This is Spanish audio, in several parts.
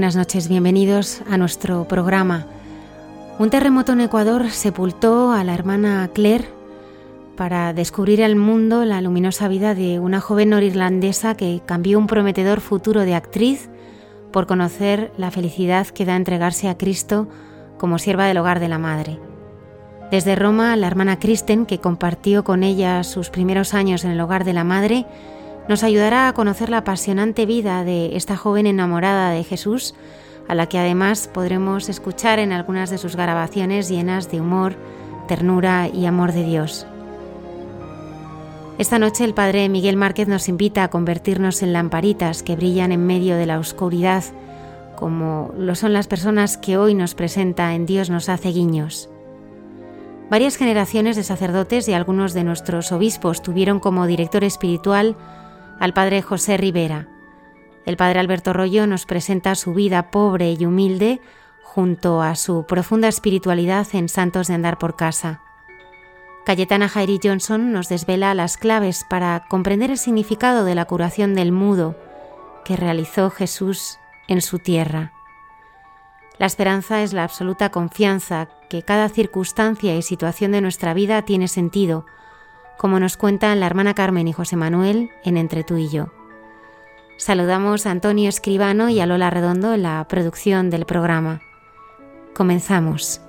Buenas noches, bienvenidos a nuestro programa. Un terremoto en Ecuador sepultó a la hermana Claire para descubrir al mundo la luminosa vida de una joven norirlandesa que cambió un prometedor futuro de actriz por conocer la felicidad que da entregarse a Cristo como sierva del hogar de la madre. Desde Roma, la hermana Kristen, que compartió con ella sus primeros años en el hogar de la madre, nos ayudará a conocer la apasionante vida de esta joven enamorada de Jesús, a la que además podremos escuchar en algunas de sus grabaciones llenas de humor, ternura y amor de Dios. Esta noche el Padre Miguel Márquez nos invita a convertirnos en lamparitas que brillan en medio de la oscuridad, como lo son las personas que hoy nos presenta en Dios nos hace guiños. Varias generaciones de sacerdotes y algunos de nuestros obispos tuvieron como director espiritual al padre José Rivera. El padre Alberto Rollo nos presenta su vida pobre y humilde junto a su profunda espiritualidad en Santos de Andar por Casa. Cayetana Jairi Johnson nos desvela las claves para comprender el significado de la curación del mudo que realizó Jesús en su tierra. La esperanza es la absoluta confianza que cada circunstancia y situación de nuestra vida tiene sentido, como nos cuentan la hermana Carmen y José Manuel en Entre tú y yo. Saludamos a Antonio Escribano y a Lola Redondo en la producción del programa. Comenzamos.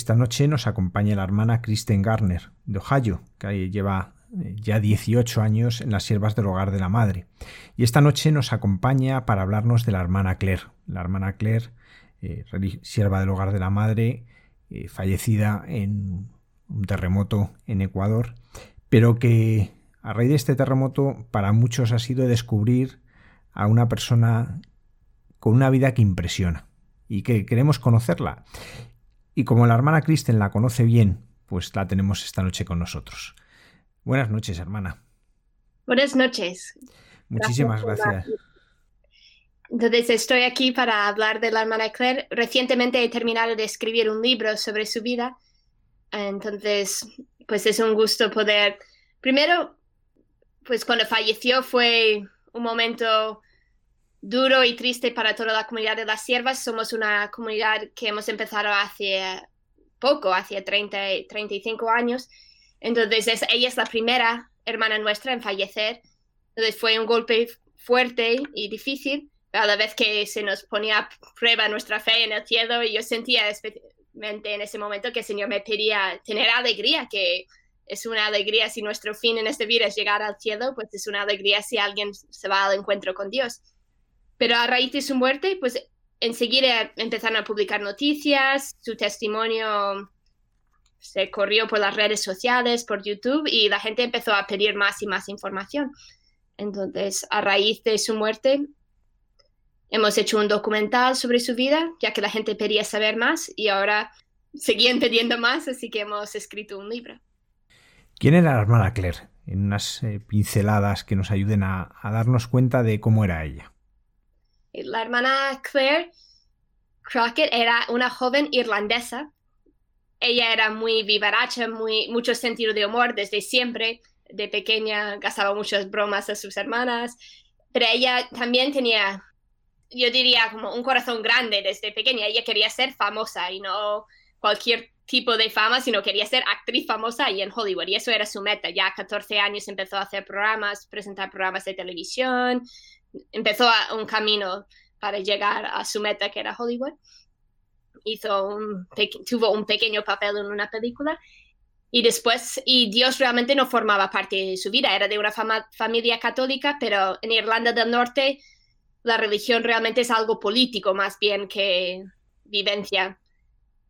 Esta noche nos acompaña la hermana Kristen Garner de Ohio, que lleva eh, ya 18 años en las siervas del hogar de la madre. Y esta noche nos acompaña para hablarnos de la hermana Claire. La hermana Claire, eh, sierva del hogar de la madre, eh, fallecida en un terremoto en Ecuador, pero que a raíz de este terremoto para muchos ha sido descubrir a una persona con una vida que impresiona y que queremos conocerla. Y como la hermana Kristen la conoce bien, pues la tenemos esta noche con nosotros. Buenas noches, hermana. Buenas noches. Muchísimas gracias. Entonces estoy aquí para hablar de la hermana Claire. Recientemente he terminado de escribir un libro sobre su vida. Entonces, pues es un gusto poder, primero, pues cuando falleció fue un momento duro y triste para toda la comunidad de las siervas. Somos una comunidad que hemos empezado hace poco, hace 30, 35 años. Entonces, ella es la primera hermana nuestra en fallecer. Entonces, fue un golpe fuerte y difícil, a la vez que se nos ponía a prueba nuestra fe en el cielo. Y yo sentía especialmente en ese momento que el Señor me pedía tener alegría, que es una alegría si nuestro fin en este vida es llegar al cielo, pues es una alegría si alguien se va al encuentro con Dios. Pero a raíz de su muerte, pues enseguida empezaron a publicar noticias, su testimonio se corrió por las redes sociales, por YouTube, y la gente empezó a pedir más y más información. Entonces, a raíz de su muerte, hemos hecho un documental sobre su vida, ya que la gente pedía saber más y ahora seguían pidiendo más, así que hemos escrito un libro. ¿Quién era la hermana Claire? En unas eh, pinceladas que nos ayuden a darnos cuenta de cómo era ella. La hermana Claire Crockett era una joven irlandesa. Ella era muy vivaracha, muy, mucho sentido de humor desde siempre. De pequeña gastaba muchas bromas a sus hermanas, pero ella también tenía, yo diría, como un corazón grande desde pequeña. Ella quería ser famosa y no cualquier tipo de fama, sino quería ser actriz famosa y en Hollywood. Y eso era su meta. Ya a 14 años empezó a hacer programas, presentar programas de televisión, empezó un camino para llegar a su meta que era Hollywood. Hizo un, tuvo un pequeño papel en una película y después, y Dios realmente no formaba parte de su vida, era de una familia católica, pero en Irlanda del Norte la religión realmente es algo político más bien que vivencia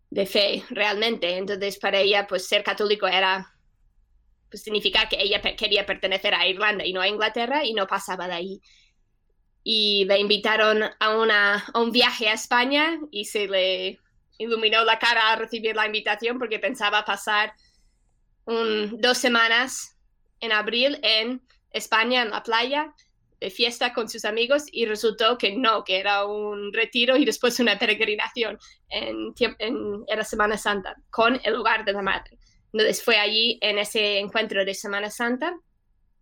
de fe realmente. Entonces para ella pues ser católico era pues significar que ella quería pertenecer a Irlanda y no a Inglaterra y no pasaba de ahí y le invitaron a, una, a un viaje a España y se le iluminó la cara a recibir la invitación porque pensaba pasar dos semanas en abril en España, en la playa, de fiesta con sus amigos y resultó que no, que era un retiro y después una peregrinación en, en, en la Semana Santa con el lugar de la madre. Entonces fue allí en ese encuentro de Semana Santa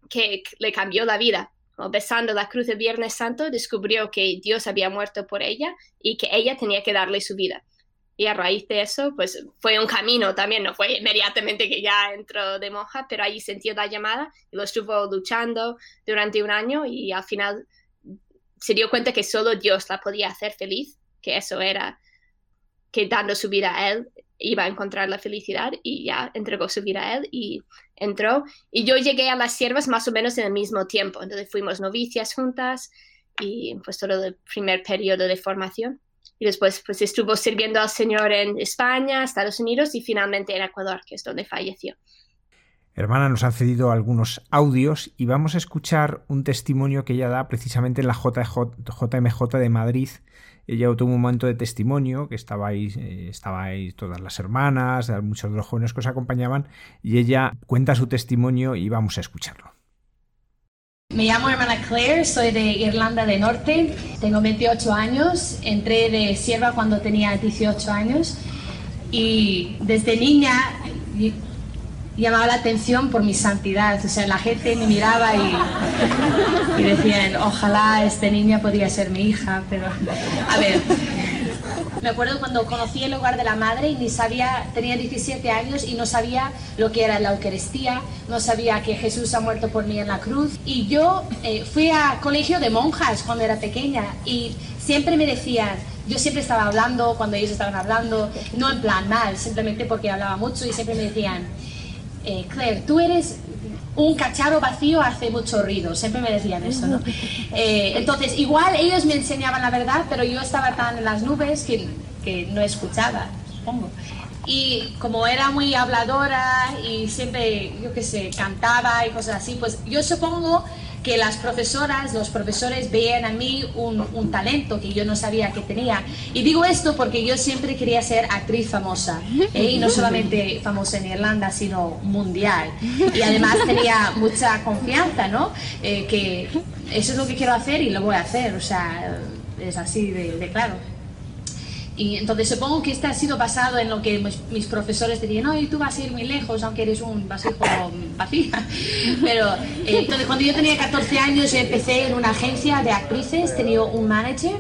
que le cambió la vida besando la cruz de Viernes Santo, descubrió que Dios había muerto por ella y que ella tenía que darle su vida. Y a raíz de eso, pues fue un camino también, no fue inmediatamente que ya entró de monja, pero ahí sintió la llamada y lo estuvo luchando durante un año y al final se dio cuenta que solo Dios la podía hacer feliz, que eso era que dando su vida a Él iba a encontrar la felicidad y ya entregó su vida a Él y entró. Y yo llegué a las siervas más o menos en el mismo tiempo. Entonces fuimos novicias juntas y pues todo el primer periodo de formación. Y después pues estuvo sirviendo al Señor en España, Estados Unidos y finalmente en Ecuador, que es donde falleció. Hermana, nos han cedido algunos audios y vamos a escuchar un testimonio que ella da precisamente en la JMJ de Madrid ella tuvo un momento de testimonio, que estabais, eh, estabais todas las hermanas, muchos de los jóvenes que os acompañaban, y ella cuenta su testimonio y vamos a escucharlo. Me llamo hermana Claire, soy de Irlanda del Norte, tengo 28 años, entré de sierva cuando tenía 18 años y desde niña llamaba la atención por mi santidad. O sea, la gente me miraba y, decían, ojalá esta niña podría ser mi hija, pero a ver, Me acuerdo cuando conocí el hogar de la madre y ni sabía, tenía 17 años y no sabía lo que era la Eucaristía, no sabía que Jesús ha muerto por mí en la cruz. Y yo eh, fui a colegio de monjas cuando era pequeña y siempre me decían, yo siempre estaba hablando cuando ellos estaban hablando, no en plan mal, simplemente porque hablaba mucho y siempre me decían, eh, Claire, tú eres un cacharro vacío hace mucho ruido, siempre me decían eso, ¿no? Eh, entonces, igual ellos me enseñaban la verdad, pero yo estaba tan en las nubes que, que no escuchaba, supongo. Y como era muy habladora y siempre, yo qué sé, cantaba y cosas así, pues yo supongo que las profesoras, los profesores veían a mí un, talento que yo no sabía que tenía. Y digo esto porque yo siempre quería ser actriz famosa, ¿eh? y no solamente famosa en Irlanda, sino mundial. Y además tenía mucha confianza, ¿no? Eh, que eso es lo que quiero hacer y lo voy a hacer, o sea, es así de claro. Y entonces supongo que este ha sido basado en lo que mis, profesores dirían, no, y tú vas a ir muy lejos, aunque eres un básico vacía. Pero eh, entonces cuando yo tenía 14 años empecé en una agencia de actrices, tenía un manager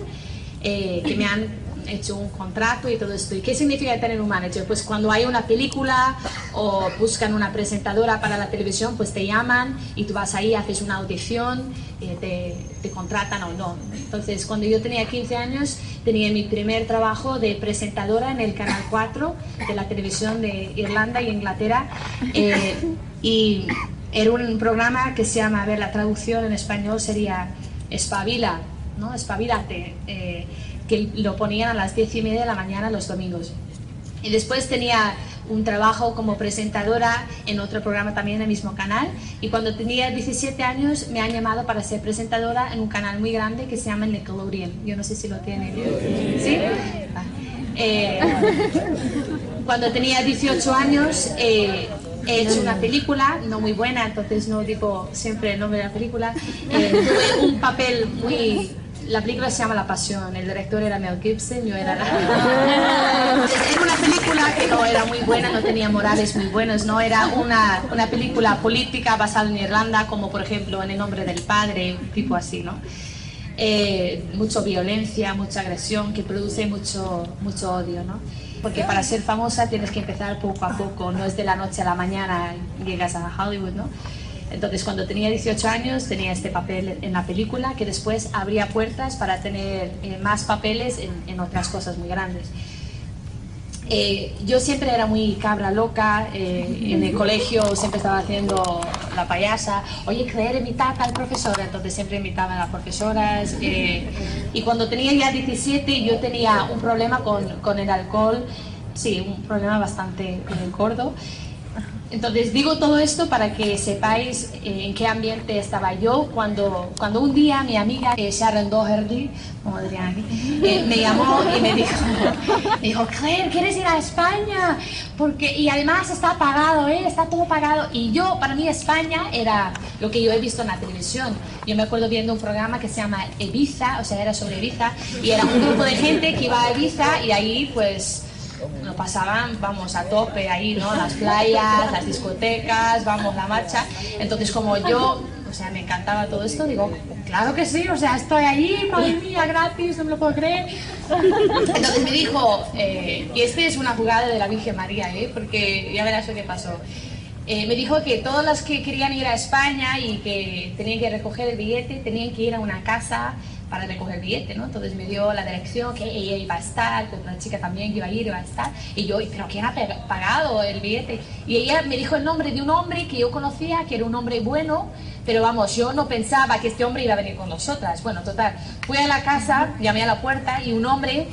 eh, que me han hecho un contrato y todo esto. ¿Y qué significa tener un manager? Pues cuando hay una película o buscan una presentadora para la televisión, pues te llaman y tú vas ahí, haces una audición, eh, te, te, contratan o no. Entonces, cuando yo tenía 15 años, tenía mi primer trabajo de presentadora en el Canal 4 de la televisión de Irlanda y Inglaterra. Eh, y era un programa que se llama, a ver, la traducción en español sería Espabila, ¿no? Espabilate. Eh, que lo ponían a las diez y media de la mañana los domingos. Y después tenía un trabajo como presentadora en otro programa también en el mismo canal. Y cuando tenía 17 años me han llamado para ser presentadora en un canal muy grande que se llama Nickelodeon. Yo no sé si lo tienen. ¿Sí? Eh, cuando tenía 18 años eh, he hecho una película, no muy buena, entonces no digo siempre el nombre de la película. Eh, tuve un papel muy la película se llama La Pasión, el director era Mel Gibson, yo era la... Era una película que no era muy buena, no tenía morales muy buenos, no era una, una película política basada en Irlanda, como por ejemplo en El nombre del padre, tipo así, ¿no? Eh, mucha violencia, mucha agresión, que produce mucho, mucho odio, ¿no? Porque para ser famosa tienes que empezar poco a poco, no es de la noche a la mañana llegas a Hollywood, ¿no? Entonces, cuando tenía 18 años, tenía este papel en la película que después abría puertas para tener eh, más papeles en, en, otras cosas muy grandes. Eh, yo siempre era muy cabra loca, eh, en el colegio siempre estaba haciendo la payasa, oye, Claire, invita al profesor, entonces siempre invitaba a las profesoras. Eh, y cuando tenía ya 17, yo tenía un problema con, con el alcohol, sí, un problema bastante gordo. Entonces digo todo esto para que sepáis eh, en qué ambiente estaba yo cuando, cuando un día mi amiga eh, Sharon Doherty, como dirían eh, me llamó y me dijo, me dijo, Claire, ¿quieres ir a España? Porque, y además está pagado, ¿eh? está todo pagado. Y yo, para mí España era lo que yo he visto en la televisión. Yo me acuerdo viendo un programa que se llama Ibiza, o sea, era sobre Ibiza, y era un grupo de gente que iba a Ibiza y ahí pues lo pasaban, vamos, a tope ahí, ¿no? Las playas, las discotecas, vamos, la marcha. Entonces, como yo, o sea, me encantaba todo esto, digo, claro que sí, o sea, estoy allí, madre mía, gratis, no me lo puedo creer. Entonces me dijo, eh, y este es una jugada de la Virgen María, ¿eh? Porque ya verás lo que pasó. Eh, me dijo que todas las que querían ir a España y que tenían que recoger el billete tenían que ir a una casa para recoger billete, ¿no? Entonces me dio la dirección que ella iba a estar, que otra chica también que iba a ir, iba a estar. Y yo, ¿pero quién ha pagado el billete? Y ella me dijo el nombre de un hombre que yo conocía, que era un hombre bueno, pero vamos, yo no pensaba que este hombre iba a venir con nosotras. Bueno, total, fui a la casa, llamé a la puerta y un hombre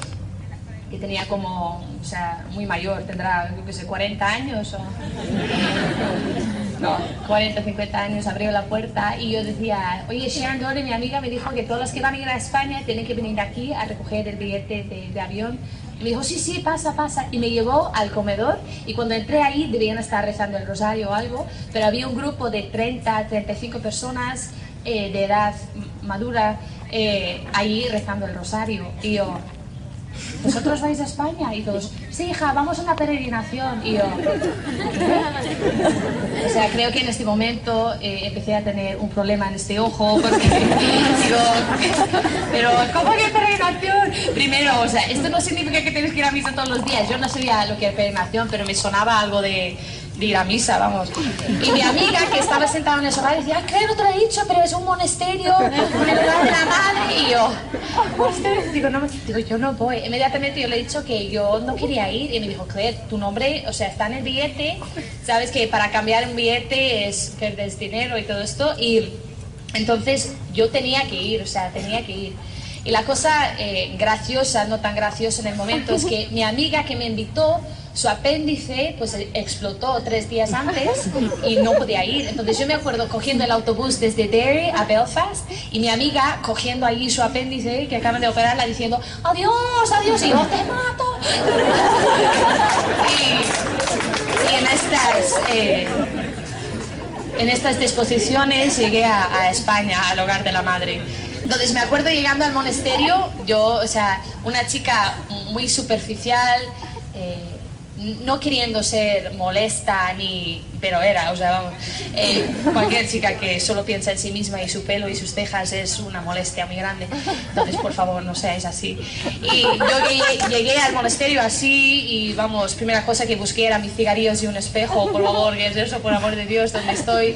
que tenía como, o sea, muy mayor, tendrá, yo qué sé, 40 años o... No, 40, 50 años, abrió la puerta y yo decía, oye, Sharon Dore, mi amiga, me dijo que todos los que van a ir a España tienen que venir aquí a recoger el billete de, avión. Y me dijo, sí, sí, pasa, pasa. Y me llevó al comedor y cuando entré ahí debían estar rezando el rosario o algo, pero había un grupo de 30, 35 personas eh, de edad madura eh, ahí rezando el rosario. Y yo, ¿vosotros vais a España? Y todos, sí, hija, vamos a una peregrinación. Y yo, o sea, creo que en este momento eh, empecé a tener un problema en este ojo, porque digo, pero ¿cómo que peregrinación? Primero, o sea, esto no significa que tienes que ir a misa todos los días. Yo no sabía lo que era peregrinación, pero me sonaba algo de de misa, vamos. Y mi amiga que estaba sentada en el sofá decía, ¿qué no te lo he dicho? Pero es un monasterio en el lugar de la madre. Y yo, digo, no, digo, yo no voy. Inmediatamente yo le he dicho que yo no quería ir. Y me dijo, Claire, tu nombre, o sea, está en el billete. Sabes que para cambiar un billete es perder dinero y todo esto. Y entonces yo tenía que ir, o sea, tenía que ir. Y la cosa eh, graciosa, no tan graciosa en el momento, es que mi amiga que me invitó su apéndice pues explotó tres días antes y no podía ir. Entonces yo me acuerdo cogiendo el autobús desde Derry a Belfast y mi amiga cogiendo ahí su apéndice que acaban de operarla diciendo adiós, adiós y yo te mato. y, en estas... Eh, en estas disposiciones llegué a, España, al hogar de la madre. Entonces me acuerdo llegando al monasterio, yo, o sea, una chica muy superficial, eh, no queriendo ser molesta ni pero era o sea vamos eh, cualquier chica que solo piensa en sí misma y su pelo y sus cejas es una molestia muy grande. Entonces por favor no seáis así. Y yo llegué, al monasterio así y vamos primera cosa que busqué era mis cigarrillos y un espejo por favor que es eso por amor de Dios donde estoy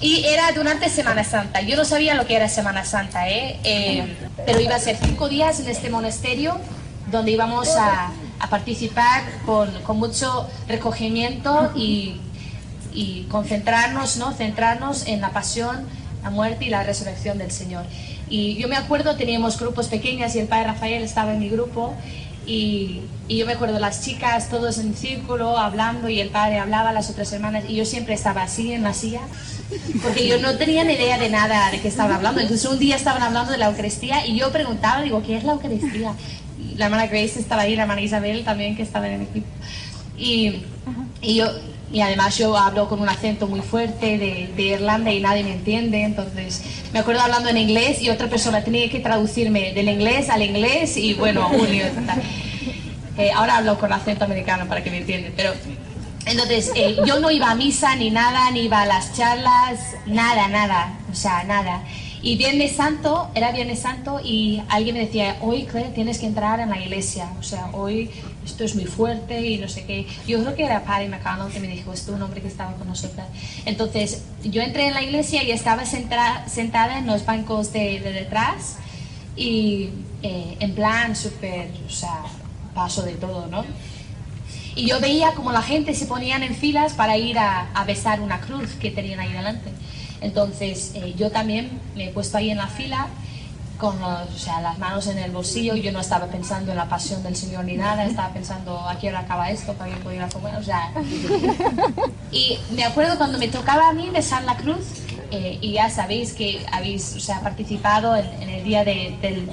y era durante Semana Santa. Yo no sabía lo que era Semana Santa ¿eh? eh pero iba a ser cinco días en este monasterio donde íbamos a a participar con, con mucho recogimiento y, y, concentrarnos, ¿no? centrarnos en la pasión, la muerte y la resurrección del Señor. Y yo me acuerdo, teníamos grupos pequeños y el Padre Rafael estaba en mi grupo y, y, yo me acuerdo las chicas todos en círculo hablando y el padre hablaba, las otras hermanas y yo siempre estaba así en la silla porque yo no tenía ni idea de nada de qué estaban hablando. Entonces un día estaban hablando de la Eucaristía y yo preguntaba, digo, ¿qué es la Eucaristía? La hermana Grace estaba ahí, la hermana Isabel también, que estaba en el equipo. Y, y yo, y además yo hablo con un acento muy fuerte de, de, Irlanda y nadie me entiende, entonces me acuerdo hablando en inglés y otra persona tenía que traducirme del inglés al inglés y bueno, un eh, ahora hablo con acento americano para que me entiendan, pero entonces eh, yo no iba a misa ni nada, ni iba a las charlas, nada, nada, o sea, nada. Y Viernes Santo, era Viernes Santo y alguien me decía, hoy Claire tienes que entrar en la iglesia, o sea, hoy esto es muy fuerte y no sé qué. Yo creo que era Patty McConnell que me dijo esto, un hombre que estaba con nosotros. Entonces yo entré en la iglesia y estaba sentada en los bancos de, detrás y eh, en plan súper, o sea, paso de todo, ¿no? Y yo veía como la gente se ponían en filas para ir a, a besar una cruz que tenían ahí delante. Entonces eh, yo también me he puesto ahí en la fila con las manos en el bolsillo, yo no estaba pensando en la pasión del Señor ni nada, estaba pensando a qué hora acaba esto para que pudiera comer, o sea... Y me acuerdo cuando me tocaba a mí besar la cruz, eh, y ya sabéis que habéis o sea, participado en, el día de, del,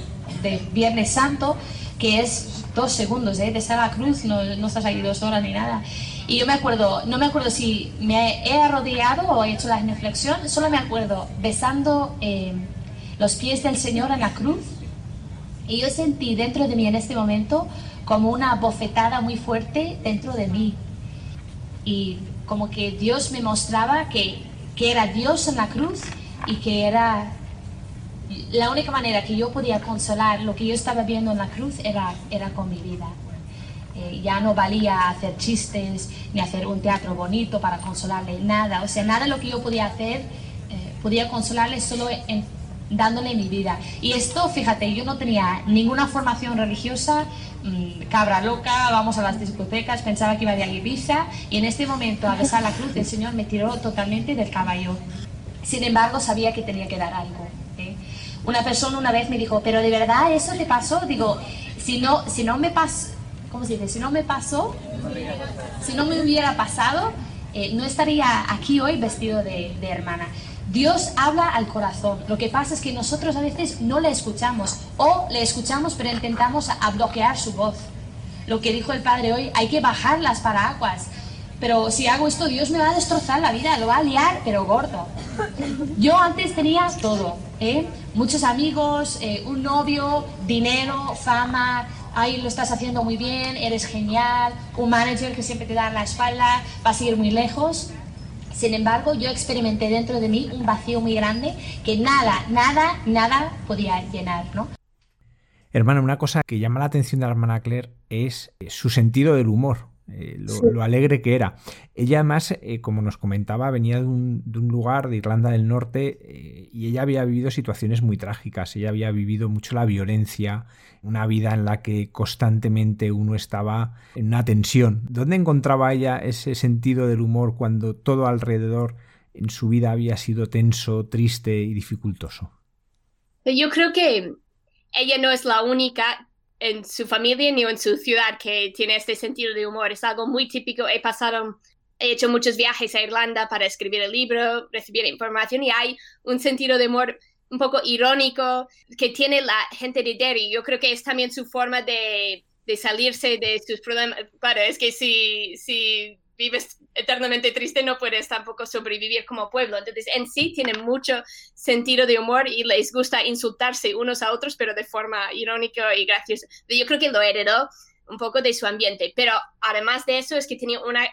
Viernes Santo, que es dos segundos, ¿eh? besar la cruz, no, no estás ahí dos horas ni nada. Y yo me acuerdo, no me acuerdo si me he arrodillado o he hecho la genuflexión, solo me acuerdo besando eh, los pies del Señor en la cruz. Y yo sentí dentro de mí en este momento como una bofetada muy fuerte dentro de mí. Y como que Dios me mostraba que, que era Dios en la cruz y que era la única manera que yo podía consolar lo que yo estaba viendo en la cruz era, era con mi vida. Eh, ya no valía hacer chistes ni hacer un teatro bonito para consolarle, nada. O sea, nada de lo que yo podía hacer eh, podía consolarle solo dándole mi vida. Y esto, fíjate, yo no tenía ninguna formación religiosa, mm, cabra loca, vamos a las discotecas, pensaba que iba de Ibiza y en este momento a besar la cruz el Señor me tiró totalmente del caballo. Sin embargo, sabía que tenía que dar algo. ¿eh? Una persona una vez me dijo, pero de verdad eso te pasó, digo, si no, si no me pasó ¿cómo se dice? Si no me pasó, si no me hubiera pasado, eh, no estaría aquí hoy vestido de, hermana. Dios habla al corazón. Lo que pasa es que nosotros a veces no le escuchamos o le escuchamos pero intentamos a bloquear su voz. Lo que dijo el Padre hoy, hay que bajar las paraguas. Pero si hago esto, Dios me va a destrozar la vida, lo va a liar, pero gordo. Yo antes tenía todo, ¿eh? muchos amigos, eh, un novio, dinero, fama, ahí lo estás haciendo muy bien, eres genial, un manager que siempre te da la espalda, vas a ir muy lejos. Sin embargo, yo experimenté dentro de mí un vacío muy grande que nada, nada, nada podía llenar, ¿no? Hermana, una cosa que llama la atención de la hermana Claire es su sentido del humor. Eh, lo, alegre que era. Ella además, eh, como nos comentaba, venía de un, lugar de Irlanda del Norte eh, y ella había vivido situaciones muy trágicas. Ella había vivido mucho la violencia, una vida en la que constantemente uno estaba en una tensión. ¿Dónde encontraba ella ese sentido del humor cuando todo alrededor en su vida había sido tenso, triste y dificultoso? Yo creo que ella no es la única en su familia ni en su ciudad que tiene este sentido de humor. Es algo muy típico. He pasado, he hecho muchos viajes a Irlanda para escribir el libro, recibir información y hay un sentido de humor un poco irónico que tiene la gente de Derry. Yo creo que es también su forma de, de salirse de sus problemas. Claro, es que si, si vives eternamente triste, no puedes tampoco sobrevivir como pueblo. Entonces, en sí tienen mucho sentido de humor y les gusta insultarse unos a otros, pero de forma irónica y graciosa. Yo creo que lo heredó un poco de su ambiente, pero además de eso es que tenía una,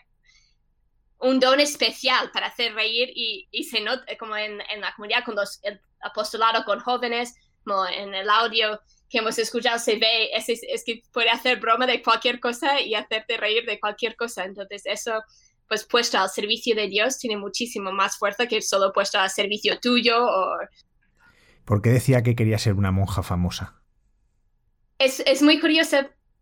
un don especial para hacer reír y, y se nota como en, en, la comunidad, con los, el apostolado con jóvenes, como en el audio que hemos escuchado se ve, es, es, que puede hacer broma de cualquier cosa y hacerte reír de cualquier cosa. Entonces eso, pues puesto al servicio de Dios, tiene muchísimo más fuerza que solo puesto al servicio tuyo. O... ¿Por qué decía que quería ser una monja famosa? Es, es muy curioso,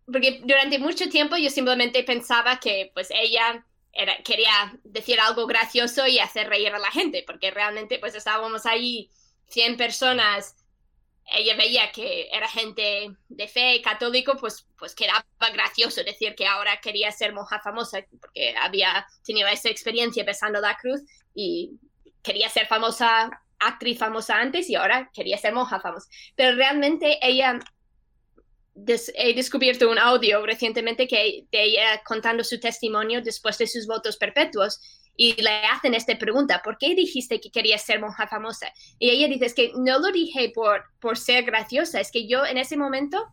porque durante mucho tiempo yo simplemente pensaba que pues ella era, quería decir algo gracioso y hacer reír a la gente, porque realmente pues estábamos ahí 100 personas ella veía que era gente de fe católico, pues, pues quedaba gracioso decir que ahora quería ser monja famosa, porque había tenido esa experiencia besando la cruz y quería ser famosa, actriz famosa antes y ahora quería ser monja famosa. Pero realmente ella, he descubierto un audio recientemente que de ella contando su testimonio después de sus votos perpetuos y le hacen esta pregunta, ¿por qué dijiste que querías ser monja famosa? Y ella dice, es que no lo dije por, por ser graciosa, es que yo en ese momento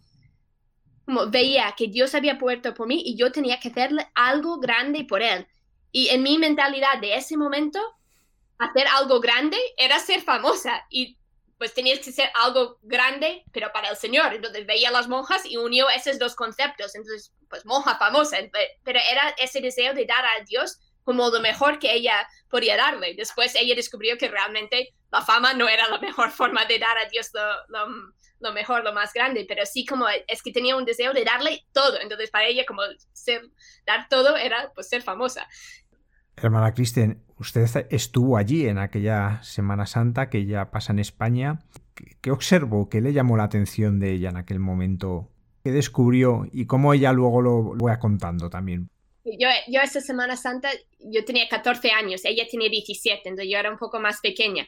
veía que Dios había puesto por mí y yo tenía que hacerle algo grande por él. Y en mi mentalidad de ese momento, hacer algo grande era ser famosa y pues tenías que ser algo grande, pero para el Señor. Entonces veía a las monjas y unió esos dos conceptos. Entonces, pues monja famosa, pero era ese deseo de dar a Dios como lo mejor que ella podía darle. Después ella descubrió que realmente la fama no era la mejor forma de dar a Dios lo, lo, mejor, lo más grande, pero sí como es que tenía un deseo de darle todo. Entonces para ella como ser, dar todo era pues ser famosa. Hermana Kristen, usted estuvo allí en aquella Semana Santa que ya pasa en España. ¿Qué observó? ¿Qué le llamó la atención de ella en aquel momento? ¿Qué descubrió? Y cómo ella luego lo voy contando también. Yo, yo esa Semana Santa, yo tenía 14 años, ella tenía 17, entonces yo era un poco más pequeña.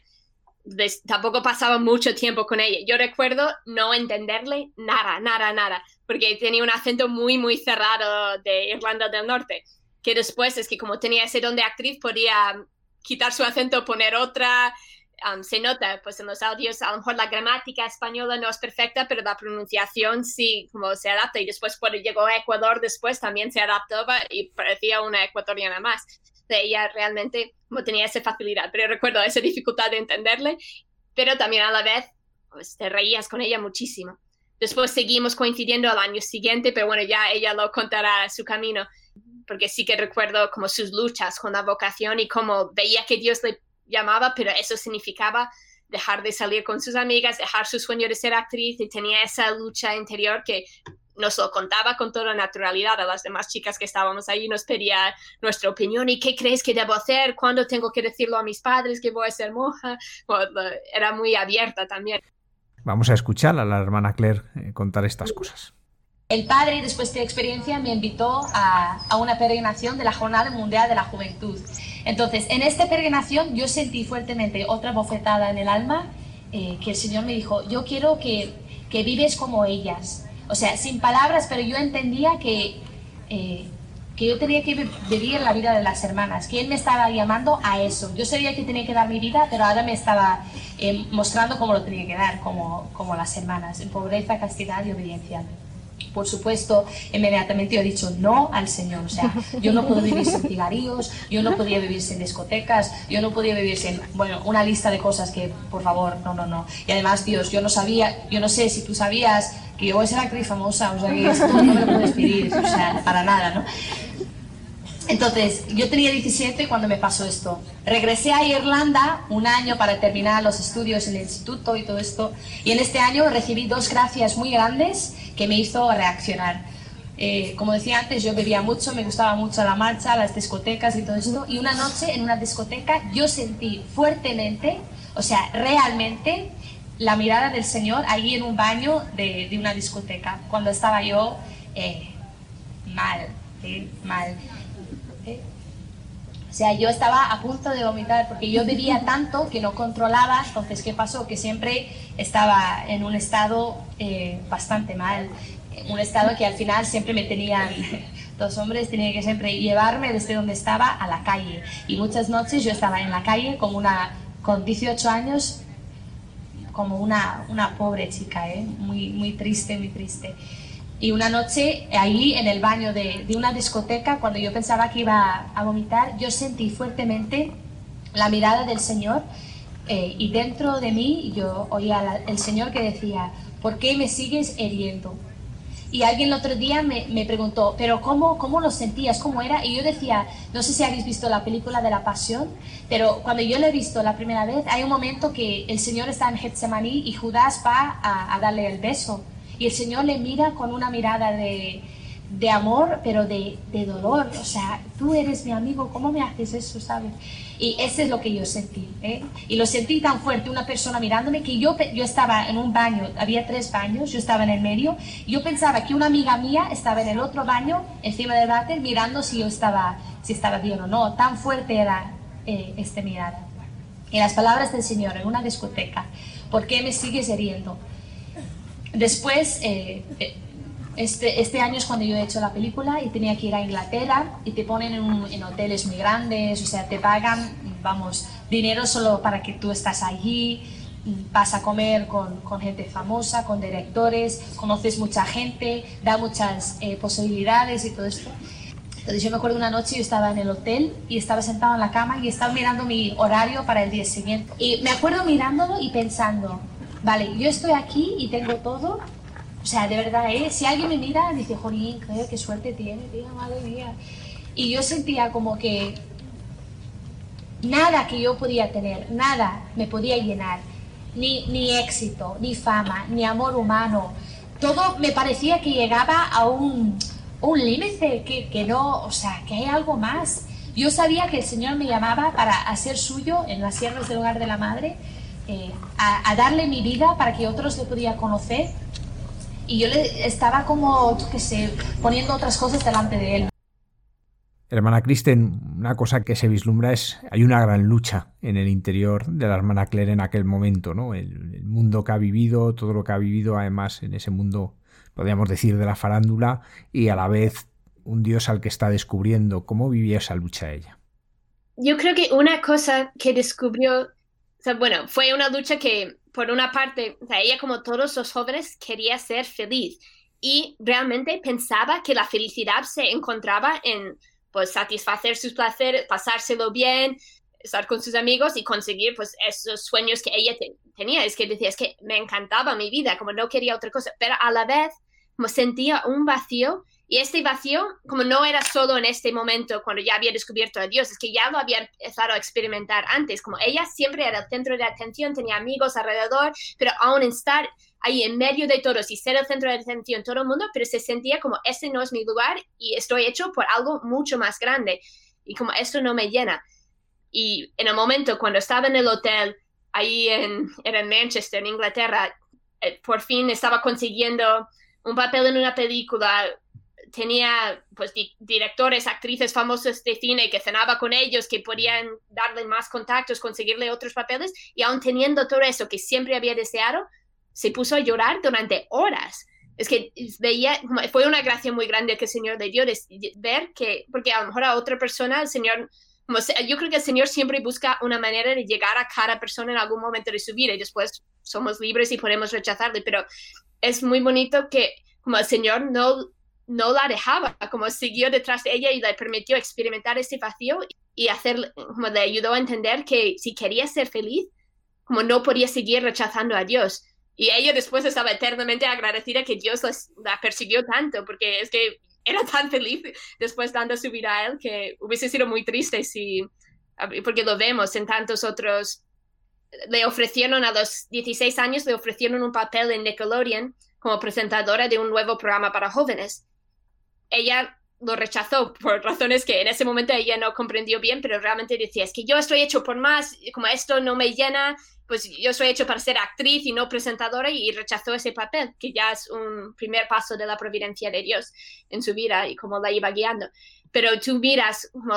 tampoco pasaba mucho tiempo con ella. Yo recuerdo no entenderle nada, nada, nada, porque tenía un acento muy, muy cerrado de Irlanda del Norte, que después es que como tenía ese don de actriz, podía quitar su acento, poner otra, se nota pues en los audios, a lo mejor la gramática española no es perfecta, pero la pronunciación sí, como se adapta. Y después cuando llegó a Ecuador, después también se adaptaba y parecía una ecuatoriana más. De ella realmente no tenía esa facilidad, pero recuerdo esa dificultad de entenderle, pero también a la vez pues, te reías con ella muchísimo. Después seguimos coincidiendo al año siguiente, pero bueno, ya ella lo contará su camino, porque sí que recuerdo como sus luchas con la vocación y cómo veía que Dios le llamaba, pero eso significaba dejar de salir con sus amigas, dejar su sueño de ser actriz y tenía esa lucha interior que nos lo contaba con toda naturalidad a las demás chicas que estábamos ahí, nos pedía nuestra opinión y qué crees que debo hacer, cuándo tengo que decirlo a mis padres que voy a ser monja, era muy abierta también. Vamos a escuchar a la hermana Claire eh, contar estas cosas. El padre, después de experiencia, me invitó a, a una peregrinación de la Jornada Mundial de la Juventud. Entonces, en esta peregrinación yo sentí fuertemente otra bofetada en el alma, eh, que el Señor me dijo, yo quiero que, que, vives como ellas. O sea, sin palabras, pero yo entendía que, eh, que yo tenía que vivir la vida de las hermanas, que Él me estaba llamando a eso. Yo sabía que tenía que dar mi vida, pero ahora me estaba eh, mostrando cómo lo tenía que dar, como, como las hermanas, en pobreza, castidad y obediencia. Por supuesto, inmediatamente yo he dicho no al Señor. O sea, yo no puedo vivir sin cigarrillos, yo no podía vivir sin discotecas, yo no podía vivir sin, bueno, una lista de cosas que, por favor, no, no, no. Y además, Dios, yo no sabía, yo no sé si tú sabías que yo voy a ser actriz famosa, o sea, que esto no me lo puedes pedir, o sea, para nada, ¿no? Entonces, yo tenía 17 cuando me pasó esto. Regresé a Irlanda un año para terminar los estudios en el instituto y todo esto. Y en este año recibí dos gracias muy grandes que me hizo reaccionar. Eh, como decía antes, yo bebía mucho, me gustaba mucho la marcha, las discotecas y todo esto. Y una noche en una discoteca yo sentí fuertemente, o sea, realmente, la mirada del Señor ahí en un baño de, de una discoteca, cuando estaba yo eh, mal, mal. O sea, yo estaba a punto de vomitar porque yo bebía tanto que no controlaba. Entonces, ¿qué pasó? Que siempre estaba en un estado eh, bastante mal. Un estado que al final siempre me tenían, dos hombres tenían que siempre llevarme desde donde estaba a la calle. Y muchas noches yo estaba en la calle como una, con 18 años, como una, una pobre chica, ¿eh? muy, muy triste, muy triste. Y una noche ahí en el baño de, de, una discoteca, cuando yo pensaba que iba a vomitar, yo sentí fuertemente la mirada del Señor eh, y dentro de mí yo oía el Señor que decía, ¿por qué me sigues heriendo? Y alguien el otro día me, me, preguntó, ¿pero cómo, cómo lo sentías? ¿Cómo era? Y yo decía, no sé si habéis visto la película de la Pasión, pero cuando yo lo he visto la primera vez, hay un momento que el Señor está en Getsemaní y Judas va a darle el beso. Y el Señor le mira con una mirada de, de amor, pero de, de, dolor. O sea, tú eres mi amigo, ¿cómo me haces eso, sabes? Y eso es lo que yo sentí. ¿eh? Y lo sentí tan fuerte, una persona mirándome, que yo, yo estaba en un baño, había tres baños, yo estaba en el medio, yo pensaba que una amiga mía estaba en el otro baño, encima del váter, mirando si yo estaba, si estaba bien o no. Tan fuerte era eh, esta mirada. Y las palabras del Señor en una discoteca, ¿por qué me sigues heriendo? Después, eh, este, este año es cuando yo he hecho la película y tenía que ir a Inglaterra y te ponen en, en, hoteles muy grandes, o sea, te pagan, vamos, dinero solo para que tú estás allí, vas a comer con, con gente famosa, con directores, conoces mucha gente, da muchas eh, posibilidades y todo esto. Entonces yo me acuerdo una noche yo estaba en el hotel y estaba sentado en la cama y estaba mirando mi horario para el día siguiente. Y me acuerdo mirándolo y pensando, vale, yo estoy aquí y tengo todo. O sea, de verdad, ¿eh? si alguien me mira, dice, Jolín, qué suerte tiene, tío, madre mía. Y yo sentía como que nada que yo podía tener, nada me podía llenar. Ni, ni éxito, ni fama, ni amor humano. Todo me parecía que llegaba a un, un límite, que, que no, o sea, que hay algo más. Yo sabía que el Señor me llamaba para hacer suyo en las sierras del hogar de la madre eh, a, a, darle mi vida para que otros le pudieran conocer. Y yo le estaba como, que sé, poniendo otras cosas delante de él. Hermana Kristen, una cosa que se vislumbra es, hay una gran lucha en el interior de la hermana Claire en aquel momento, ¿no? El, el mundo que ha vivido, todo lo que ha vivido además en ese mundo, podríamos decir, de la farándula y a la vez un Dios al que está descubriendo. ¿Cómo vivía esa lucha ella? Yo creo que una cosa que descubrió bueno, fue una lucha que, por una parte, ella como todos los jóvenes quería ser feliz y realmente pensaba que la felicidad se encontraba en pues satisfacer sus placeres, pasárselo bien, estar con sus amigos y conseguir pues esos sueños que ella te tenía. Es que decía, es que me encantaba mi vida, como no quería otra cosa, pero a la vez como sentía un vacío y este vacío, como no era solo en este momento cuando ya había descubierto a Dios, es que ya lo había empezado a experimentar antes, como ella siempre era el centro de atención, tenía amigos alrededor, pero aún estar ahí en medio de todos y ser el centro de atención todo el mundo, pero se sentía como, este no es mi lugar y estoy hecho por algo mucho más grande y como esto no me llena. Y en el momento cuando estaba en el hotel, ahí en, era en Manchester, en Inglaterra, eh, por fin estaba consiguiendo un papel en una película, tenía pues di directores, actrices famosas de cine que cenaba con ellos, que podían darle más contactos, conseguirle otros papeles, y aún teniendo todo eso que siempre había deseado, se puso a llorar durante horas. Es que veía, fue una gracia muy grande que el Señor le dio de, de ver que, porque a lo mejor a otra persona el Señor, como, yo creo que el Señor siempre busca una manera de llegar a cada persona en algún momento de su vida y después somos libres y podemos rechazarle, pero es muy bonito que como el Señor no, no la dejaba, como siguió detrás de ella y le permitió experimentar ese vacío y hacer, como le ayudó a entender que si quería ser feliz, como no podía seguir rechazando a Dios. Y ella después estaba eternamente agradecida que Dios la persiguió tanto, porque es que era tan feliz después dando su vida a él que hubiese sido muy triste si, porque lo vemos en tantos otros, le ofrecieron a los 16 años, le ofrecieron un papel en Nickelodeon como presentadora de un nuevo programa para jóvenes. Ella lo rechazó por razones que en ese momento ella no comprendió bien, pero realmente decía, es que yo estoy hecho por más, como esto no me llena, pues yo soy hecho para ser actriz y no presentadora y rechazó ese papel, que ya es un primer paso de la providencia de Dios en su vida y cómo la iba guiando. Pero tú miras como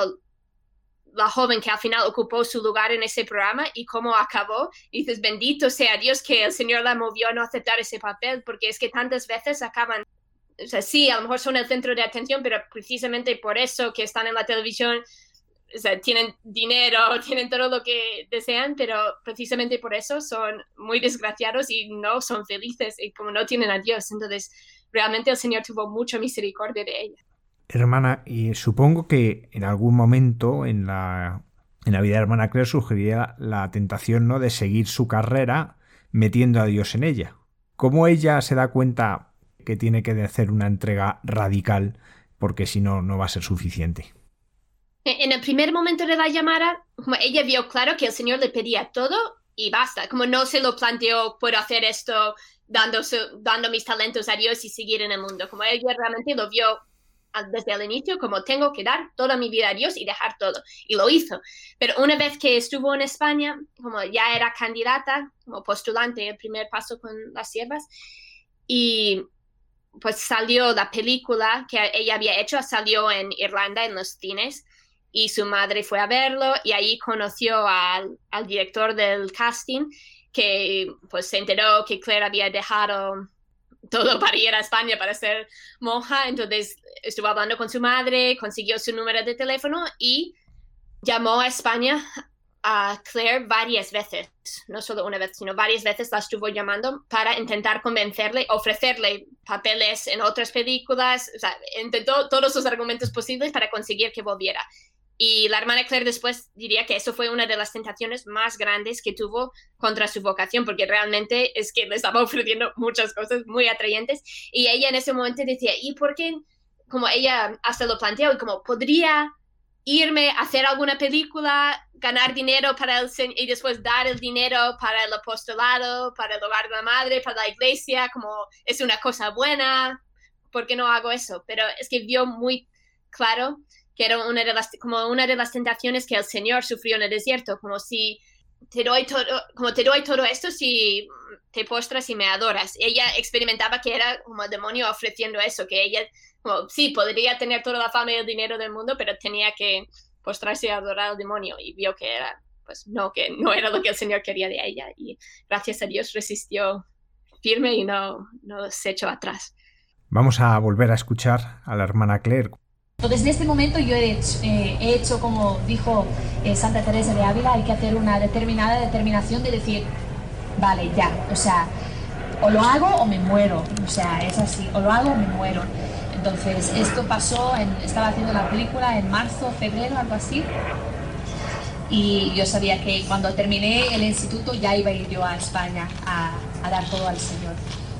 la joven que al final ocupó su lugar en ese programa y cómo acabó, y dices, bendito sea Dios que el Señor la movió a no aceptar ese papel, porque es que tantas veces acaban o sea, sí, a lo mejor son el centro de atención, pero precisamente por eso que están en la televisión, o sea, tienen dinero, tienen todo lo que desean, pero precisamente por eso son muy desgraciados y no son felices y como no tienen a Dios. Entonces, realmente el Señor tuvo mucha misericordia de ella. Hermana, y supongo que en algún momento en la, en la vida de hermana Claire surgiría la tentación ¿no? de seguir su carrera metiendo a Dios en ella. ¿Cómo ella se da cuenta que tiene que hacer una entrega radical porque si no, no va a ser suficiente. En el primer momento de la llamada, ella vio claro que el Señor le pedía todo y basta, como no se lo planteó, puedo hacer esto dando, dando mis talentos a Dios y seguir en el mundo, como ella realmente lo vio desde el inicio como tengo que dar toda mi vida a Dios y dejar todo. Y lo hizo. Pero una vez que estuvo en España, como ya era candidata, como postulante, el primer paso con las siervas, y pues salió la película que ella había hecho, salió en Irlanda en los cines y su madre fue a verlo y ahí conoció al, al director del casting que pues se enteró que Claire había dejado todo para ir a España para ser monja, entonces estuvo hablando con su madre, consiguió su número de teléfono y llamó a España a Claire varias veces, no solo una vez, sino varias veces la estuvo llamando para intentar convencerle, ofrecerle papeles en otras películas, o sea, intentó todos los argumentos posibles para conseguir que volviera. Y la hermana Claire después diría que eso fue una de las tentaciones más grandes que tuvo contra su vocación, porque realmente es que le estaba ofreciendo muchas cosas muy atrayentes. Y ella en ese momento decía, ¿y por qué? Como ella hasta lo planteó, y como podría irme a hacer alguna película, ganar dinero para el y después dar el dinero para el apostolado, para el hogar de la madre, para la iglesia, como es una cosa buena, ¿por qué no hago eso? Pero es que vio muy claro que era una de las, como una de las tentaciones que el Señor sufrió en el desierto, como si te doy todo, como te doy todo esto si te postras y me adoras. Ella experimentaba que era como el demonio ofreciendo eso, que ella sí, podría tener toda la fama y el dinero del mundo, pero tenía que postrarse y adorar al demonio y vio que era, pues no, que no era lo que el Señor quería de ella y gracias a Dios resistió firme y no, no se echó atrás. Vamos a volver a escuchar a la hermana Claire. Entonces, en este momento yo he hecho, eh, he hecho como dijo eh, Santa Teresa de Ávila, hay que hacer una determinada determinación de decir, vale, ya, o sea, o lo hago o me muero, o sea, es así, o lo hago o me muero. Entonces, esto pasó, en, estaba haciendo la película en marzo, febrero, algo así. Y yo sabía que cuando terminé el instituto ya iba a ir yo a España a, a dar todo al Señor.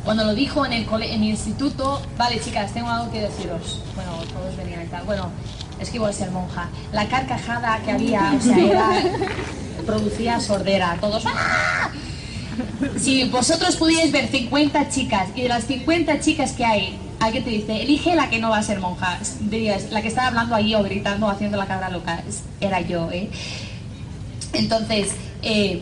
Cuando lo dijo en el, en el instituto, vale chicas, tengo algo que deciros. Bueno, todos venían y tal. Bueno, es que voy a ser monja. La carcajada que había, o sea, era, producía sordera. Todos, ¡ah! Si vosotros pudierais ver 50 chicas y de las 50 chicas que hay, alguien te dice, elige la que no va a ser monja. Dirías, la que estaba hablando ahí o gritando, haciendo la cabra loca, era yo, ¿eh? Entonces, eh,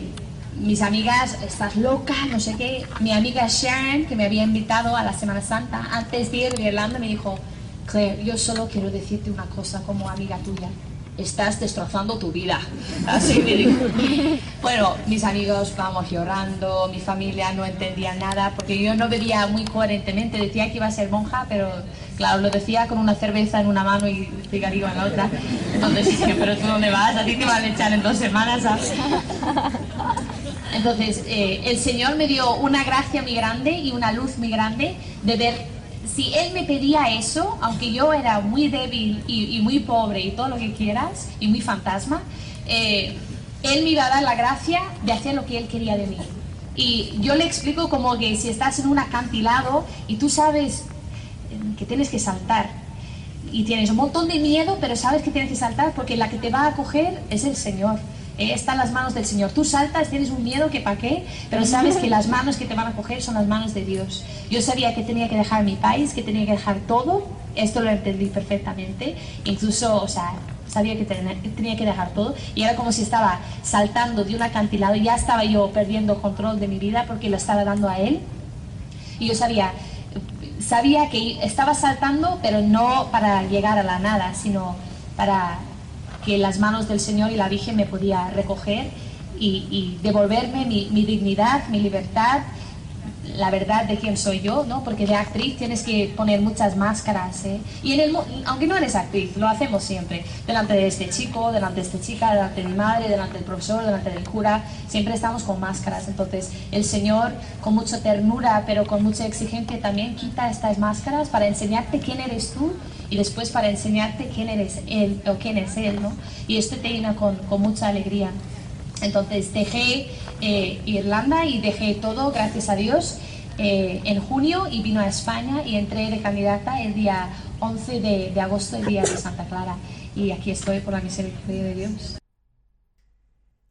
mis amigas, estás loca, no sé qué. Mi amiga Sharon, que me había invitado a la Semana Santa, antes de ir a Irlanda, me dijo, Claire, yo solo quiero decirte una cosa como amiga tuya estás destrozando tu vida. Así me dijo. Bueno, mis amigos vamos llorando, mi familia no entendía nada, porque yo no veía muy coherentemente, decía que iba a ser monja, pero claro, lo decía con una cerveza en una mano y cigarrillo en la otra. Entonces pero tú dónde vas, a ti te van a echar en dos semanas. Entonces, eh, el Señor me dio una gracia muy grande y una luz muy grande de ver si él me pedía eso, aunque yo era muy débil y, muy pobre y todo lo que quieras, y muy fantasma, eh, él me iba a dar la gracia de hacer lo que él quería de mí. Y yo le explico como que si estás en un acantilado y tú sabes eh, que tienes que saltar y tienes un montón de miedo, pero sabes que tienes que saltar porque la que te va a coger es el Señor. Eh, está en las manos del Señor. Tú saltas, tienes un miedo que para qué, pero sabes que las manos que te van a coger son las manos de Dios. Yo sabía que tenía que dejar mi país, que tenía que dejar todo. Esto lo entendí perfectamente. Incluso, o sea, sabía que tenía que dejar todo y era como si estaba saltando de un acantilado, ya estaba yo perdiendo control de mi vida porque lo estaba dando a él y yo sabía, sabía que estaba saltando pero no para llegar a la nada, sino para que las manos del Señor y la Virgen me podía recoger y, devolverme mi, dignidad, mi libertad la verdad de quién soy yo, ¿no? Porque de actriz tienes que poner muchas máscaras, ¿eh? Y en el, aunque no eres actriz, lo hacemos siempre. Delante de este chico, delante de esta chica, delante de mi madre, delante del profesor, delante del cura, siempre estamos con máscaras. Entonces, el Señor, con mucha ternura, pero con mucha exigencia, también quita estas máscaras para enseñarte quién eres tú y después para enseñarte quién eres Él o quién es Él, ¿no? Y esto te llena con, con mucha alegría. Entonces dejé eh, Irlanda y dejé todo, gracias a Dios, eh, en junio y vino a España y entré de candidata el día 11 de, agosto, el día de Santa Clara. Y aquí estoy por la misericordia de Dios.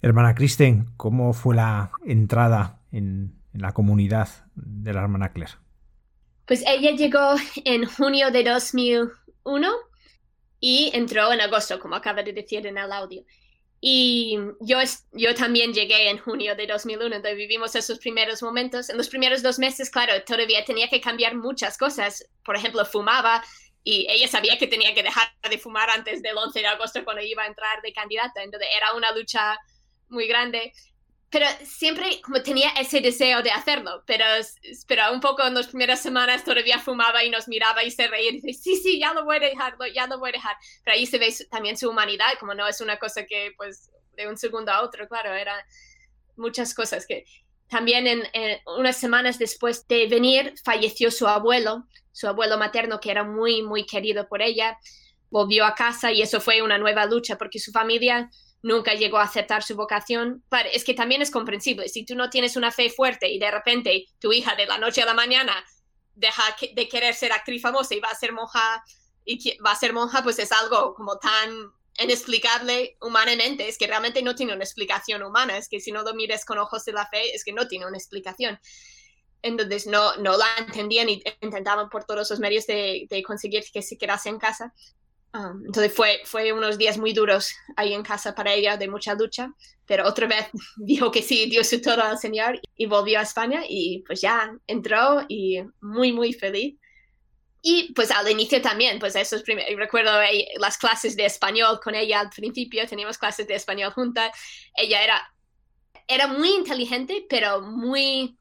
Hermana Kristen, ¿cómo fue la entrada en, en la comunidad de la hermana Claire? Pues ella llegó en junio de 2001 y entró en agosto, como acaba de decir en el audio. Y yo, yo también llegué en junio de 2001, donde vivimos esos primeros momentos. En los primeros dos meses, claro, todavía tenía que cambiar muchas cosas. Por ejemplo, fumaba y ella sabía que tenía que dejar de fumar antes del 11 de agosto cuando iba a entrar de candidata. Entonces era una lucha muy grande pero siempre como tenía ese deseo de hacerlo, pero, pero un poco en las primeras semanas todavía fumaba y nos miraba y se reía y dice, sí, sí, ya lo voy a dejar, ya lo voy a dejar. Pero ahí se ve también su humanidad, como no es una cosa que pues de un segundo a otro, claro, eran muchas cosas que también en, unas semanas después de venir falleció su abuelo, su abuelo materno que era muy, muy querido por ella, volvió a casa y eso fue una nueva lucha porque su familia nunca llegó a aceptar su vocación, pero es que también es comprensible. Si tú no tienes una fe fuerte y de repente tu hija de la noche a la mañana deja de querer ser actriz famosa y va a ser monja y va a ser monja, pues es algo como tan inexplicable humanamente, es que realmente no tiene una explicación humana, es que si no lo mires con ojos de la fe, es que no tiene una explicación. Entonces no, no la entendían y intentaban por todos los medios de, de conseguir que se quedase en casa. Um, entonces fue, fue unos días muy duros ahí en casa para ella, de mucha lucha, pero otra vez dijo que sí, dio su todo al Señor y volvió a España y pues ya entró y muy, muy feliz. Y pues al inicio también, pues eso es primero, recuerdo eh, las clases de español con ella al principio, teníamos clases de español juntas, ella era, era muy inteligente, pero muy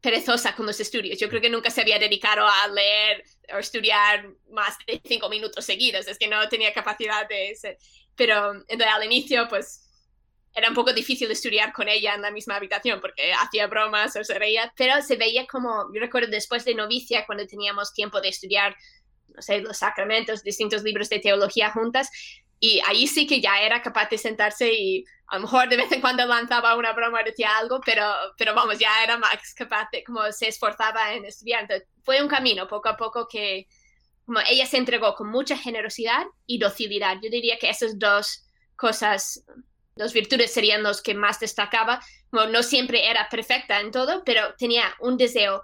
perezosa con los estudios. Yo creo que nunca se había dedicado a leer o estudiar más de cinco minutos seguidos, es que no tenía capacidad de ser. Pero al inicio, pues era un poco difícil estudiar con ella en la misma habitación porque hacía bromas o se reía, pero se veía como, yo recuerdo después de novicia, cuando teníamos tiempo de estudiar, no sé, los sacramentos, distintos libros de teología juntas, y ahí sí que ya era capaz de sentarse y a lo mejor de vez en cuando lanzaba una broma, decía algo, pero, pero vamos, ya era más capaz de, como se esforzaba en estudiar. Fue un camino poco a poco que, como ella se entregó con mucha generosidad y docilidad. Yo diría que esas dos cosas, dos virtudes serían los que más destacaba. No siempre era perfecta en todo, pero tenía un deseo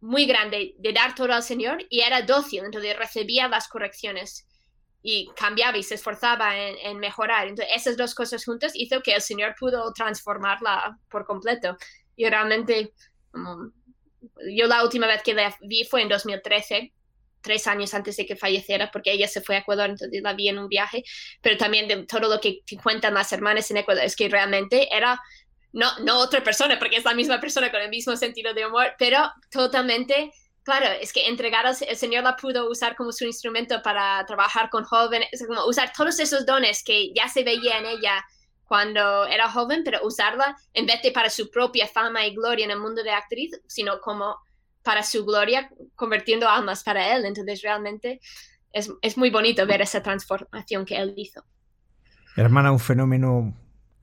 muy grande de dar todo al Señor y era dócil, entonces recibía las correcciones y cambiaba y se esforzaba en, mejorar. Entonces, esas dos cosas juntas hizo que el Señor pudo transformarla por completo. Y realmente, yo la última vez que la vi fue en 2013, tres años antes de que falleciera, porque ella se fue a Ecuador, entonces la vi en un viaje, pero también de todo lo que cuentan las hermanas en Ecuador, es que realmente era no, no otra persona, porque es la misma persona con el mismo sentido de humor, pero totalmente claro, es que entregar al el Señor la pudo usar como su instrumento para trabajar con jóvenes, usar todos esos dones que ya se veía en ella cuando era joven, pero usarla en vez de para su propia fama y gloria en el mundo de actriz, sino como para su gloria, convirtiendo almas para Él. Entonces realmente es, es muy bonito ver esa transformación que Él hizo. Hermana, un fenómeno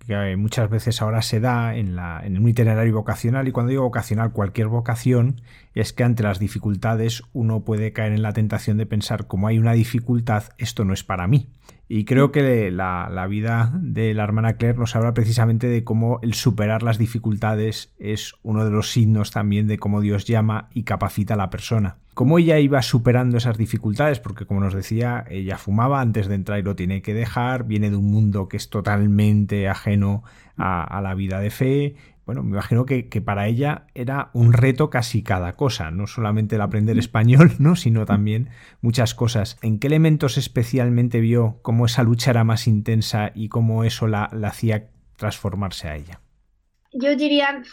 que muchas veces ahora se da en, la, en un itinerario vocacional y cuando digo vocacional cualquier vocación es que ante las dificultades uno puede caer en la tentación de pensar como hay una dificultad esto no es para mí y creo que la, la, vida de la hermana Claire nos habla precisamente de cómo el superar las dificultades es uno de los signos también de cómo Dios llama y capacita a la persona. Cómo ella iba superando esas dificultades, porque como nos decía, ella fumaba antes de entrar y lo tiene que dejar, viene de un mundo que es totalmente ajeno a, a la vida de fe, bueno, me imagino que, para ella era un reto casi cada cosa, no solamente el aprender español, ¿no? sino también muchas cosas. ¿En qué elementos especialmente vio cómo esa lucha era más intensa y cómo eso la, hacía transformarse a ella? Yo diría,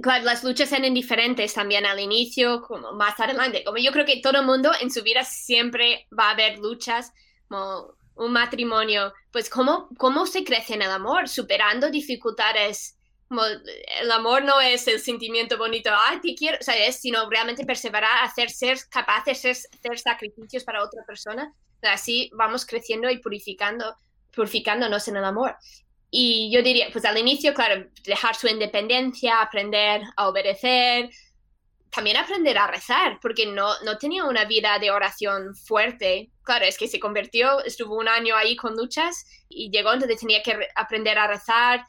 claro, las luchas eran diferentes también al inicio, como más adelante. Como yo creo que todo el mundo en su vida siempre va a haber luchas, como un matrimonio, pues cómo, cómo se crece en el amor, superando dificultades el amor no es el sentimiento bonito, ay, te quiero, o sea, es, sino realmente perseverar, hacer ser capaces, de hacer sacrificios para otra persona. Así vamos creciendo y purificando, purificándonos en el amor. Y yo diría, pues al inicio, claro, dejar su independencia, aprender a obedecer, también aprender a rezar, porque no, no tenía una vida de oración fuerte. Claro, es que se convirtió, estuvo un año ahí con luchas y llegó, entonces tenía que aprender a rezar,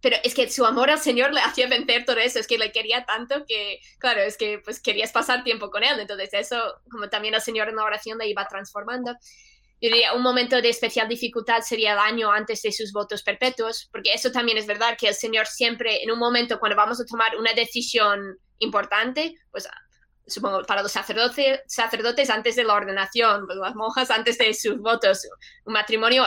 pero es que su amor al Señor le hacía vencer todo eso, es que le quería tanto que, claro, es que pues querías pasar tiempo con él, entonces eso, como también el Señor en la oración le iba transformando. Yo diría, un momento de especial dificultad sería el año antes de sus votos perpetuos, porque eso también es verdad, que el Señor siempre, en un momento cuando vamos a tomar una decisión importante, pues supongo, para los sacerdotes, sacerdotes antes de la ordenación, pues las monjas antes de sus votos, un matrimonio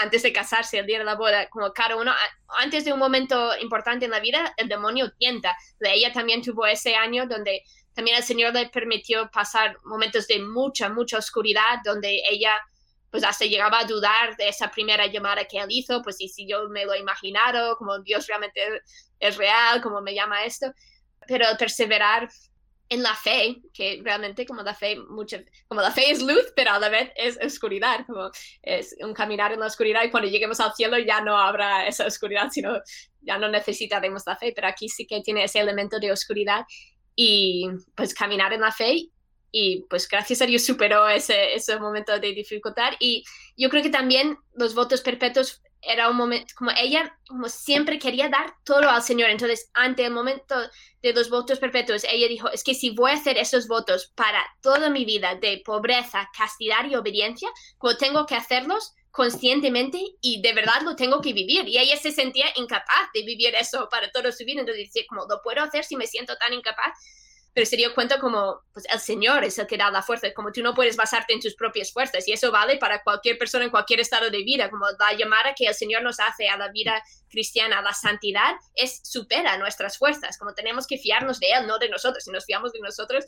antes de casarse, el día de la boda, como cada uno, antes de un momento importante en la vida, el demonio tienta. Ella también tuvo ese año donde también el Señor le permitió pasar momentos de mucha, mucha oscuridad, donde ella pues hasta llegaba a dudar de esa primera llamada que él hizo, pues y si yo me lo he imaginado, como Dios realmente es real, como me llama esto, pero el perseverar en la fe, que realmente como la fe, mucho, como la fe es luz, pero a la vez es oscuridad, como es un caminar en la oscuridad y cuando lleguemos al cielo ya no habrá esa oscuridad, sino ya no necesitaremos la fe, pero aquí sí que tiene ese elemento de oscuridad y pues caminar en la fe y pues gracias a Dios superó ese, ese momento de dificultad y yo creo que también los votos perpetuos era un momento, como ella como siempre quería dar todo al Señor. Entonces, ante el momento de los votos perpetuos, ella dijo, es que si voy a hacer esos votos para toda mi vida de pobreza, castidad y obediencia, como tengo que hacerlos conscientemente y de verdad lo tengo que vivir. Y ella se sentía incapaz de vivir eso para toda su vida. Entonces, decía, como, ¿lo puedo hacer si me siento tan incapaz? Pero se dio cuenta como pues el Señor es el que da la fuerza, como tú no puedes basarte en tus propias fuerzas y eso vale para cualquier persona en cualquier estado de vida, como la llamada que el Señor nos hace a la vida cristiana, a la santidad, es supera nuestras fuerzas, como tenemos que fiarnos de Él, no de nosotros, si nos fiamos de nosotros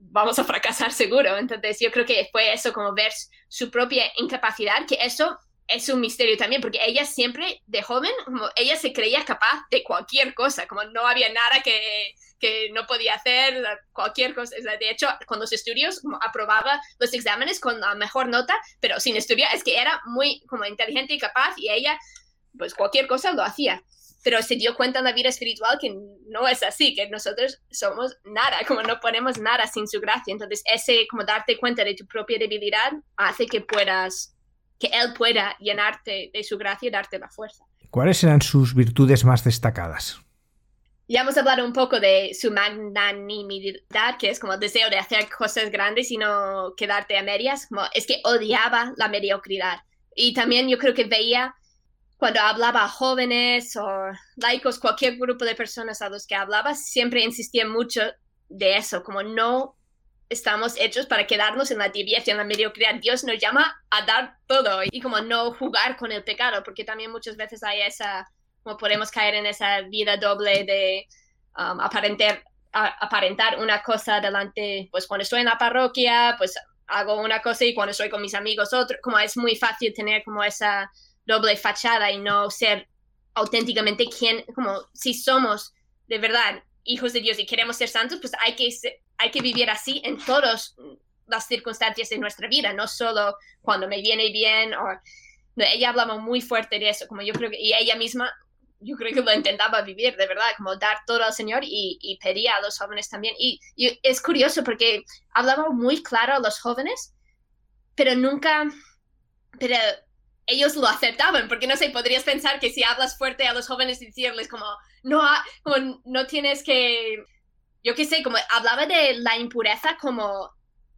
vamos a fracasar seguro, entonces yo creo que fue eso como ver su propia incapacidad, que eso es un misterio también, porque ella siempre, de joven, como ella se creía capaz de cualquier cosa, como no había nada que, que no podía hacer, cualquier cosa. De hecho, con los estudios aprobaba los exámenes con la mejor nota, pero sin estudiar, es que era muy como inteligente y capaz y ella, pues cualquier cosa lo hacía. Pero se dio cuenta en la vida espiritual que no es así, que nosotros somos nada, como no ponemos nada sin su gracia. Entonces, ese como darte cuenta de tu propia debilidad hace que puedas que Él pueda llenarte de su gracia y darte la fuerza. ¿Cuáles eran sus virtudes más destacadas? Ya hemos hablado un poco de su magnanimidad, que es como el deseo de hacer cosas grandes y no quedarte a medias. Como es que odiaba la mediocridad. Y también yo creo que veía cuando hablaba a jóvenes o laicos, cualquier grupo de personas a los que hablaba, siempre insistía mucho de eso, como no estamos hechos para quedarnos en la tibieza, en la mediocridad. Dios nos llama a dar todo y como no jugar con el pecado, porque también muchas veces hay esa, como podemos caer en esa vida doble de um, aparentar, aparentar una cosa delante, pues cuando estoy en la parroquia, pues hago una cosa y cuando estoy con mis amigos otro, como es muy fácil tener como esa doble fachada y no ser auténticamente quien, como si somos de verdad hijos de Dios y queremos ser santos, pues hay que, hay que vivir así en todas las circunstancias de nuestra vida, no solo cuando me viene bien o... ella hablaba muy fuerte de eso, como yo creo que, y ella misma, yo creo que lo intentaba vivir, de verdad, como dar todo al Señor y, pedía a los jóvenes también. Y, y, es curioso porque hablaba muy claro a los jóvenes, pero nunca, pero ellos lo aceptaban, porque no sé, podrías pensar que si hablas fuerte a los jóvenes y decirles como, no, como, no tienes que, yo qué sé, como hablaba de la impureza como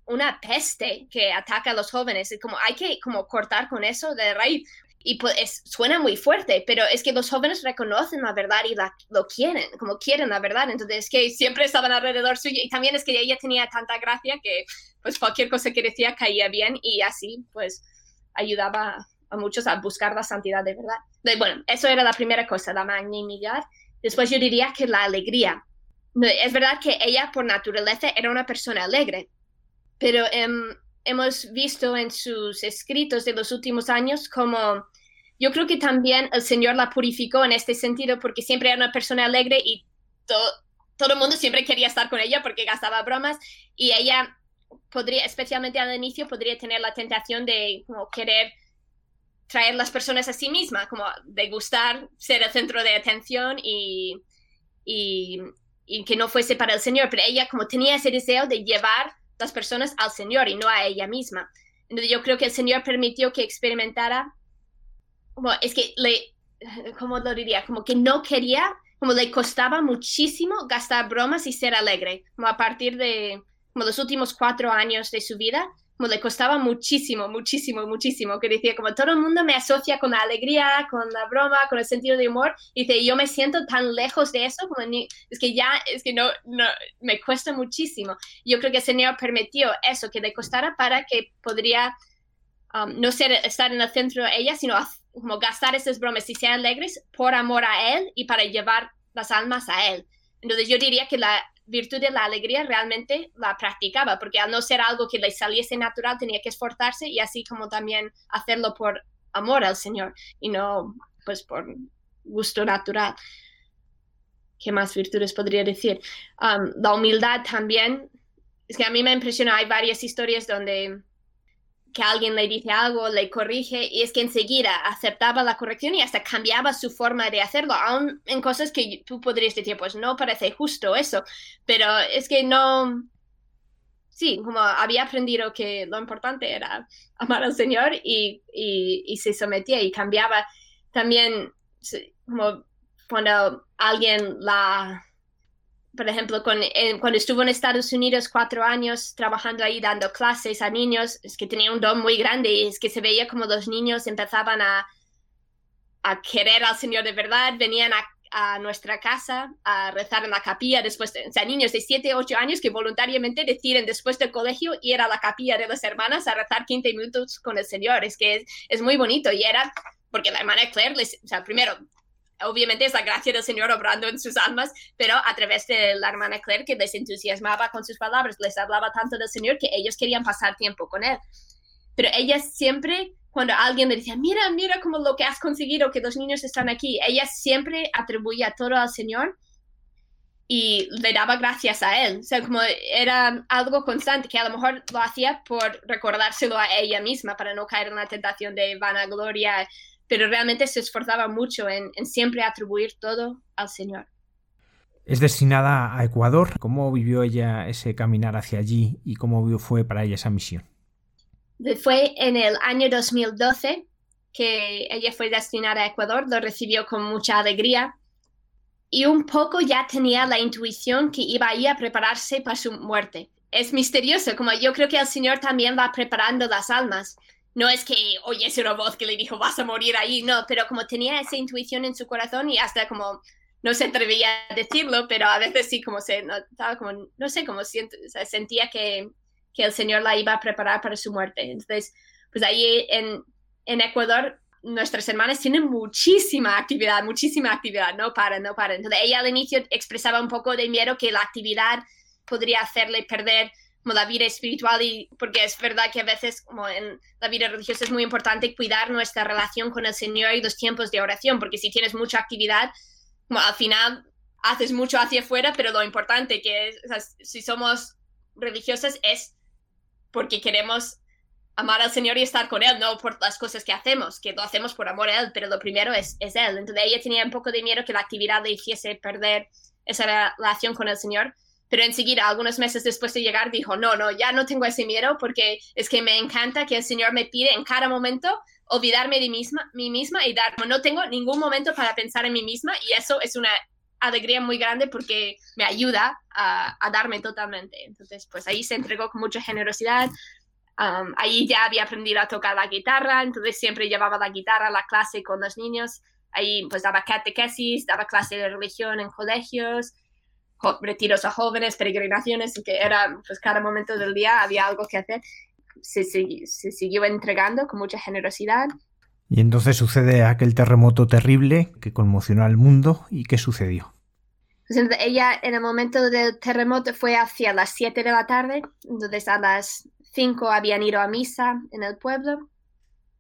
una peste que ataca a los jóvenes, como hay que como cortar con eso de raíz. Y pues suena muy fuerte, pero es que los jóvenes reconocen la verdad y lo quieren, como quieren la verdad. Entonces es que siempre estaban alrededor suyo y también es que ella tenía tanta gracia que pues cualquier cosa que decía caía bien y así pues ayudaba a muchos a buscar la santidad de verdad. bueno, eso era la primera cosa, la magnanimidad. Después yo diría que la alegría. Es verdad que ella por naturaleza era una persona alegre, pero em, hemos visto en sus escritos de los últimos años como yo creo que también el Señor la purificó en este sentido porque siempre era una persona alegre y todo el mundo siempre quería estar con ella porque gastaba bromas y ella podría, especialmente al inicio, podría tener la tentación de como, querer traer las personas a sí misma, como de gustar ser el centro de atención y, y, que no fuese para el Señor, pero ella como tenía ese deseo de llevar las personas al Señor y no a ella misma. Entonces yo creo que el Señor permitió que experimentara, como es que le, ¿cómo lo diría? Como que no quería, como le costaba muchísimo gastar bromas y ser alegre, como a partir de como los últimos cuatro años de su vida, le costaba muchísimo, muchísimo, muchísimo, que decía como todo el mundo me asocia con la alegría, con la broma, con el sentido de humor, y dice, yo me siento tan lejos de eso, como es que ya, es que no, no, me cuesta muchísimo. Yo creo que el Señor permitió eso, que le costara para que podría um, no ser, estar en el centro de ella, sino como gastar esas bromas y ser alegres por amor a Él y para llevar las almas a Él. Entonces yo diría que la virtud de la alegría realmente la practicaba, porque al no ser algo que le saliese natural tenía que esforzarse y así como también hacerlo por amor al Señor y no pues por gusto natural. ¿Qué más virtudes podría decir? Um, la humildad también. Es que a mí me impresiona, hay varias historias donde que alguien le dice algo, le corrige y es que enseguida aceptaba la corrección y hasta cambiaba su forma de hacerlo, aún en cosas que tú podrías decir, pues no parece justo eso, pero es que no, sí, como había aprendido que lo importante era amar al Señor y, y, se sometía y cambiaba. También, como cuando alguien la por ejemplo, con, cuando estuvo en Estados Unidos cuatro años trabajando ahí dando clases a niños, es que tenía un don muy grande y es que se veía como los niños empezaban a, a querer al Señor de verdad, venían a, a, nuestra casa a rezar en la capilla después, de, o sea, niños de 7, 8 años que voluntariamente deciden después del colegio ir a la capilla de las hermanas a rezar 15 minutos con el Señor, es que es, es muy bonito y era porque la hermana Claire, les, o sea, primero obviamente es la gracia del Señor obrando en sus almas, pero a través de la hermana Claire que les entusiasmaba con sus palabras, les hablaba tanto del Señor que ellos querían pasar tiempo con Él. Pero ella siempre, cuando alguien le decía, mira, mira como lo que has conseguido, que los niños están aquí, ella siempre atribuía todo al Señor y le daba gracias a Él. O sea, como era algo constante, que a lo mejor lo hacía por recordárselo a ella misma, para no caer en la tentación de vanagloria pero realmente se esforzaba mucho en, siempre atribuir todo al Señor. Es destinada a Ecuador. ¿Cómo vivió ella ese caminar hacia allí y cómo fue para ella esa misión? Fue en el año 2012 que ella fue destinada a Ecuador, lo recibió con mucha alegría y un poco ya tenía la intuición que iba a a prepararse para su muerte. Es misterioso, como yo creo que el Señor también va preparando las almas no es que oyese una voz que le dijo vas a morir ahí, no, pero como tenía esa intuición en su corazón y hasta como no se atrevía a decirlo, pero a veces sí como se notaba como, no sé, como siento, sentía que, que, el Señor la iba a preparar para su muerte. Entonces, pues ahí en, en Ecuador nuestras hermanas tienen muchísima actividad, muchísima actividad, no para, no para. Entonces ella al inicio expresaba un poco de miedo que la actividad podría hacerle perder como la vida espiritual y porque es verdad que a veces como en la vida religiosa es muy importante cuidar nuestra relación con el Señor y los tiempos de oración, porque si tienes mucha actividad, al final haces mucho hacia afuera, pero lo importante que es, si somos religiosas es porque queremos amar al Señor y estar con Él, no por las cosas que hacemos, que lo hacemos por amor a Él, pero lo primero es, es Él. Entonces ella tenía un poco de miedo que la actividad le hiciese perder esa relación con el Señor, pero enseguida, algunos meses después de llegar, dijo, no, no, ya no tengo ese miedo porque es que me encanta que el Señor me pide en cada momento olvidarme de misma, mí misma y dar, no tengo ningún momento para pensar en mí misma y eso es una alegría muy grande porque me ayuda a, darme totalmente. Entonces, pues ahí se entregó con mucha generosidad, Um, ahí ya había aprendido a tocar la guitarra, entonces siempre llevaba la guitarra a la clase con los niños. Ahí pues daba catequesis, daba clase de religión en colegios, retiros a jóvenes, peregrinaciones, que era pues cada momento del día había algo que hacer. Se, se siguió entregando con mucha generosidad. Y entonces sucede aquel terremoto terrible que conmocionó al mundo y ¿qué sucedió? Pues ella en el momento del terremoto fue hacia las 7 de la tarde, entonces a las cinco habían ido a misa en el pueblo.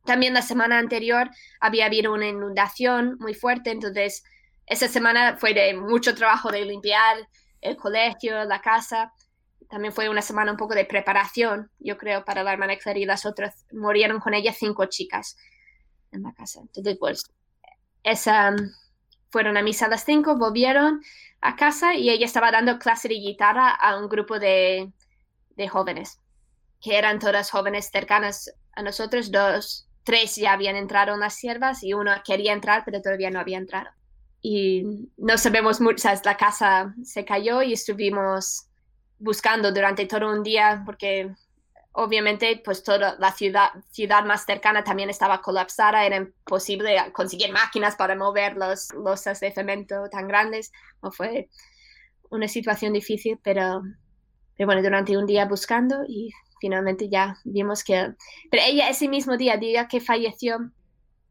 También la semana anterior había habido una inundación muy fuerte, entonces esa semana fue de mucho trabajo de limpiar el colegio, la casa. También fue una semana un poco de preparación, yo creo, para la hermana Claire y las otras. Murieron con ella cinco chicas en la casa. Entonces, pues, esa, fueron a misa a las cinco, volvieron a casa y ella estaba dando clase de guitarra a un grupo de, de jóvenes que eran todas jóvenes cercanas a nosotros, dos, tres ya habían entrado en las siervas y uno quería entrar, pero todavía no había entrado. Y no sabemos mucho, la casa se cayó y estuvimos buscando durante todo un día porque obviamente pues toda la ciudad, ciudad más cercana también estaba colapsada, era imposible conseguir máquinas para mover los losas de cemento tan grandes. No fue una situación difícil, pero, pero bueno, durante un día buscando y finalmente ya vimos que... Pero ella ese mismo día, día que falleció,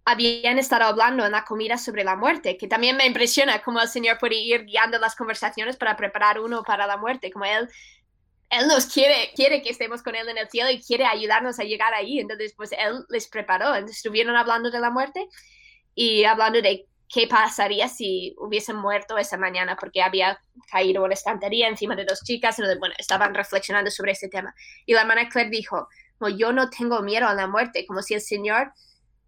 habían estado hablando en la comida sobre la muerte, que también me impresiona cómo el Señor puede ir guiando las conversaciones para preparar uno para la muerte, como Él, él nos quiere, quiere que estemos con Él en el cielo y quiere ayudarnos a llegar ahí. Entonces, pues Él les preparó. estuvieron hablando de la muerte y hablando de qué pasaría si hubiesen muerto esa mañana, porque había caído una estantería encima de dos chicas, y bueno, estaban reflexionando sobre ese tema. Y la hermana Claire dijo, no, yo no tengo miedo a la muerte, como si el Señor,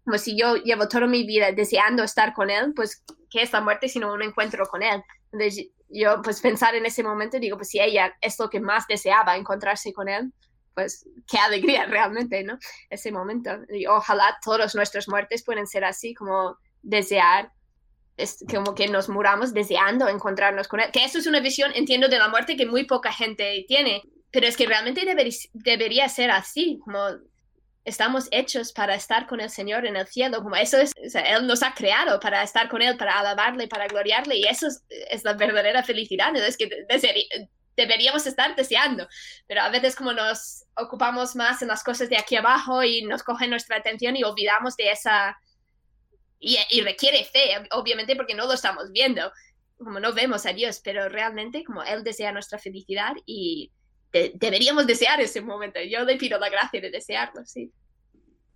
como si yo llevo toda mi vida deseando estar con Él, pues, ¿qué es la muerte sino un encuentro con Él? Entonces, yo, pues, pensar en ese momento, digo, pues, si ella es lo que más deseaba, encontrarse con Él, pues qué alegría realmente, ¿no? Ese momento. Y ojalá todas nuestras muertes pueden ser así, como desear es como que nos muramos deseando encontrarnos con él. Que eso es una visión, entiendo, de la muerte que muy poca gente tiene, pero es que realmente debería ser así, como estamos hechos para estar con el Señor en el cielo, como eso es, Él nos ha creado para estar con Él, para alabarle, para gloriarle, y eso es, la verdadera felicidad, es que deberíamos estar deseando, pero a veces como nos ocupamos más en las cosas de aquí abajo y nos cogen nuestra atención y olvidamos de esa y, requiere fe, obviamente, porque no lo estamos viendo, como no vemos a Dios, pero realmente como Él desea nuestra felicidad y deberíamos desear ese momento. Yo le pido la gracia de desearlo, sí.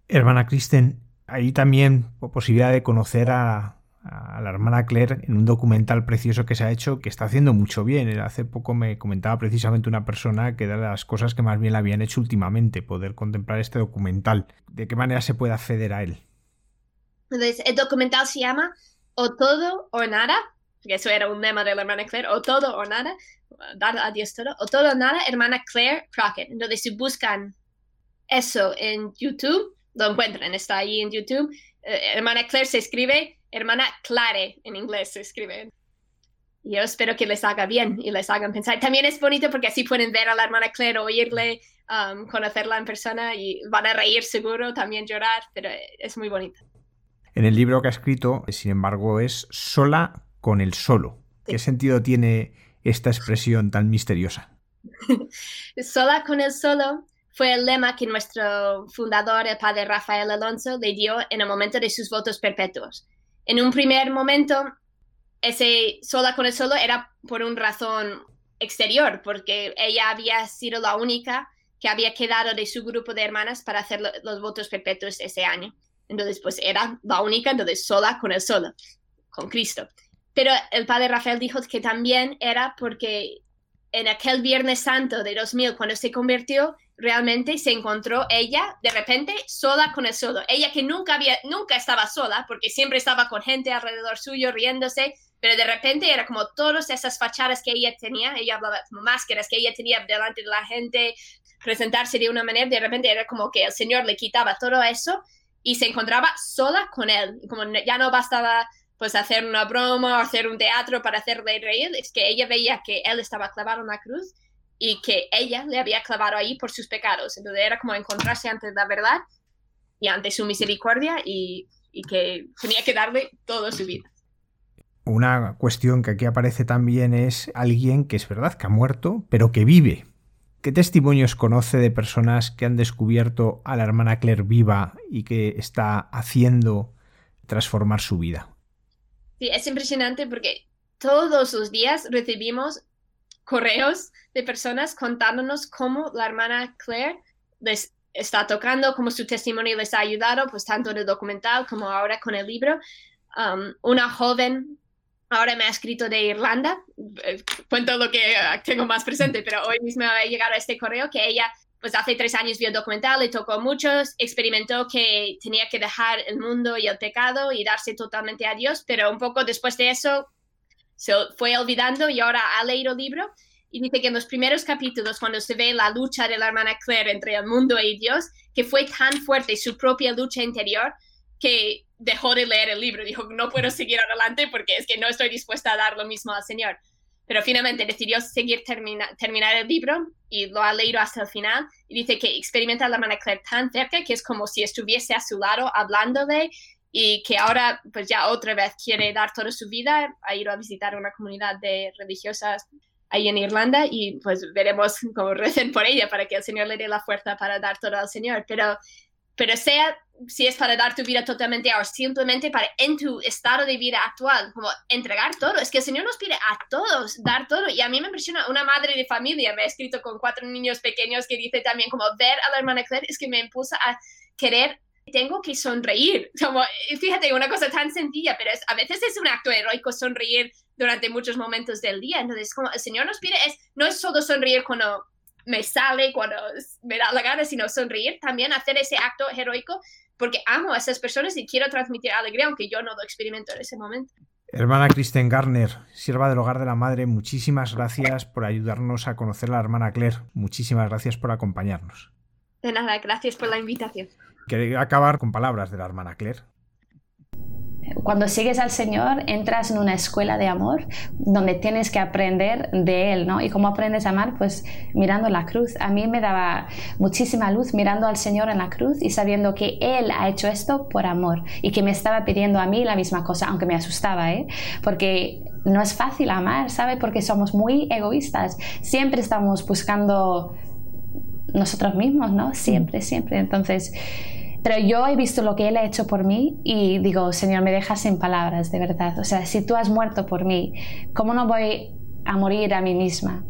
Hermana Kristen, hay también posibilidad de conocer a, la hermana Claire en un documental precioso que se ha hecho que está haciendo mucho bien. Hace poco me comentaba precisamente una persona que era de las cosas que más bien le habían hecho últimamente, poder contemplar este documental. ¿De qué manera se puede acceder a él? Entonces, el documental se llama O todo o nada, porque eso era un lema de la hermana Claire, o todo o nada, dar a Dios todo, o todo o nada, hermana Claire Crockett. Entonces, si buscan eso en YouTube, lo encuentran, está ahí en YouTube. Eh, hermana Claire se escribe, hermana Clare en inglés se escribe. Yo espero que les haga bien y les hagan pensar. También es bonito porque así pueden ver a la hermana Claire, oírle, um, conocerla en persona y van a reír seguro, también llorar, pero es muy bonito. En el libro que ha escrito, sin embargo, es sola con el solo. ¿Qué sentido tiene esta expresión tan misteriosa? sola con el solo fue el lema que nuestro fundador, el padre Rafael Alonso, le dio en el momento de sus votos perpetuos. En un primer momento, ese sola con el solo era por una razón exterior, porque ella había sido la única que había quedado de su grupo de hermanas para hacer los votos perpetuos ese año. Entonces, pues era la única, entonces sola con el solo, con Cristo. Pero el padre Rafael dijo que también era porque en aquel Viernes Santo de 2000, cuando se convirtió, realmente se encontró ella de repente sola con el solo. Ella que nunca había, nunca estaba sola, porque siempre estaba con gente alrededor suyo riéndose, pero de repente era como todas esas fachadas que ella tenía, ella hablaba como máscaras que ella tenía delante de la gente, presentarse de una manera, de repente era como que el Señor le quitaba todo eso y se encontraba sola con él, como ya no bastaba pues hacer una broma o hacer un teatro para hacerle reír, es que ella veía que él estaba clavado en la cruz y que ella le había clavado ahí por sus pecados. Entonces era como encontrarse ante la verdad y ante su misericordia y, y que tenía que darle toda su vida. Una cuestión que aquí aparece también es alguien que es verdad que ha muerto, pero que vive. ¿Qué testimonios conoce de personas que han descubierto a la hermana Claire viva y que está haciendo transformar su vida? Sí, es impresionante porque todos los días recibimos correos de personas contándonos cómo la hermana Claire les está tocando, cómo su testimonio les ha ayudado, pues tanto en el documental como ahora con el libro. Um, una joven ahora me ha escrito de Irlanda, eh, cuento lo que eh, tengo más presente, pero hoy mismo ha llegado este correo que ella pues hace tres años vio el documental, le tocó a muchos, experimentó que tenía que dejar el mundo y el pecado y darse totalmente a Dios, pero un poco después de eso se fue olvidando y ahora ha leído el libro y dice que en los primeros capítulos, cuando se ve la lucha de la hermana Claire entre el mundo y Dios, que fue tan fuerte su propia lucha interior que dejó de leer el libro. Dijo, no puedo seguir adelante porque es que no estoy dispuesta a dar lo mismo al Señor pero finalmente decidió seguir terminar el libro y lo ha leído hasta el final. Y dice que experimenta a la hermana Claire tan cerca que es como si estuviese a su lado hablándole y que ahora pues ya otra vez quiere dar toda su vida, ha ido a visitar una comunidad de religiosas ahí en Irlanda y pues veremos cómo recen por ella para que el Señor le dé la fuerza para dar todo al Señor, pero pero sea si es para dar tu vida totalmente o simplemente para en tu estado de vida actual, como entregar todo. Es que el Señor nos pide a todos dar todo. Y a mí me impresiona una madre de familia, me ha escrito con cuatro niños pequeños que dice también como ver a la hermana Claire es que me impulsa a querer tengo que sonreír. Como, fíjate, una cosa tan sencilla, pero es, a veces es un acto heroico sonreír durante muchos momentos del día. Entonces, como el Señor nos pide, es, no es solo sonreír cuando me sale cuando me da la gana, sino sonreír, también hacer ese acto heroico, porque amo a esas personas y quiero transmitir alegría, aunque yo no lo experimento en ese momento. Hermana Kristen Garner, sierva del hogar de la madre, muchísimas gracias por ayudarnos a conocer a la hermana Claire. Muchísimas gracias por acompañarnos. De nada, gracias por la invitación. Quería acabar con palabras de la hermana Claire cuando sigues al Señor, entras en una escuela de amor donde tienes que aprender de Él, ¿no? Y cómo aprendes a amar, pues mirando la cruz. A mí me daba muchísima luz mirando al Señor en la cruz y sabiendo que Él ha hecho esto por amor y que me estaba pidiendo a mí la misma cosa, aunque me asustaba, ¿eh? Porque no es fácil amar, ¿sabe? Porque somos muy egoístas. Siempre estamos buscando nosotros mismos, ¿no? Siempre, siempre. Entonces pero yo he visto lo que Él ha hecho por mí y digo, Señor, me dejas sin palabras, de verdad. O sea, si tú has muerto por mí, ¿cómo no voy a morir a mí misma?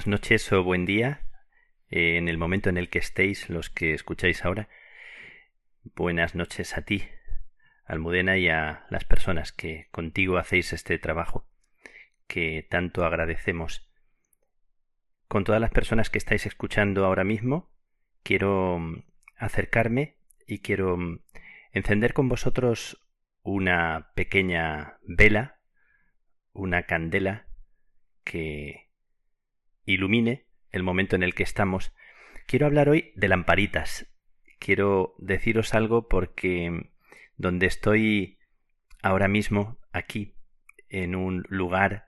Buenas noches o buen día eh, en el momento en el que estéis los que escucháis ahora. Buenas noches a ti, Almudena, y a las personas que contigo hacéis este trabajo, que tanto agradecemos. Con todas las personas que estáis escuchando ahora mismo, quiero mm, acercarme y quiero mm, encender con vosotros una pequeña vela, una candela que ilumine el momento en el que estamos, quiero hablar hoy de lamparitas. Quiero deciros algo porque donde estoy ahora mismo, aquí, en un lugar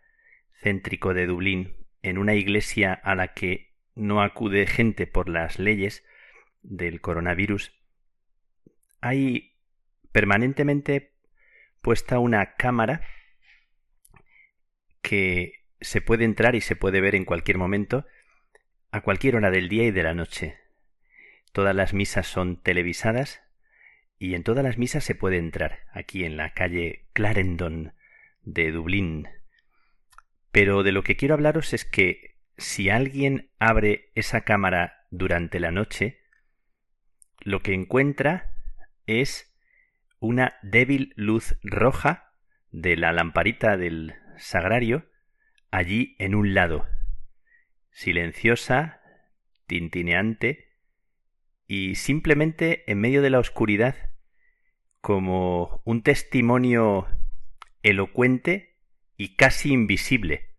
céntrico de Dublín, en una iglesia a la que no acude gente por las leyes del coronavirus, hay permanentemente puesta una cámara que se puede entrar y se puede ver en cualquier momento, a cualquier hora del día y de la noche. Todas las misas son televisadas y en todas las misas se puede entrar, aquí en la calle Clarendon de Dublín. Pero de lo que quiero hablaros es que si alguien abre esa cámara durante la noche, lo que encuentra es una débil luz roja de la lamparita del sagrario allí en un lado, silenciosa, tintineante, y simplemente en medio de la oscuridad, como un testimonio elocuente y casi invisible.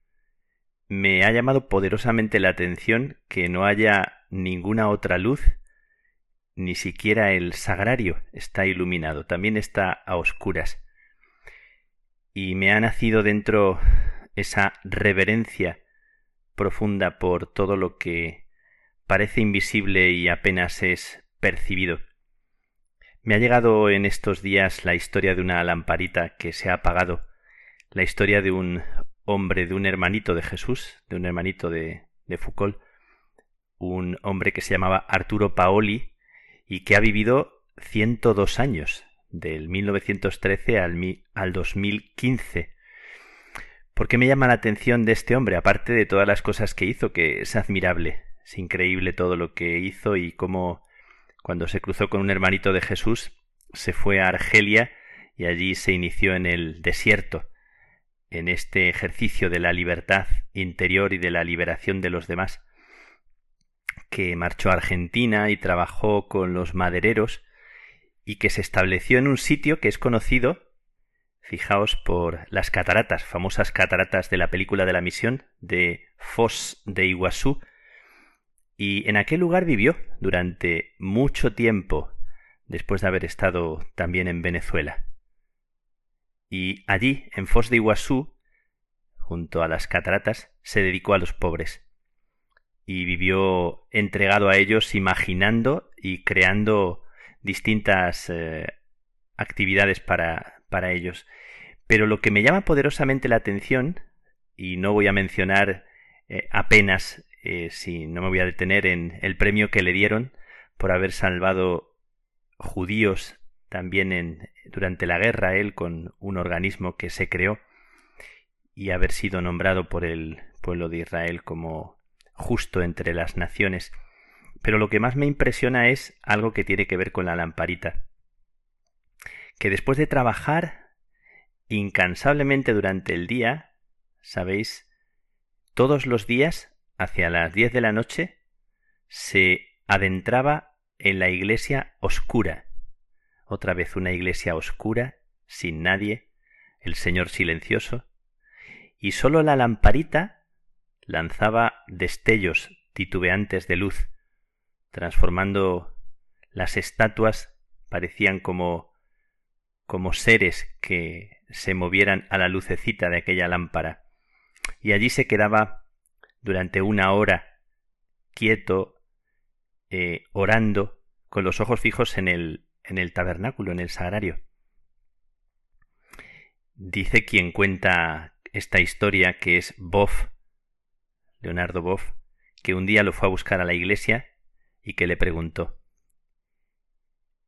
Me ha llamado poderosamente la atención que no haya ninguna otra luz, ni siquiera el sagrario está iluminado, también está a oscuras. Y me ha nacido dentro esa reverencia profunda por todo lo que parece invisible y apenas es percibido. Me ha llegado en estos días la historia de una lamparita que se ha apagado, la historia de un hombre, de un hermanito de Jesús, de un hermanito de, de Foucault, un hombre que se llamaba Arturo Paoli y que ha vivido 102 años, del 1913 al, al 2015, ¿Por qué me llama la atención de este hombre, aparte de todas las cosas que hizo, que es admirable? Es increíble todo lo que hizo y cómo cuando se cruzó con un hermanito de Jesús se fue a Argelia y allí se inició en el desierto, en este ejercicio de la libertad interior y de la liberación de los demás, que marchó a Argentina y trabajó con los madereros y que se estableció en un sitio que es conocido Fijaos por las cataratas, famosas cataratas de la película de la misión de Foz de Iguazú. Y en aquel lugar vivió durante mucho tiempo, después de haber estado también en Venezuela. Y allí, en Foz de Iguazú, junto a las cataratas, se dedicó a los pobres. Y vivió entregado a ellos, imaginando y creando distintas eh, actividades para, para ellos. Pero lo que me llama poderosamente la atención, y no voy a mencionar eh, apenas, eh, si no me voy a detener en el premio que le dieron por haber salvado judíos también en, durante la guerra, él con un organismo que se creó y haber sido nombrado por el pueblo de Israel como justo entre las naciones. Pero lo que más me impresiona es algo que tiene que ver con la lamparita que después de trabajar incansablemente durante el día, sabéis, todos los días, hacia las diez de la noche, se adentraba en la iglesia oscura. Otra vez una iglesia oscura, sin nadie, el Señor silencioso, y sólo la lamparita lanzaba destellos titubeantes de luz, transformando las estatuas parecían como como seres que se movieran a la lucecita de aquella lámpara. Y allí se quedaba durante una hora quieto, eh, orando, con los ojos fijos en el, en el tabernáculo, en el sagrario. Dice quien cuenta esta historia, que es Boff, Leonardo Boff, que un día lo fue a buscar a la iglesia y que le preguntó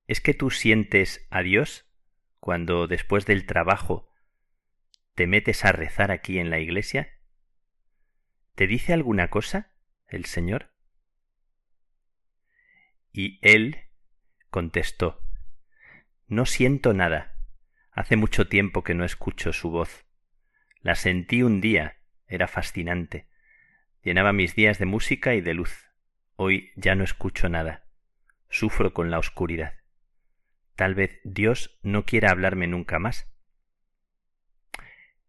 ¿Es que tú sientes a Dios? Cuando después del trabajo te metes a rezar aquí en la iglesia? ¿Te dice alguna cosa el Señor? Y él contestó No siento nada. Hace mucho tiempo que no escucho su voz. La sentí un día, era fascinante. Llenaba mis días de música y de luz. Hoy ya no escucho nada. Sufro con la oscuridad. Tal vez Dios no quiera hablarme nunca más.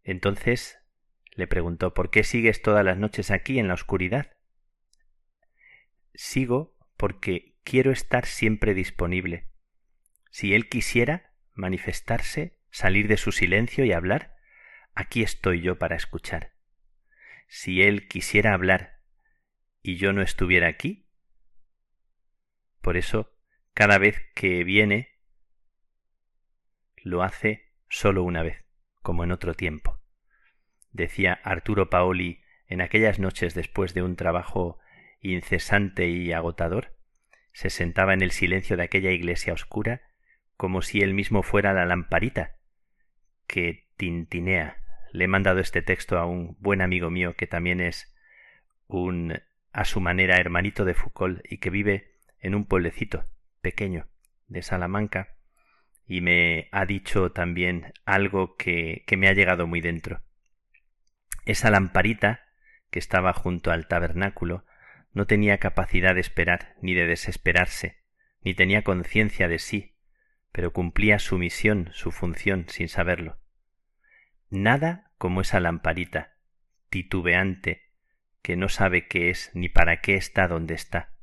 Entonces le preguntó ¿Por qué sigues todas las noches aquí en la oscuridad? Sigo porque quiero estar siempre disponible. Si Él quisiera manifestarse, salir de su silencio y hablar, aquí estoy yo para escuchar. Si Él quisiera hablar y yo no estuviera aquí, por eso cada vez que viene lo hace solo una vez, como en otro tiempo. Decía Arturo Paoli en aquellas noches después de un trabajo incesante y agotador, se sentaba en el silencio de aquella iglesia oscura como si él mismo fuera la lamparita que tintinea. Le he mandado este texto a un buen amigo mío que también es un a su manera hermanito de Foucault y que vive en un pueblecito pequeño de Salamanca y me ha dicho también algo que, que me ha llegado muy dentro. Esa lamparita que estaba junto al tabernáculo no tenía capacidad de esperar ni de desesperarse, ni tenía conciencia de sí, pero cumplía su misión, su función, sin saberlo. Nada como esa lamparita, titubeante, que no sabe qué es ni para qué está donde está.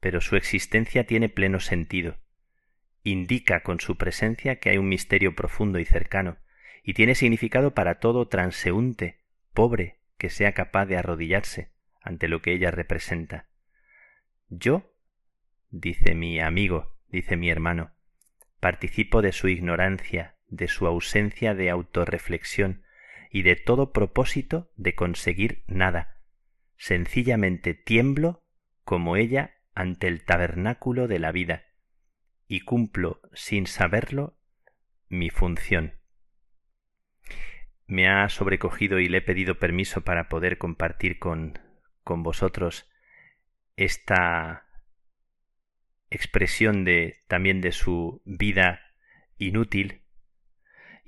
Pero su existencia tiene pleno sentido, indica con su presencia que hay un misterio profundo y cercano, y tiene significado para todo transeúnte, pobre, que sea capaz de arrodillarse ante lo que ella representa. Yo, dice mi amigo, dice mi hermano, participo de su ignorancia, de su ausencia de autorreflexión y de todo propósito de conseguir nada. Sencillamente tiemblo como ella ante el tabernáculo de la vida y cumplo sin saberlo mi función. Me ha sobrecogido y le he pedido permiso para poder compartir con, con vosotros esta expresión de también de su vida inútil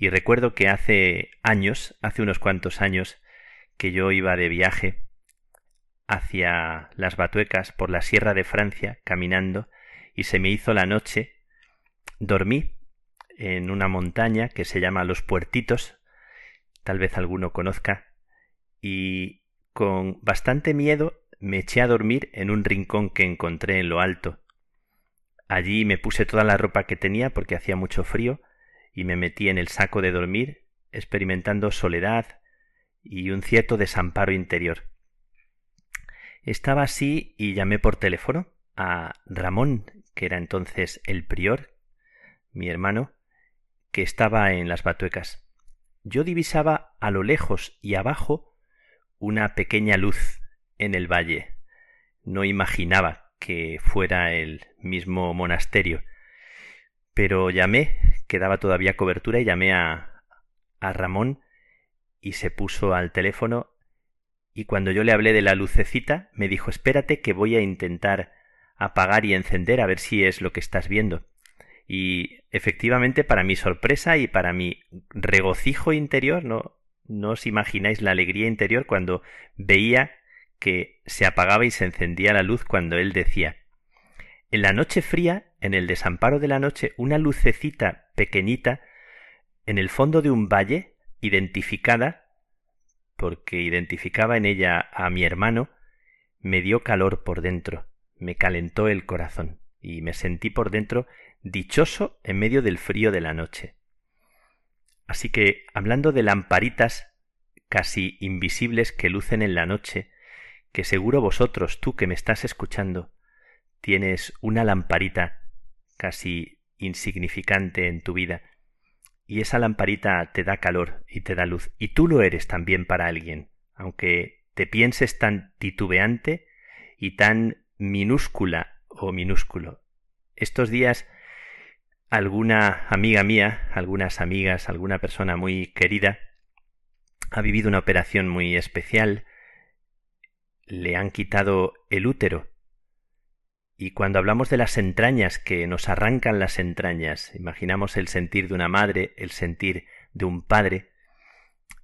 y recuerdo que hace años, hace unos cuantos años, que yo iba de viaje hacia las Batuecas por la Sierra de Francia caminando y se me hizo la noche. Dormí en una montaña que se llama Los Puertitos, tal vez alguno conozca, y con bastante miedo me eché a dormir en un rincón que encontré en lo alto. Allí me puse toda la ropa que tenía porque hacía mucho frío y me metí en el saco de dormir, experimentando soledad y un cierto desamparo interior. Estaba así y llamé por teléfono a Ramón, que era entonces el prior, mi hermano, que estaba en las batuecas. Yo divisaba a lo lejos y abajo una pequeña luz en el valle. No imaginaba que fuera el mismo monasterio. Pero llamé quedaba todavía cobertura y llamé a, a Ramón y se puso al teléfono y cuando yo le hablé de la lucecita me dijo espérate que voy a intentar apagar y encender a ver si es lo que estás viendo. Y efectivamente, para mi sorpresa y para mi regocijo interior, no, no os imagináis la alegría interior cuando veía que se apagaba y se encendía la luz cuando él decía En la noche fría, en el desamparo de la noche, una lucecita pequeñita en el fondo de un valle, identificada, porque identificaba en ella a mi hermano, me dio calor por dentro, me calentó el corazón, y me sentí por dentro dichoso en medio del frío de la noche. Así que, hablando de lamparitas casi invisibles que lucen en la noche, que seguro vosotros, tú que me estás escuchando, tienes una lamparita casi insignificante en tu vida, y esa lamparita te da calor y te da luz, y tú lo eres también para alguien, aunque te pienses tan titubeante y tan minúscula o minúsculo. Estos días alguna amiga mía, algunas amigas, alguna persona muy querida ha vivido una operación muy especial le han quitado el útero. Y cuando hablamos de las entrañas, que nos arrancan las entrañas, imaginamos el sentir de una madre, el sentir de un padre,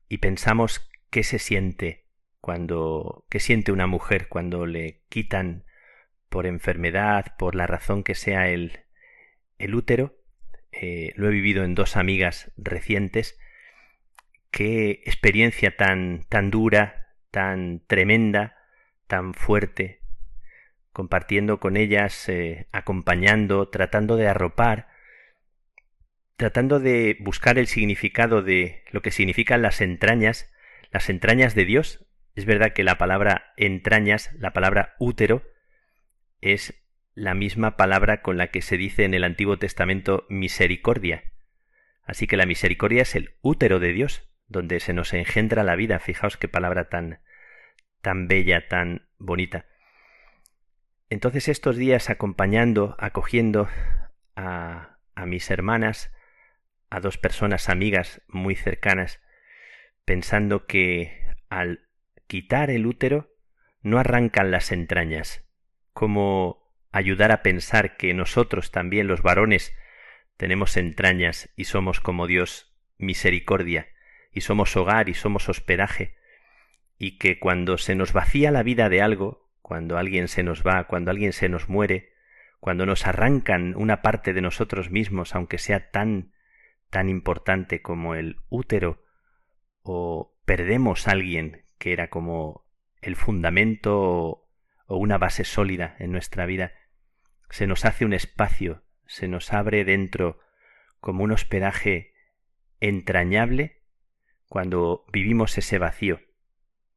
y pensamos qué se siente cuando, qué siente una mujer cuando le quitan por enfermedad, por la razón que sea el, el útero. Eh, lo he vivido en dos amigas recientes. Qué experiencia tan, tan dura, tan tremenda, tan fuerte, compartiendo con ellas, eh, acompañando, tratando de arropar, tratando de buscar el significado de lo que significan las entrañas, las entrañas de Dios. Es verdad que la palabra entrañas, la palabra útero, es la misma palabra con la que se dice en el Antiguo Testamento misericordia. Así que la misericordia es el útero de Dios, donde se nos engendra la vida. Fijaos qué palabra tan tan bella, tan bonita. Entonces estos días acompañando, acogiendo a, a mis hermanas, a dos personas amigas muy cercanas, pensando que al quitar el útero no arrancan las entrañas, como ayudar a pensar que nosotros también los varones tenemos entrañas y somos como Dios misericordia, y somos hogar y somos hospedaje, y que cuando se nos vacía la vida de algo, cuando alguien se nos va, cuando alguien se nos muere, cuando nos arrancan una parte de nosotros mismos, aunque sea tan tan importante como el útero, o perdemos a alguien que era como el fundamento o, una base sólida en nuestra vida, se nos hace un espacio, se nos abre dentro como un hospedaje entrañable cuando vivimos ese vacío,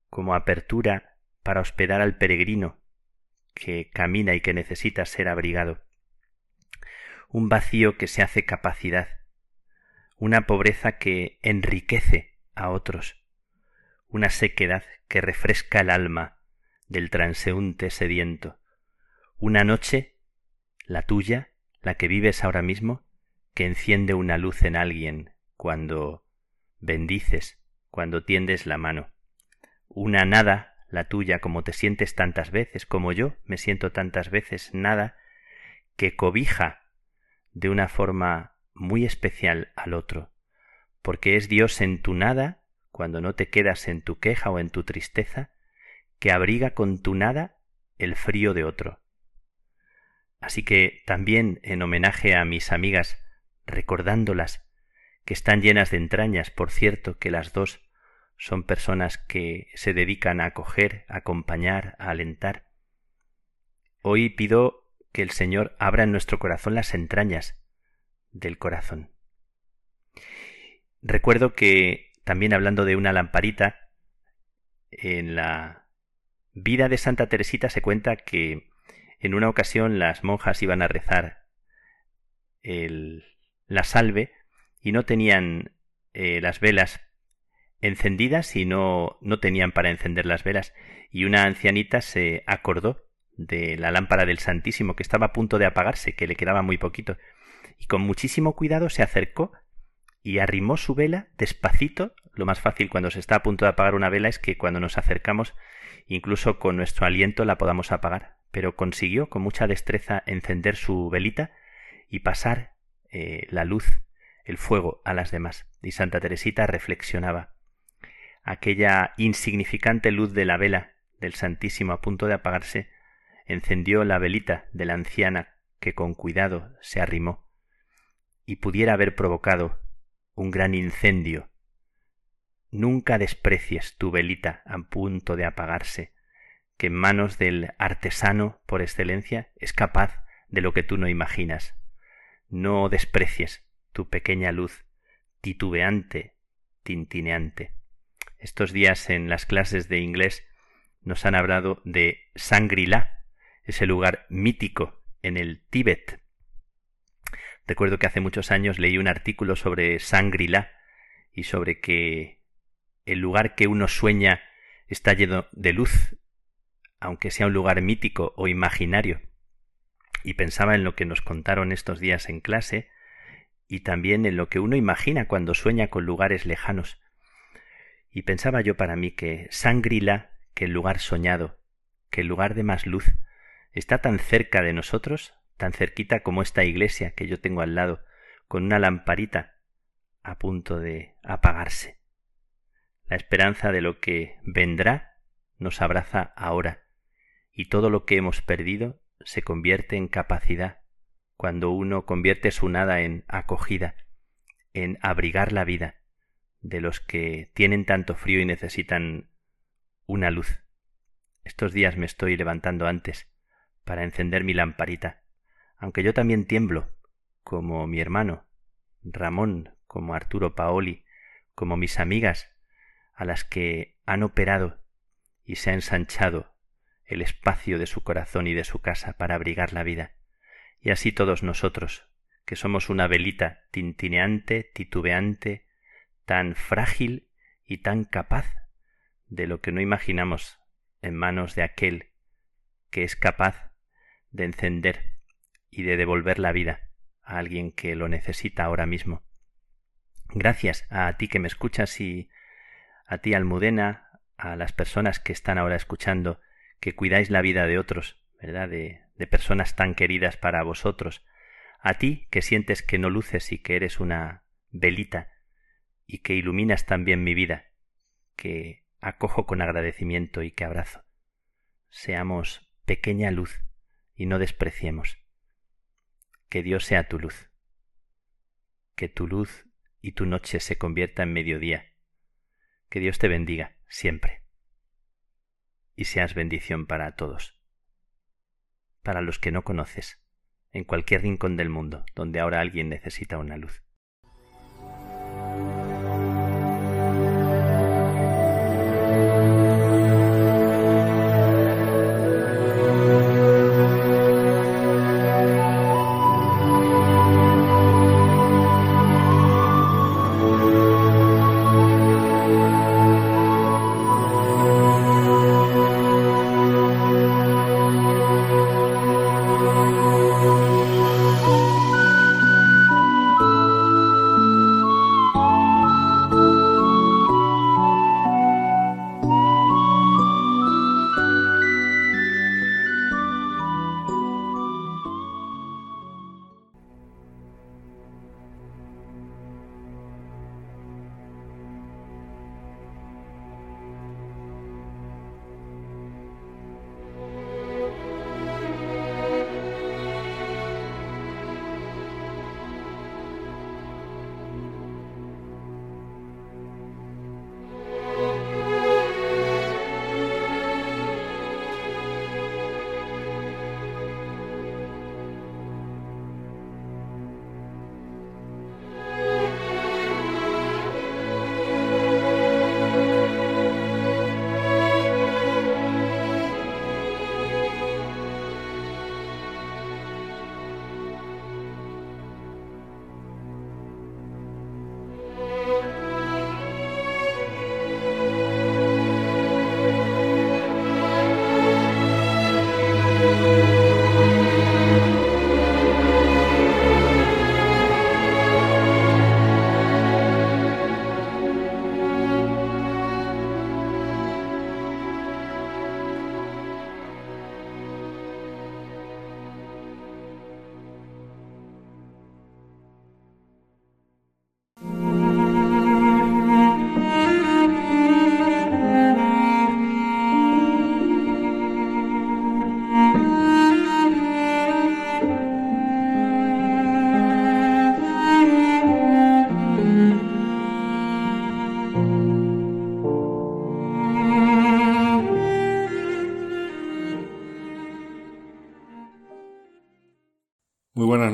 como apertura para hospedar al peregrino que camina y que necesita ser abrigado. Un vacío que se hace capacidad, una pobreza que enriquece a otros, una sequedad que refresca el alma del transeúnte sediento, una noche, la tuya, la que vives ahora mismo, que enciende una luz en alguien cuando bendices, cuando tiendes la mano, una nada, la tuya, como te sientes tantas veces, como yo me siento tantas veces, nada, que cobija de una forma muy especial al otro, porque es Dios en tu nada, cuando no te quedas en tu queja o en tu tristeza, que abriga con tu nada el frío de otro. Así que también en homenaje a mis amigas, recordándolas, que están llenas de entrañas, por cierto, que las dos son personas que se dedican a acoger, a acompañar, a alentar. Hoy pido que el Señor abra en nuestro corazón las entrañas del corazón. Recuerdo que también hablando de una lamparita, en la vida de Santa Teresita se cuenta que en una ocasión las monjas iban a rezar la salve y no tenían eh, las velas encendidas y no, no tenían para encender las velas, y una ancianita se acordó de la lámpara del Santísimo que estaba a punto de apagarse, que le quedaba muy poquito, y con muchísimo cuidado se acercó y arrimó su vela despacito. Lo más fácil cuando se está a punto de apagar una vela es que cuando nos acercamos, incluso con nuestro aliento la podamos apagar, pero consiguió con mucha destreza encender su velita y pasar eh, la luz, el fuego a las demás. Y Santa Teresita reflexionaba aquella insignificante luz de la vela del Santísimo a punto de apagarse, encendió la velita de la anciana que con cuidado se arrimó, y pudiera haber provocado un gran incendio. Nunca desprecies tu velita a punto de apagarse, que en manos del artesano por excelencia es capaz de lo que tú no imaginas. No desprecies tu pequeña luz, titubeante, tintineante. Estos días en las clases de inglés nos han hablado de Shangri-La, ese lugar mítico en el Tíbet. Recuerdo que hace muchos años leí un artículo sobre Shangri-La y sobre que el lugar que uno sueña está lleno de luz, aunque sea un lugar mítico o imaginario. Y pensaba en lo que nos contaron estos días en clase y también en lo que uno imagina cuando sueña con lugares lejanos. Y pensaba yo para mí que Sangrila, que el lugar soñado, que el lugar de más luz está tan cerca de nosotros, tan cerquita como esta iglesia que yo tengo al lado, con una lamparita a punto de apagarse. La esperanza de lo que vendrá nos abraza ahora, y todo lo que hemos perdido se convierte en capacidad cuando uno convierte su nada en acogida, en abrigar la vida de los que tienen tanto frío y necesitan una luz. Estos días me estoy levantando antes para encender mi lamparita, aunque yo también tiemblo, como mi hermano, Ramón, como Arturo Paoli, como mis amigas, a las que han operado y se ha ensanchado el espacio de su corazón y de su casa para abrigar la vida. Y así todos nosotros, que somos una velita tintineante, titubeante, tan frágil y tan capaz de lo que no imaginamos en manos de aquel que es capaz de encender y de devolver la vida a alguien que lo necesita ahora mismo. Gracias a ti que me escuchas y a ti Almudena, a las personas que están ahora escuchando, que cuidáis la vida de otros, ¿verdad? De, personas tan queridas para vosotros. A ti que sientes que no luces y que eres una velita y que iluminas también mi vida, que acojo con agradecimiento y que abrazo. Seamos pequeña luz y no despreciemos. Que Dios sea tu luz. Que tu luz y tu noche se convierta en mediodía. Que Dios te bendiga siempre. Y seas bendición para todos. Para los que no conoces, en cualquier rincón del mundo donde ahora alguien necesita una luz.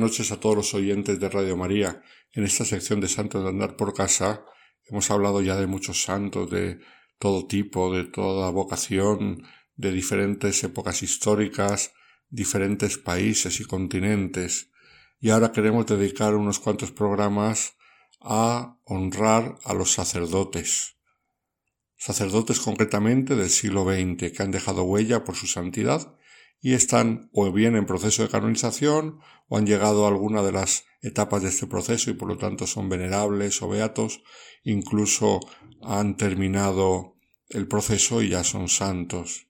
Noches a todos los oyentes de Radio María. En esta sección de Santos de Andar por Casa hemos hablado ya de muchos santos de todo tipo, de toda vocación, de diferentes épocas históricas, diferentes países y continentes. Y ahora queremos dedicar unos cuantos programas a honrar a los sacerdotes. Sacerdotes concretamente del siglo XX que han dejado huella por su santidad y están o bien en proceso de canonización o han llegado a alguna de las etapas de este proceso y por lo tanto son venerables o beatos, incluso han terminado el proceso y ya son santos.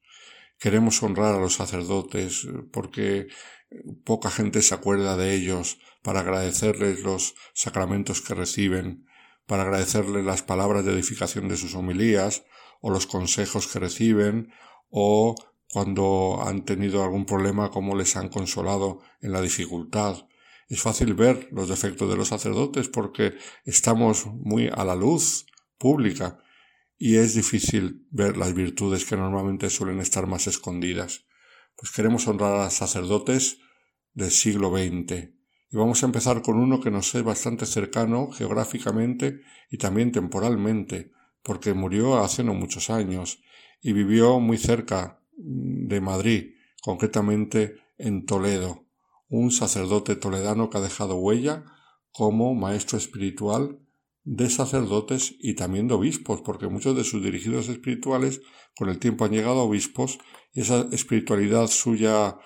queremos honrar a los sacerdotes porque poca gente se acuerda de ellos para agradecerles los sacramentos que reciben, para agradecerles las palabras de edificación de sus homilías o los consejos que reciben o cuando han tenido algún problema cómo les han consolado en la dificultad. Es fácil ver los defectos de los sacerdotes porque estamos muy a la luz pública y es difícil ver las virtudes que normalmente suelen estar más escondidas. Pues queremos honrar a sacerdotes del siglo XX. Y vamos a empezar con uno que nos es bastante cercano geográficamente y también temporalmente, porque murió hace no muchos años y vivió muy cerca de Madrid, concretamente en Toledo, un sacerdote toledano que ha dejado huella como maestro espiritual de sacerdotes y también de obispos, porque muchos de sus dirigidos espirituales con el tiempo han llegado a obispos y esa espiritualidad suya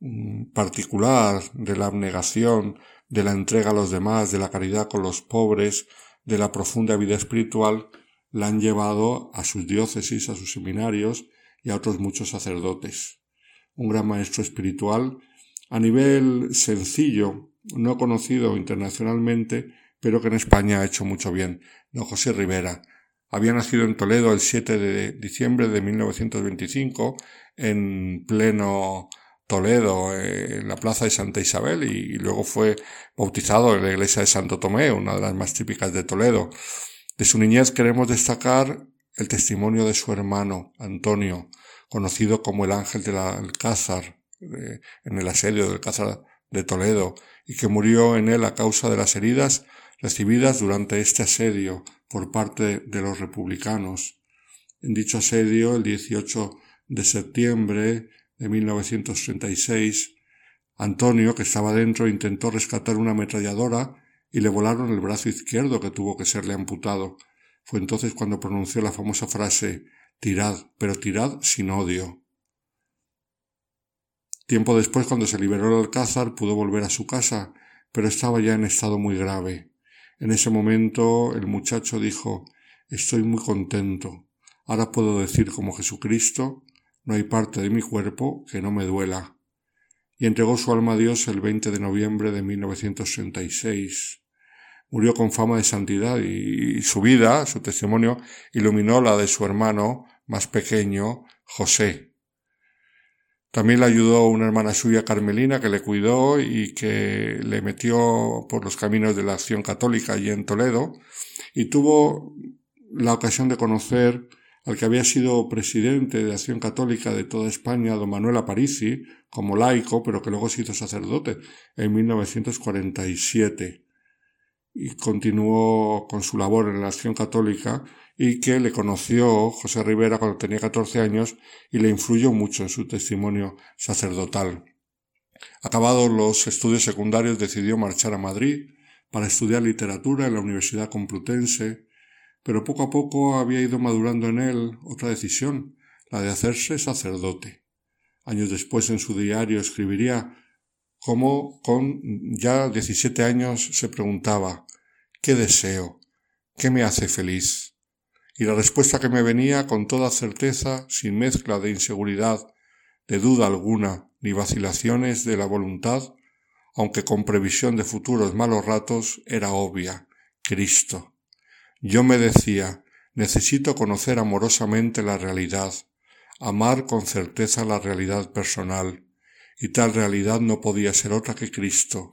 mm, particular de la abnegación, de la entrega a los demás, de la caridad con los pobres, de la profunda vida espiritual, la han llevado a sus diócesis, a sus seminarios y a otros muchos sacerdotes. Un gran maestro espiritual a nivel sencillo, no conocido internacionalmente, pero que en España ha hecho mucho bien, don José Rivera. Había nacido en Toledo el 7 de diciembre de 1925, en pleno Toledo, en la plaza de Santa Isabel, y, luego fue bautizado en la iglesia de Santo Tomé, una de las más típicas de Toledo. De su niñez queremos destacar el testimonio de su hermano, Antonio, conocido como el ángel del Alcázar, en el asedio del Alcázar de Toledo, y que murió en él a causa de las heridas recibidas durante este asedio por parte de los republicanos. En dicho asedio, el 18 de septiembre de 1936, Antonio, que estaba dentro, intentó rescatar una ametralladora y le volaron el brazo izquierdo que tuvo que serle amputado. Fue entonces cuando pronunció la famosa frase Tirad, pero tirad sin odio. Tiempo después, cuando se liberó el Alcázar, pudo volver a su casa, pero estaba ya en estado muy grave. En ese momento el muchacho dijo Estoy muy contento. Ahora puedo decir como Jesucristo No hay parte de mi cuerpo que no me duela. Y entregó su alma a Dios el 20 de noviembre de 1936. Murió con fama de santidad y, su vida, su testimonio, iluminó la de su hermano más pequeño, José, también le ayudó una hermana suya carmelina que le cuidó y que le metió por los caminos de la acción católica allí en Toledo y tuvo la ocasión de conocer al que había sido presidente de Acción Católica de toda España, don Manuel Aparici, como laico, pero que luego se hizo sacerdote en 1947 y continuó con su labor en la Acción Católica y que le conoció José Rivera cuando tenía 14 años y le influyó mucho en su testimonio sacerdotal. Acabados los estudios secundarios decidió marchar a Madrid para estudiar literatura en la Universidad Complutense, pero poco a poco había ido madurando en él otra decisión, la de hacerse sacerdote. Años después en su diario escribiría cómo con ya 17 años se preguntaba ¿qué deseo? ¿qué me hace feliz? y la respuesta que me venía con toda certeza, sin mezcla de inseguridad, de duda alguna, ni vacilaciones de la voluntad, aunque con previsión de futuros malos ratos, era obvia, Cristo. Yo me decía, necesito conocer amorosamente la realidad, amar con certeza la realidad personal, y tal realidad no podía ser otra que Cristo,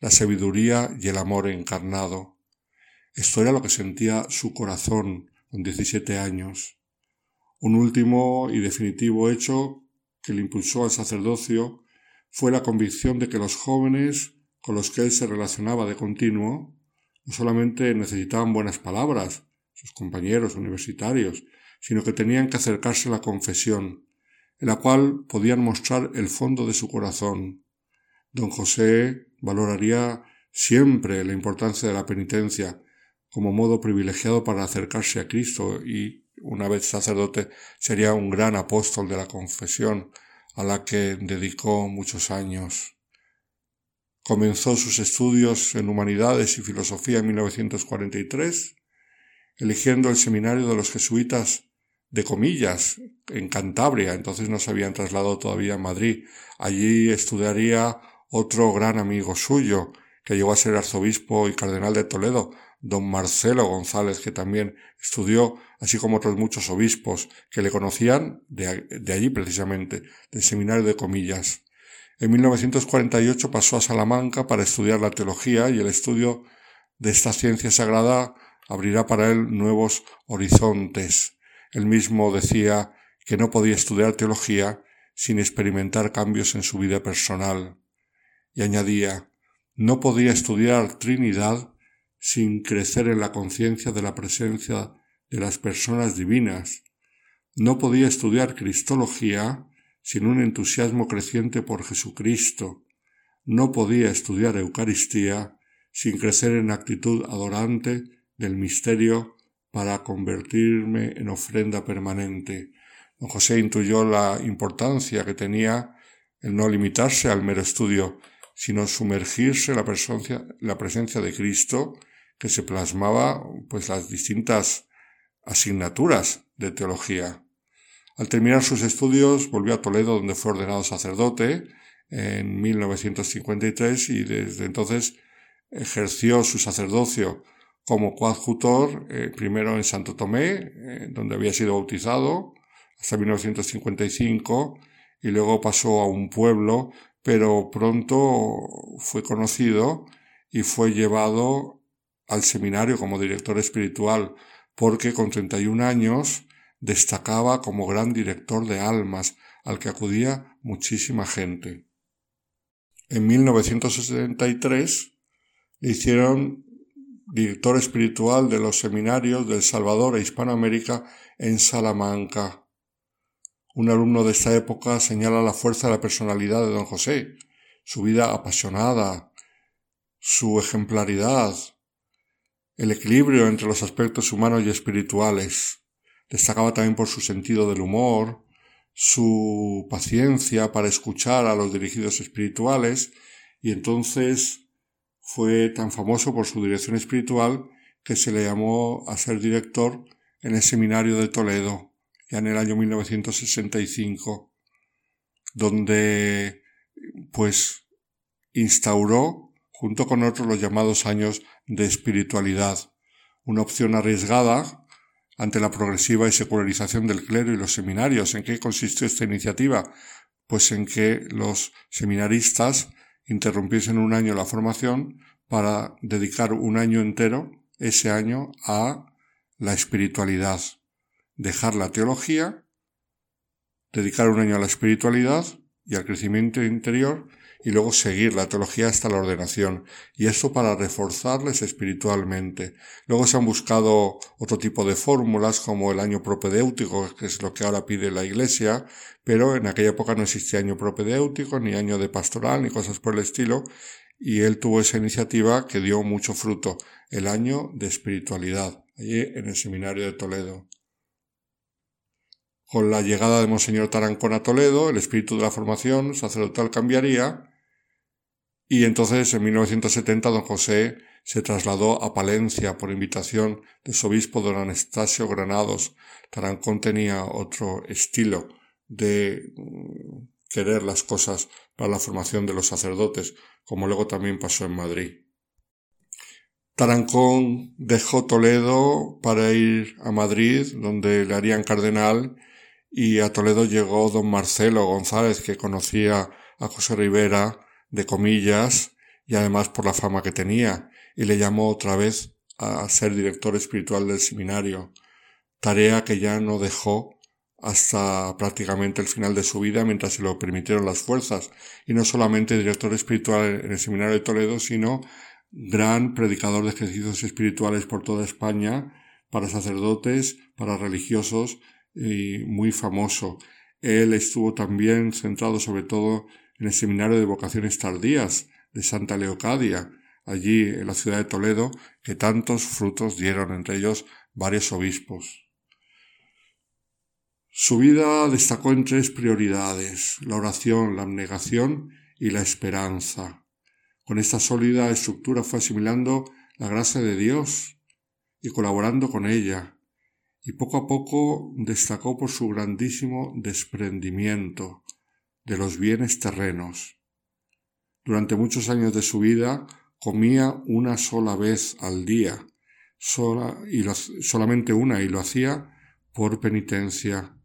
la sabiduría y el amor encarnado. Esto era lo que sentía su corazón, con 17 años. Un último y definitivo hecho que le impulsó al sacerdocio fue la convicción de que los jóvenes con los que él se relacionaba de continuo no solamente necesitaban buenas palabras, sus compañeros universitarios, sino que tenían que acercarse a la confesión, en la cual podían mostrar el fondo de su corazón. Don José valoraría siempre la importancia de la penitencia, como modo privilegiado para acercarse a Cristo y, una vez sacerdote, sería un gran apóstol de la confesión, a la que dedicó muchos años. Comenzó sus estudios en humanidades y filosofía en 1943, eligiendo el seminario de los jesuitas de Comillas, en Cantabria, entonces no se habían trasladado todavía a Madrid. Allí estudiaría otro gran amigo suyo, que llegó a ser arzobispo y cardenal de Toledo, don Marcelo González, que también estudió, así como otros muchos obispos que le conocían de, allí precisamente, del seminario de Comillas. En 1948 pasó a Salamanca para estudiar la teología y el estudio de esta ciencia sagrada abrirá para él nuevos horizontes. Él mismo decía que no podía estudiar teología sin experimentar cambios en su vida personal. Y añadía, no podía estudiar Trinidad sin crecer en la conciencia de la presencia de las personas divinas. No podía estudiar Cristología sin un entusiasmo creciente por Jesucristo. No podía estudiar Eucaristía sin crecer en actitud adorante del misterio para convertirme en ofrenda permanente. Don José intuyó la importancia que tenía el no limitarse al mero estudio, sino sumergirse en la presencia, la presencia de Cristo que se plasmaba pues las distintas asignaturas de teología. Al terminar sus estudios volvió a Toledo donde fue ordenado sacerdote en 1953 y desde entonces ejerció su sacerdocio como coadjutor eh, primero en Santo Tomé, eh, donde había sido bautizado hasta 1955 y luego pasó a un pueblo, pero pronto fue conocido y fue llevado al seminario como director espiritual porque con 31 años destacaba como gran director de almas al que acudía muchísima gente. En 1963 le hicieron director espiritual de los seminarios del Salvador e Hispanoamérica en Salamanca. Un alumno de esta época señala la fuerza de la personalidad de don José, su vida apasionada, su ejemplaridad, el equilibrio entre los aspectos humanos y espirituales. Destacaba también por su sentido del humor, su paciencia para escuchar a los dirigidos espirituales y entonces fue tan famoso por su dirección espiritual que se le llamó a ser director en el seminario de Toledo ya en el año 1965 donde pues instauró junto con otros los llamados años de espiritualidad, una opción arriesgada ante la progresiva y secularización del clero y los seminarios. ¿En qué consistió esta iniciativa? Pues en que los seminaristas interrumpiesen un año la formación para dedicar un año entero, ese año, a la espiritualidad. Dejar la teología, dedicar un año a la espiritualidad y al crecimiento interior y luego seguir la teología hasta la ordenación, y esto para reforzarles espiritualmente. Luego se han buscado otro tipo de fórmulas como el año propedéutico, que es lo que ahora pide la Iglesia, pero en aquella época no existía año propedéutico, ni año de pastoral, ni cosas por el estilo, y él tuvo esa iniciativa que dio mucho fruto, el año de espiritualidad, allí en el seminario de Toledo. Con la llegada de Monseñor Tarancón a Toledo, el espíritu de la formación sacerdotal cambiaría y entonces en 1970 don José se trasladó a Palencia por invitación de su obispo don Anastasio Granados. Tarancón tenía otro estilo de mm, querer las cosas para la formación de los sacerdotes, como luego también pasó en Madrid. Tarancón dejó Toledo para ir a Madrid, donde le harían cardenal, y a Toledo llegó don Marcelo González, que conocía a José Rivera de comillas, y además por la fama que tenía, y le llamó otra vez a ser director espiritual del seminario, tarea que ya no dejó hasta prácticamente el final de su vida mientras se lo permitieron las fuerzas, y no solamente director espiritual en el seminario de Toledo, sino gran predicador de ejercicios espirituales por toda España, para sacerdotes, para religiosos, y muy famoso. Él estuvo también centrado sobre todo en el Seminario de Vocaciones Tardías de Santa Leocadia, allí en la ciudad de Toledo, que tantos frutos dieron, entre ellos varios obispos. Su vida destacó en tres prioridades, la oración, la abnegación y la esperanza. Con esta sólida estructura fue asimilando la gracia de Dios y colaborando con ella, y poco a poco destacó por su grandísimo desprendimiento de los bienes terrenos. Durante muchos años de su vida comía una sola vez al día, sola y solamente una, y lo hacía por penitencia,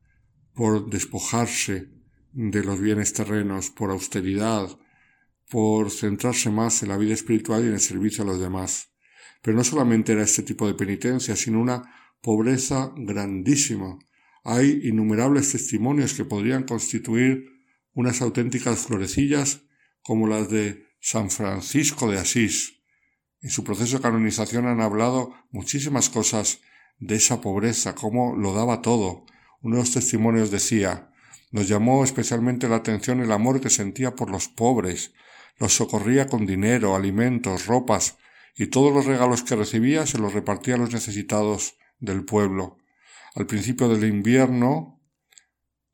por despojarse de los bienes terrenos, por austeridad, por centrarse más en la vida espiritual y en el servicio a los demás. Pero no solamente era este tipo de penitencia, sino una pobreza grandísima. Hay innumerables testimonios que podrían constituir unas auténticas florecillas como las de San Francisco de Asís. En su proceso de canonización han hablado muchísimas cosas de esa pobreza, cómo lo daba todo. Uno de los testimonios decía nos llamó especialmente la atención el amor que sentía por los pobres, los socorría con dinero, alimentos, ropas, y todos los regalos que recibía se los repartía a los necesitados del pueblo. Al principio del invierno,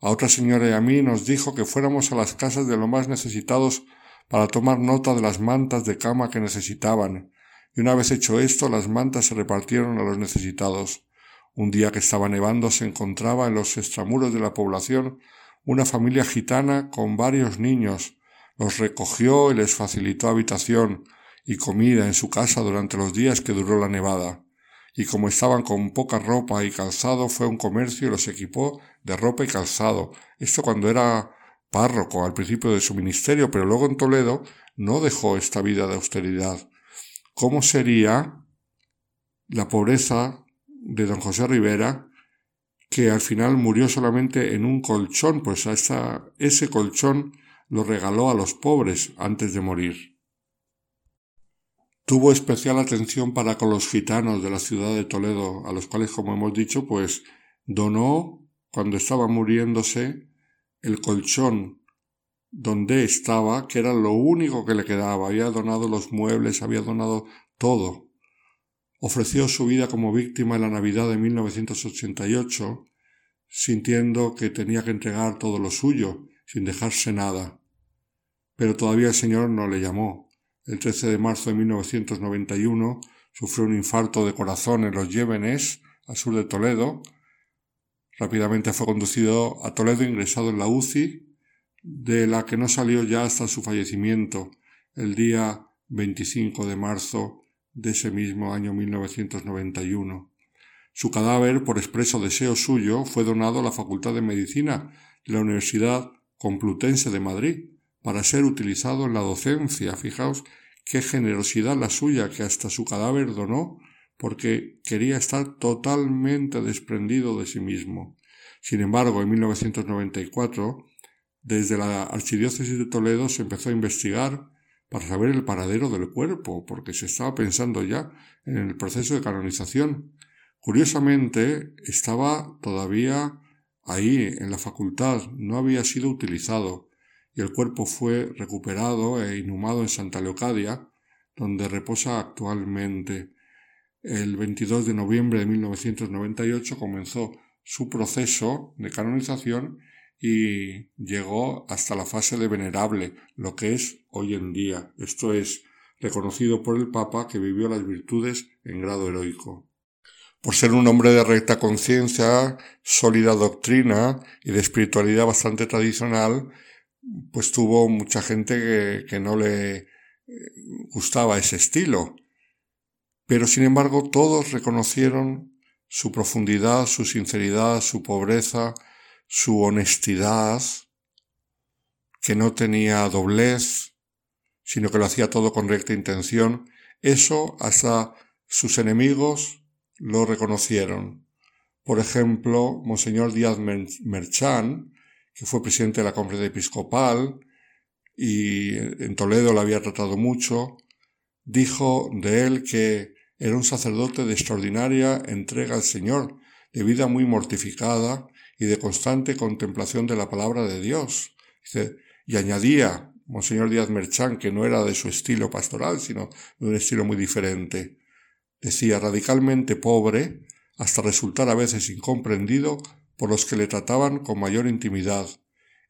a otra señora y a mí nos dijo que fuéramos a las casas de los más necesitados para tomar nota de las mantas de cama que necesitaban, y una vez hecho esto las mantas se repartieron a los necesitados. Un día que estaba nevando se encontraba en los extramuros de la población una familia gitana con varios niños. Los recogió y les facilitó habitación y comida en su casa durante los días que duró la nevada y como estaban con poca ropa y calzado, fue a un comercio y los equipó de ropa y calzado. Esto cuando era párroco al principio de su ministerio, pero luego en Toledo no dejó esta vida de austeridad. ¿Cómo sería la pobreza de don José Rivera, que al final murió solamente en un colchón, pues a ese colchón lo regaló a los pobres antes de morir? Tuvo especial atención para con los gitanos de la ciudad de Toledo, a los cuales, como hemos dicho, pues donó, cuando estaba muriéndose, el colchón donde estaba, que era lo único que le quedaba. Había donado los muebles, había donado todo. Ofreció su vida como víctima en la Navidad de 1988, sintiendo que tenía que entregar todo lo suyo, sin dejarse nada. Pero todavía el Señor no le llamó. El 13 de marzo de 1991 sufrió un infarto de corazón en los Llévenes, al sur de Toledo. Rápidamente fue conducido a Toledo, ingresado en la UCI, de la que no salió ya hasta su fallecimiento, el día 25 de marzo de ese mismo año 1991. Su cadáver, por expreso deseo suyo, fue donado a la Facultad de Medicina de la Universidad Complutense de Madrid, para ser utilizado en la docencia. Fijaos qué generosidad la suya que hasta su cadáver donó porque quería estar totalmente desprendido de sí mismo. Sin embargo, en 1994, desde la Archidiócesis de Toledo se empezó a investigar para saber el paradero del cuerpo, porque se estaba pensando ya en el proceso de canonización. Curiosamente, estaba todavía ahí, en la facultad, no había sido utilizado y el cuerpo fue recuperado e inhumado en Santa Leocadia, donde reposa actualmente. El 22 de noviembre de 1998 comenzó su proceso de canonización y llegó hasta la fase de venerable, lo que es hoy en día. Esto es reconocido por el Papa que vivió las virtudes en grado heroico. Por ser un hombre de recta conciencia, sólida doctrina y de espiritualidad bastante tradicional, pues tuvo mucha gente que, no le eh, gustaba ese estilo. Pero sin embargo todos reconocieron su profundidad, su sinceridad, su pobreza, su honestidad, que no tenía doblez, sino que lo hacía todo con recta intención. Eso hasta sus enemigos lo reconocieron. Por ejemplo, Monseñor Díaz Merchán, que fue presidente de la conferencia episcopal y en Toledo lo había tratado mucho, dijo de él que era un sacerdote de extraordinaria entrega al Señor, de vida muy mortificada y de constante contemplación de la palabra de Dios. y añadía Monseñor Díaz Merchán, que no era de su estilo pastoral, sino de un estilo muy diferente. Decía radicalmente pobre, hasta resultar a veces incomprendido por los que le trataban con mayor intimidad.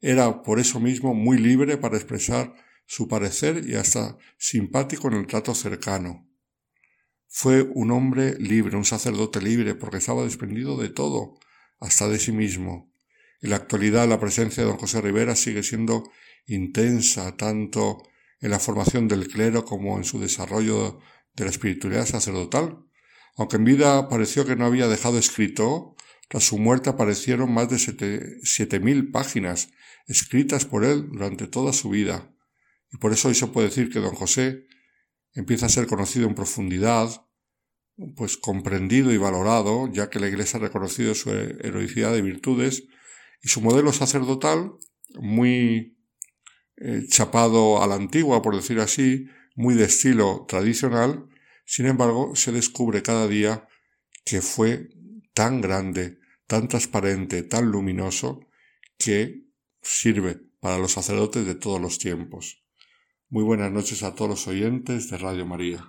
Era por eso mismo muy libre para expresar su parecer y hasta simpático en el trato cercano. Fue un hombre libre, un sacerdote libre, porque estaba desprendido de todo, hasta de sí mismo. En la actualidad la presencia de don José Rivera sigue siendo intensa tanto en la formación del clero como en su desarrollo de la espiritualidad sacerdotal. Aunque en vida pareció que no había dejado escrito, tras su muerte aparecieron más de siete mil páginas escritas por él durante toda su vida. Y por eso hoy se puede decir que don José empieza a ser conocido en profundidad, pues comprendido y valorado, ya que la Iglesia ha reconocido su heroicidad de virtudes y su modelo sacerdotal, muy eh, chapado a la antigua, por decir así, muy de estilo tradicional, sin embargo, se descubre cada día que fue tan grande, tan transparente, tan luminoso, que sirve para los sacerdotes de todos los tiempos. Muy buenas noches a todos los oyentes de Radio María.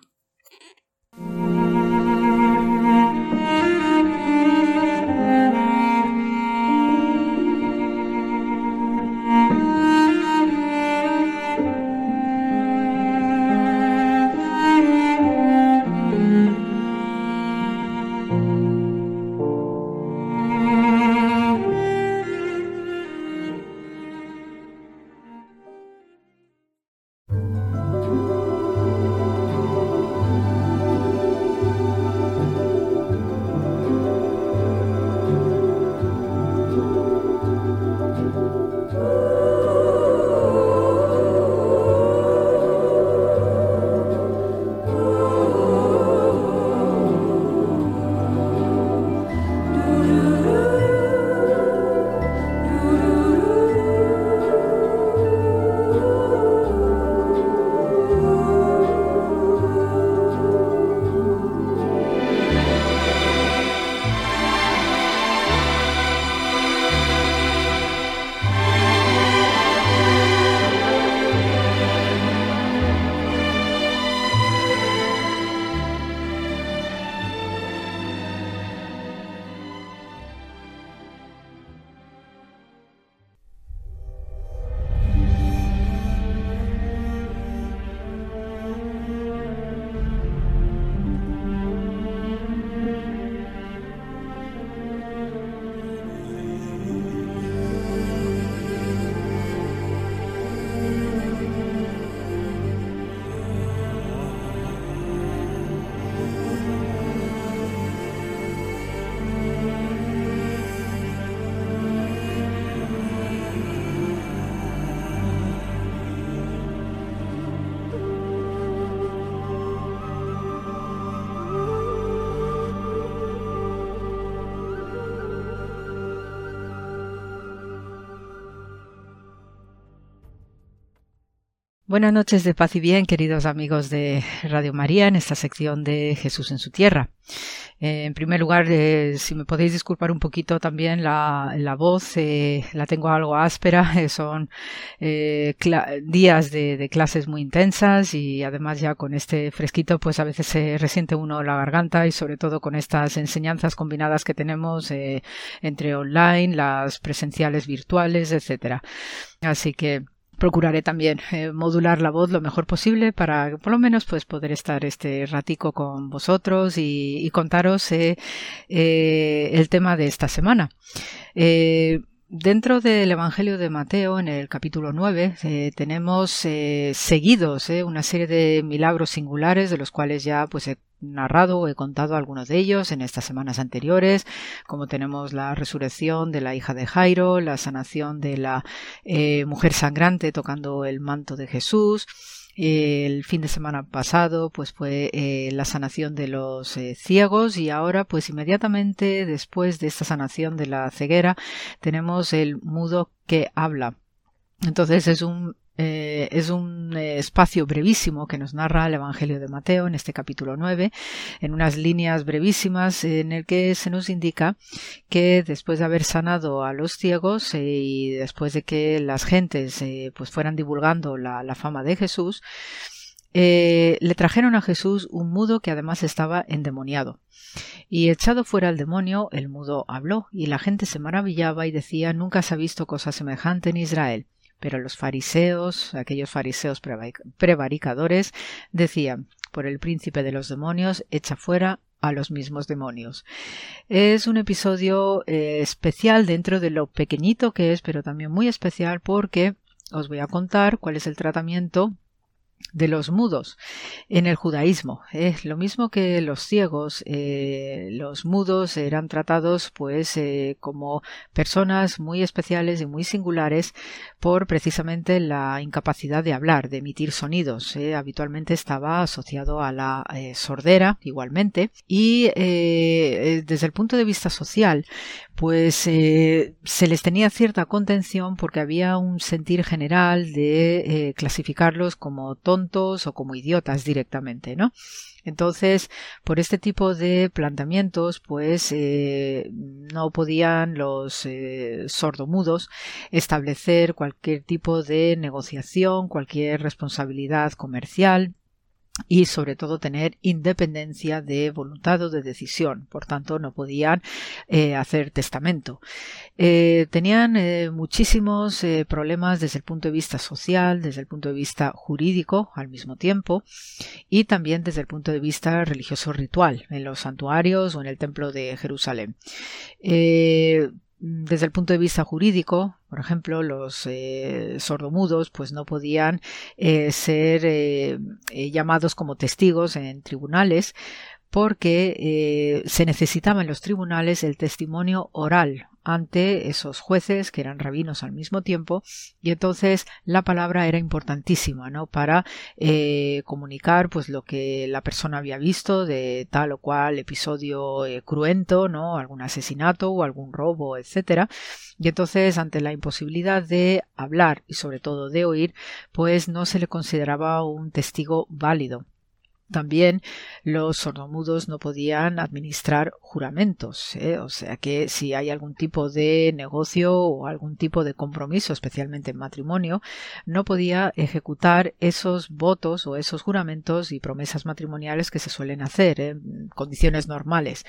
Buenas noches de paz y bien, queridos amigos de Radio María, en esta sección de Jesús en su tierra. Eh, en primer lugar, eh, si me podéis disculpar un poquito también la, la voz, eh, la tengo algo áspera, son días de, de, clases muy intensas y además ya con este fresquito pues a veces se resiente uno la garganta y sobre todo con estas enseñanzas combinadas que tenemos entre online, las presenciales virtuales, etcétera. Así que procuraré también eh, modular la voz lo mejor posible para por lo menos pues poder estar este ratico con vosotros y, contaros eh, eh, el tema de esta semana. Dentro del Evangelio de Mateo, en el capítulo 9, tenemos seguidos una serie de milagros singulares de los cuales ya pues narrado o he contado algunos de ellos en estas semanas anteriores, como tenemos la resurrección de la hija de Jairo, la sanación de la eh, mujer sangrante tocando el manto de Jesús, el fin de semana pasado pues fue eh, la sanación de los eh, ciegos y ahora pues inmediatamente después de esta sanación de la ceguera tenemos el mudo que habla. Entonces es un eh, es un eh, espacio brevísimo que nos narra el Evangelio de Mateo en este capítulo 9, en unas líneas brevísimas en el que se nos indica que después de haber sanado a los ciegos eh, y después de que las gentes pues fueran divulgando la, la, fama de Jesús, le trajeron a Jesús un mudo que además estaba endemoniado. Y echado fuera el demonio, el mudo habló, y la gente se maravillaba y decía nunca se ha visto cosa semejante en Israel. Pero los fariseos, aquellos fariseos prevaricadores, decían, por el príncipe de los demonios, echa fuera a los mismos demonios. Es un episodio eh, especial dentro de lo pequeñito que es, pero también muy especial porque os voy a contar cuál es el tratamiento de los mudos en el judaísmo. Es lo mismo que los ciegos, eh, los mudos eran tratados pues eh, como personas muy especiales y muy singulares por precisamente la incapacidad de hablar, de emitir sonidos. Eh, habitualmente estaba asociado a la sordera igualmente y desde el punto de vista social pues se les tenía cierta contención porque había un sentir general de clasificarlos como tontos o como idiotas directamente, ¿no? Entonces, por este tipo de planteamientos, pues eh, no podían los eh, sordomudos establecer cualquier tipo de negociación, cualquier responsabilidad comercial y sobre todo tener independencia de voluntad o de decisión. Por tanto, no podían eh, hacer testamento. Eh, tenían eh, muchísimos problemas desde el punto de vista social, desde el punto de vista jurídico al mismo tiempo y también desde el punto de vista religioso ritual en los santuarios o en el templo de Jerusalén. Desde el punto de vista jurídico, por ejemplo, los eh, sordomudos pues no podían eh, ser eh, llamados como testigos en tribunales porque se necesitaba en los tribunales el testimonio oral ante esos jueces que eran rabinos al mismo tiempo y entonces la palabra era importantísima no para eh, comunicar pues lo que la persona había visto de tal o cual episodio eh, cruento no algún asesinato o algún robo etcétera. Y entonces ante la imposibilidad de hablar y sobre todo de oír pues no se le consideraba un testigo válido también los sordomudos no podían administrar juramentos, ¿eh? o sea que si hay algún tipo de negocio o algún tipo de compromiso, especialmente en matrimonio, no podía ejecutar esos votos o esos juramentos y promesas matrimoniales que se suelen hacer en condiciones normales.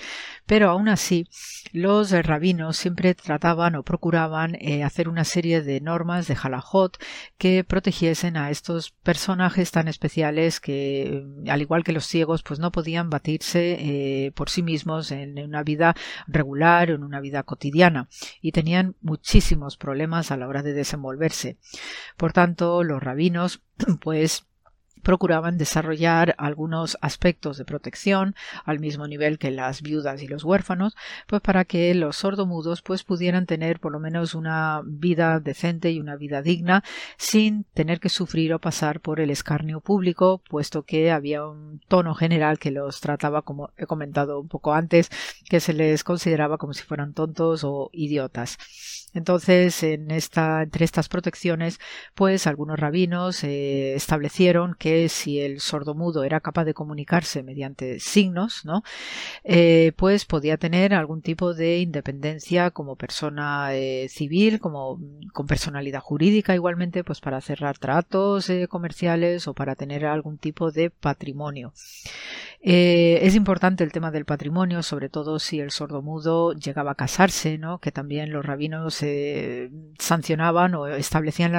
Pero aún así, los rabinos siempre trataban o procuraban eh, hacer una serie de normas de halajot que protegiesen a estos personajes tan especiales que, al igual que los ciegos, pues no podían batirse eh, por sí mismos en una vida regular en una vida cotidiana y tenían muchísimos problemas a la hora de desenvolverse. Por tanto, los rabinos, pues procuraban desarrollar algunos aspectos de protección al mismo nivel que las viudas y los huérfanos, pues para que los sordomudos pues pudieran tener por lo menos una vida decente y una vida digna sin tener que sufrir o pasar por el escarnio público, puesto que había un tono general que los trataba como he comentado un poco antes, que se les consideraba como si fueran tontos o idiotas. Entonces, entre estas protecciones, pues algunos rabinos eh, establecieron que si el sordomudo era capaz de comunicarse mediante signos, ¿no? Eh, pues podía tener algún tipo de independencia como persona eh, civil, como con personalidad jurídica igualmente, pues para cerrar tratos comerciales o para tener algún tipo de patrimonio. es importante el tema del patrimonio, sobre todo si el sordomudo llegaba a casarse. Que también los rabinos se sancionaban o establecían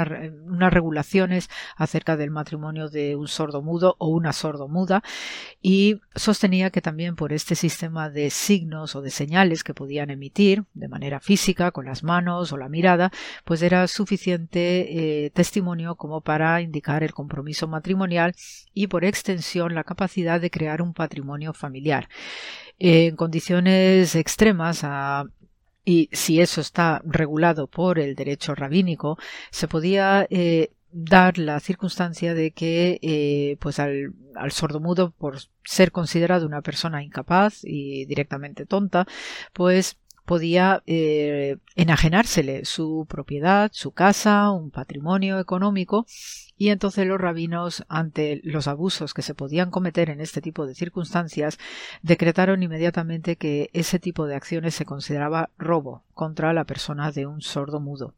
unas regulaciones acerca del matrimonio de un sordomudo o una sordomuda y sostenía que también por este sistema de signos o de señales que podían emitir de manera física con las manos o la mirada pues era suficiente eh, testimonio como para indicar el compromiso matrimonial y por extensión la capacidad de crear un patrimonio familiar. En condiciones extremas a y si eso está regulado por el derecho rabínico, se podía eh, dar la circunstancia de que eh, pues al, al sordomudo por ser considerado una persona incapaz y directamente tonta pues podía eh, enajenársele su propiedad, su casa, un patrimonio económico y entonces los rabinos, ante los abusos que se podían cometer en este tipo de circunstancias, decretaron inmediatamente que ese tipo de acciones se consideraba robo contra la persona de un sordo mudo.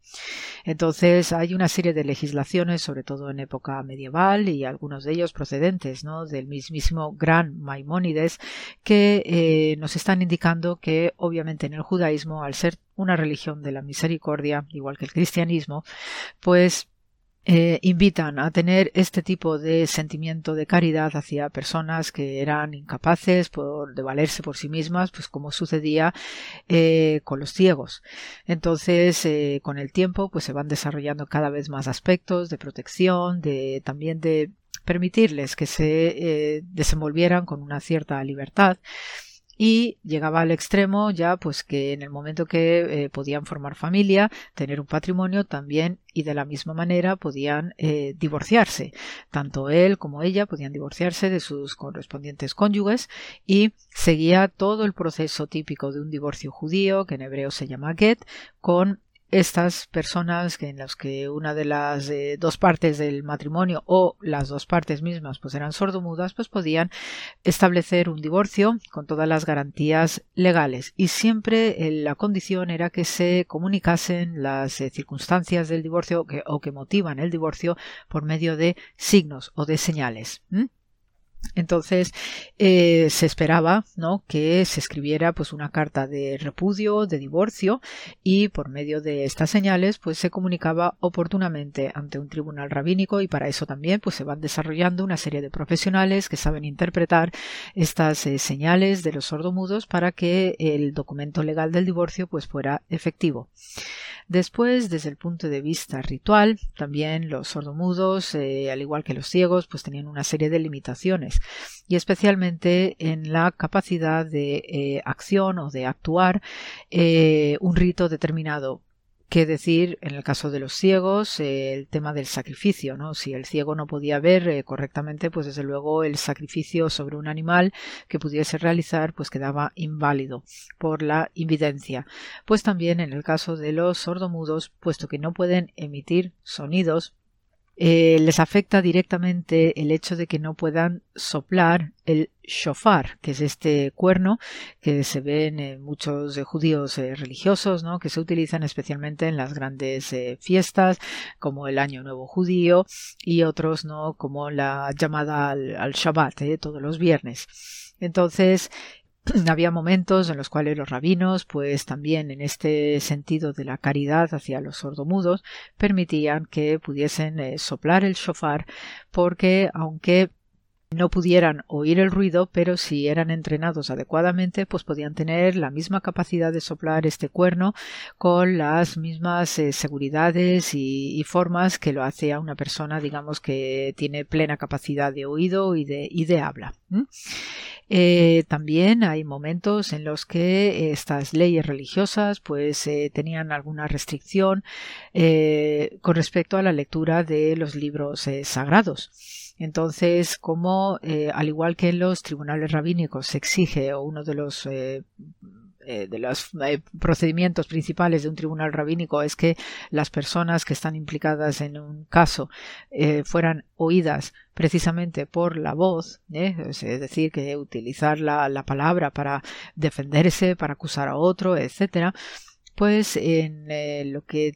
Entonces hay una serie de legislaciones, sobre todo en época medieval, y algunos de ellos procedentes ¿no? del mismísimo gran Maimónides, que eh, nos están indicando que obviamente en el judaísmo, al ser una religión de la misericordia, igual que el cristianismo, pues eh, invitan a tener este tipo de sentimiento de caridad hacia personas que eran incapaces por, de valerse por sí mismas, pues como sucedía eh, con los ciegos. Entonces, eh, con el tiempo, pues se van desarrollando cada vez más aspectos de protección, de también de permitirles que se desenvolvieran con una cierta libertad y llegaba al extremo ya pues que en el momento que eh, podían formar familia, tener un patrimonio también y de la misma manera podían eh, divorciarse. Tanto él como ella podían divorciarse de sus correspondientes cónyuges y seguía todo el proceso típico de un divorcio judío que en hebreo se llama get con estas personas que en las que una de las eh, dos partes del matrimonio o las dos partes mismas pues eran sordomudas pues podían establecer un divorcio con todas las garantías legales y siempre eh, la condición era que se comunicasen las eh, circunstancias del divorcio o que motivan el divorcio por medio de signos o de señales. Entonces eh, se esperaba ¿no? que se escribiera pues una carta de repudio, de divorcio, y por medio de estas señales pues se comunicaba oportunamente ante un tribunal rabínico y para eso también pues se van desarrollando una serie de profesionales que saben interpretar estas eh, señales de los sordomudos para que el documento legal del divorcio pues fuera efectivo. Después, desde el punto de vista ritual, también los sordomudos, eh, al igual que los ciegos, pues tenían una serie de limitaciones y especialmente en la capacidad de eh, acción o de actuar eh, un rito determinado que decir en el caso de los ciegos eh, el tema del sacrificio, ¿no? Si el ciego no podía ver correctamente, pues desde luego el sacrificio sobre un animal que pudiese realizar pues quedaba inválido por la invidencia. Pues también en el caso de los sordomudos, puesto que no pueden emitir sonidos, eh, les afecta directamente el hecho de que no puedan soplar el shofar, que es este cuerno que se ve en muchos judíos eh, religiosos, ¿no? que se utilizan especialmente en las grandes eh, fiestas, como el Año Nuevo Judío, y otros, ¿no? como la llamada al, al Shabbat, todos los viernes. Entonces, había momentos en los cuales los rabinos, pues también en este sentido de la caridad hacia los sordomudos, permitían que pudiesen eh, soplar el shofar, porque aunque no pudieran oír el ruido, pero si eran entrenados adecuadamente, pues podían tener la misma capacidad de soplar este cuerno con las mismas eh, seguridades y, formas que lo hace a una persona, digamos, que tiene plena capacidad de oído y de, habla. Eh, también hay momentos en los que estas leyes religiosas pues eh, tenían alguna restricción con respecto a la lectura de los libros sagrados. Entonces, como eh, al igual que en los tribunales rabínicos se exige o uno de los eh, eh, de los procedimientos principales de un tribunal rabínico es que las personas que están implicadas en un caso fueran oídas precisamente por la voz, es decir, que utilizar la, la, palabra para defenderse, para acusar a otro, etcétera, pues en lo que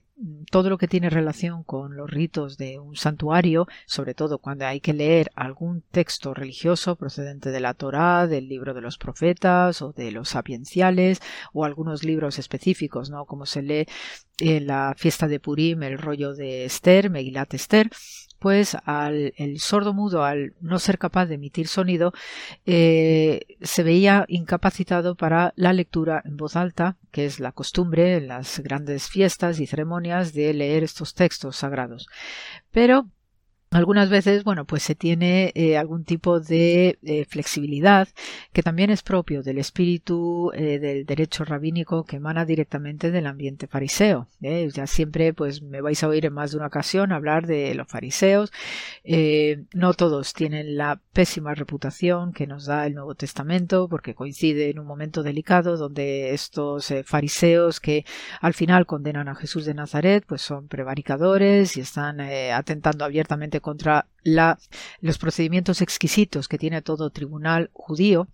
todo lo que tiene relación con los ritos de un santuario, sobre todo cuando hay que leer algún texto religioso procedente de la Torá, del libro de los profetas o de los sapienciales o algunos libros específicos, ¿no? Como se lee en la fiesta de Purim, el rollo de Esther, Megilat Esther, pues al el sordo mudo al no ser capaz de emitir sonido eh, se veía incapacitado para la lectura en voz alta que es la costumbre en las grandes fiestas y ceremonias de leer estos textos sagrados. Pero algunas veces, bueno, pues se tiene eh, algún tipo de eh, flexibilidad que también es propio del espíritu eh, del derecho rabínico que emana directamente del ambiente fariseo. Ya siempre, pues me vais a oír en más de una ocasión hablar de los fariseos. no todos tienen la pésima reputación que nos da el Nuevo Testamento porque coincide en un momento delicado donde estos fariseos que al final condenan a Jesús de Nazaret, pues son prevaricadores y están atentando abiertamente contra la, los procedimientos exquisitos que tiene todo tribunal judío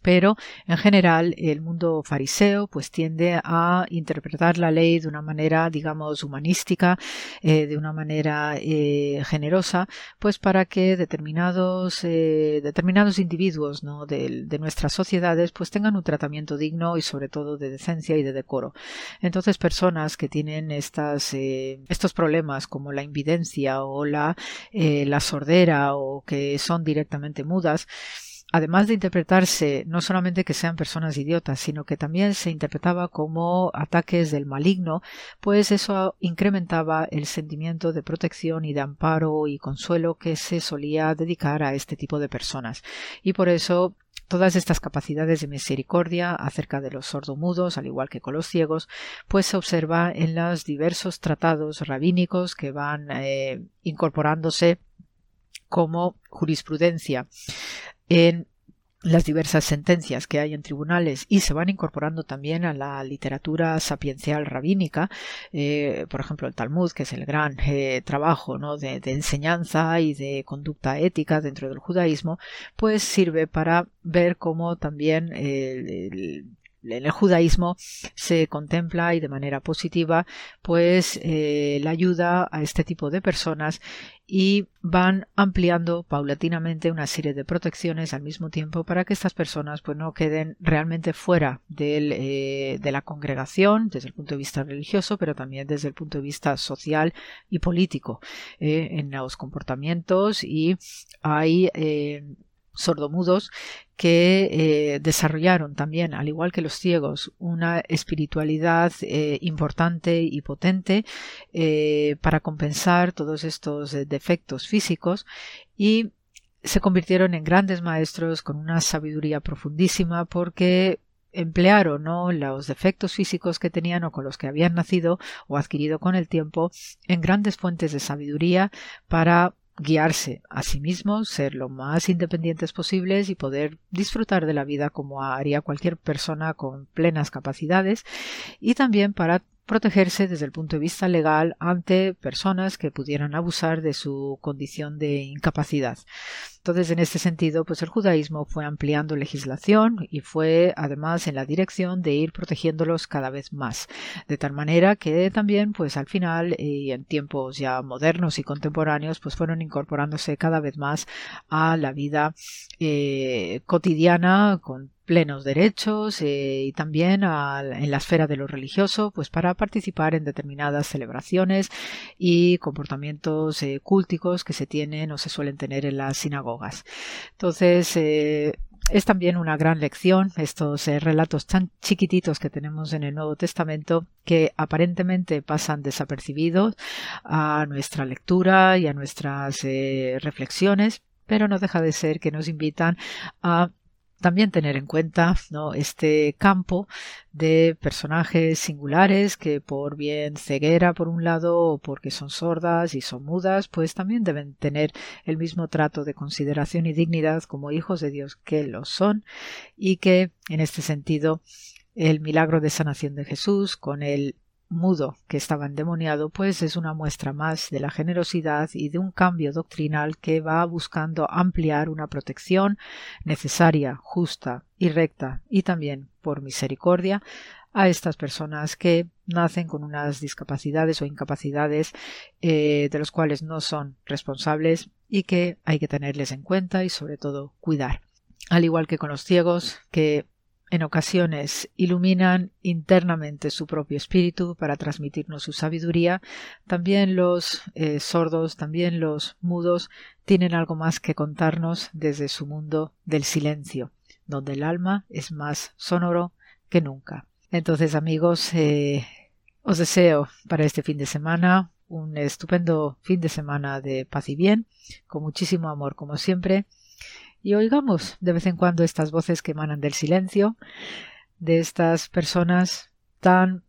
pero en general el mundo fariseo pues tiende a interpretar la ley de una manera digamos humanística eh, de una manera eh, generosa pues para que determinados eh, determinados individuos ¿no? de, de, nuestras sociedades pues tengan un tratamiento digno y sobre todo de decencia y de decoro entonces personas que tienen estas estos problemas como la invidencia o la la sordera o que son directamente mudas además de interpretarse no solamente que sean personas idiotas, sino que también se interpretaba como ataques del maligno, pues eso incrementaba el sentimiento de protección y de amparo y consuelo que se solía dedicar a este tipo de personas. Y por eso todas estas capacidades de misericordia acerca de los sordomudos, al igual que con los ciegos, pues se observa en los diversos tratados rabínicos que van eh, incorporándose como jurisprudencia en las diversas sentencias que hay en tribunales y se van incorporando también a la literatura sapiencial rabínica, eh, por ejemplo el Talmud, que es el gran eh, trabajo ¿no? de, enseñanza y de conducta ética dentro del judaísmo, pues sirve para ver cómo también el en el judaísmo se contempla y de manera positiva pues eh, la ayuda a este tipo de personas y van ampliando paulatinamente una serie de protecciones al mismo tiempo para que estas personas pues no queden realmente fuera del, eh, de la congregación desde el punto de vista religioso pero también desde el punto de vista social y político. Eh, en los comportamientos y hay sordomudos que eh, desarrollaron también, al igual que los ciegos, una espiritualidad eh, importante y potente eh, para compensar todos estos defectos físicos y se convirtieron en grandes maestros con una sabiduría profundísima porque emplearon ¿no? los defectos físicos que tenían o con los que habían nacido o adquirido con el tiempo en grandes fuentes de sabiduría para guiarse a sí mismos, ser lo más independientes posibles y poder disfrutar de la vida como haría cualquier persona con plenas capacidades y también para protegerse desde el punto de vista legal ante personas que pudieran abusar de su condición de incapacidad. Entonces, en este sentido, pues el judaísmo fue ampliando legislación y fue además en la dirección de ir protegiéndolos cada vez más, de tal manera que también, pues al final y en tiempos ya modernos y contemporáneos, pues fueron incorporándose cada vez más a la vida eh, cotidiana con plenos derechos eh, y también en la esfera de lo religioso, pues para participar en determinadas celebraciones y comportamientos eh, cúlticos que se tienen o se suelen tener en las sinagogas. Entonces, eh, es también una gran lección estos relatos tan chiquititos que tenemos en el Nuevo Testamento que aparentemente pasan desapercibidos a nuestra lectura y a nuestras reflexiones, pero no deja de ser que nos invitan a también tener en cuenta ¿no? este campo de personajes singulares que por bien ceguera por un lado o porque son sordas y son mudas, pues también deben tener el mismo trato de consideración y dignidad como hijos de Dios que lo son y que en este sentido el milagro de sanación de Jesús con el mudo que estaba endemoniado, pues es una muestra más de la generosidad y de un cambio doctrinal que va buscando ampliar una protección necesaria, justa y recta y también por misericordia a estas personas que nacen con unas discapacidades o incapacidades eh, de los cuales no son responsables y que hay que tenerles en cuenta y sobre todo cuidar. Al igual que con los ciegos, que en ocasiones iluminan internamente su propio espíritu para transmitirnos su sabiduría, también los eh, sordos, también los mudos tienen algo más que contarnos desde su mundo del silencio, donde el alma es más sonoro que nunca. Entonces, amigos, eh, os deseo para este fin de semana un estupendo fin de semana de paz y bien, con muchísimo amor como siempre y oigamos de vez en cuando estas voces que emanan del silencio, de estas personas tan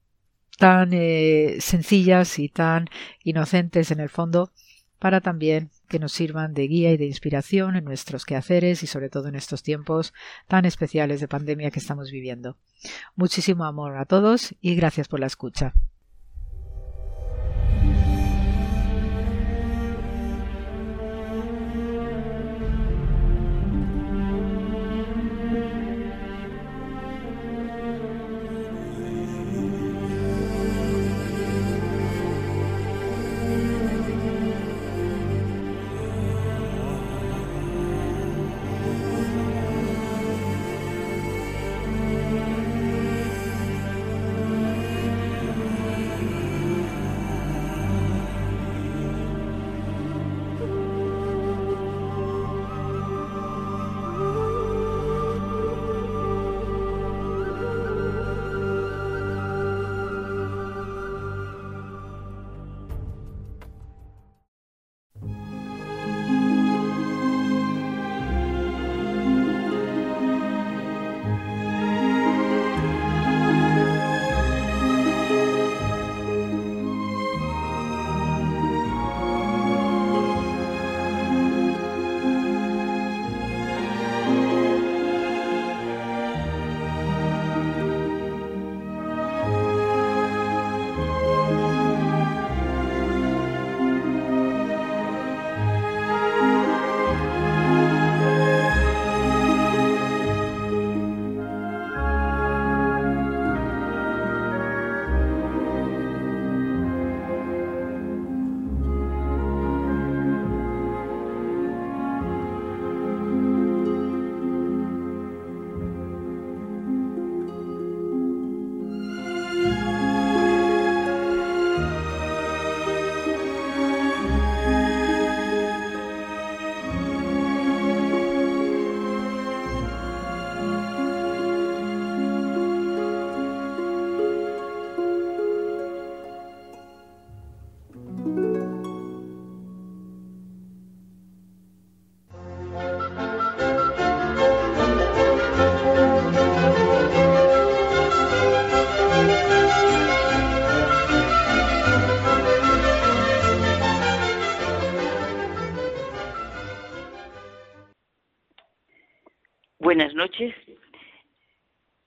tan eh, sencillas y tan inocentes en el fondo, para también que nos sirvan de guía y de inspiración en nuestros quehaceres y sobre todo en estos tiempos tan especiales de pandemia que estamos viviendo. Muchísimo amor a todos y gracias por la escucha.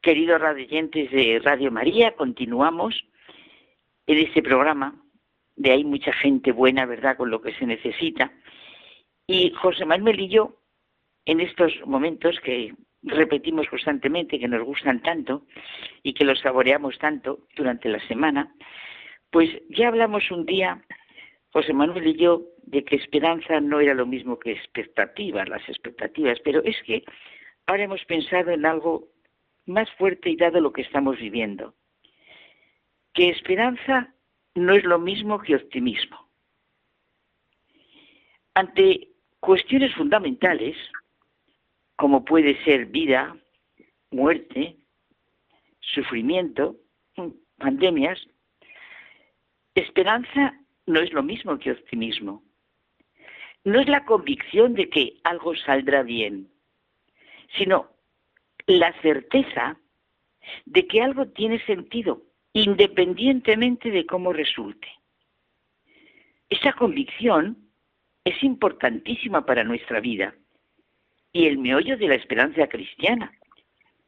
Queridos radioyentes de Radio María. Continuamos en este programa de Hay mucha gente buena, ¿verdad?, con lo que se necesita. Y José Manuel y yo, en estos momentos que repetimos constantemente, que nos gustan tanto y que los saboreamos tanto durante la semana, pues ya hablamos un día, José Manuel y yo, de que esperanza no era lo mismo que expectativas, las expectativas, pero es que ahora hemos pensado en algo más fuerte y dado lo que estamos viviendo, que esperanza no es lo mismo que optimismo. Ante cuestiones fundamentales, como puede ser vida, muerte, sufrimiento, pandemias, esperanza no es lo mismo que optimismo. No es la convicción de que algo saldrá bien, sino la certeza de que algo tiene sentido, independientemente de cómo resulte. Esa convicción es importantísima para nuestra vida y el meollo de la esperanza cristiana.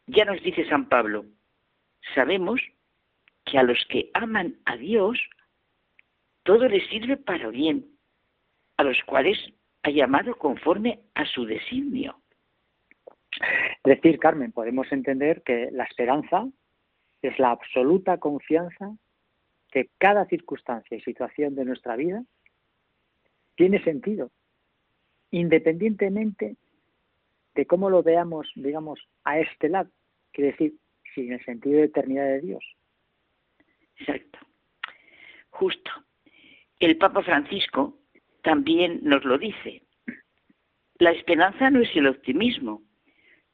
Ya nos dice San Pablo, sabemos que a los que aman a Dios, todo les sirve para bien, a los cuales ha llamado conforme a su designio. Es decir, Carmen, podemos entender que la esperanza es la absoluta confianza que cada circunstancia y situación de nuestra vida tiene sentido, independientemente de cómo lo veamos, digamos, a este lado, quiere decir, sin el sentido de eternidad de Dios. Exacto. Justo. El Papa Francisco también nos lo dice. La esperanza no es el optimismo,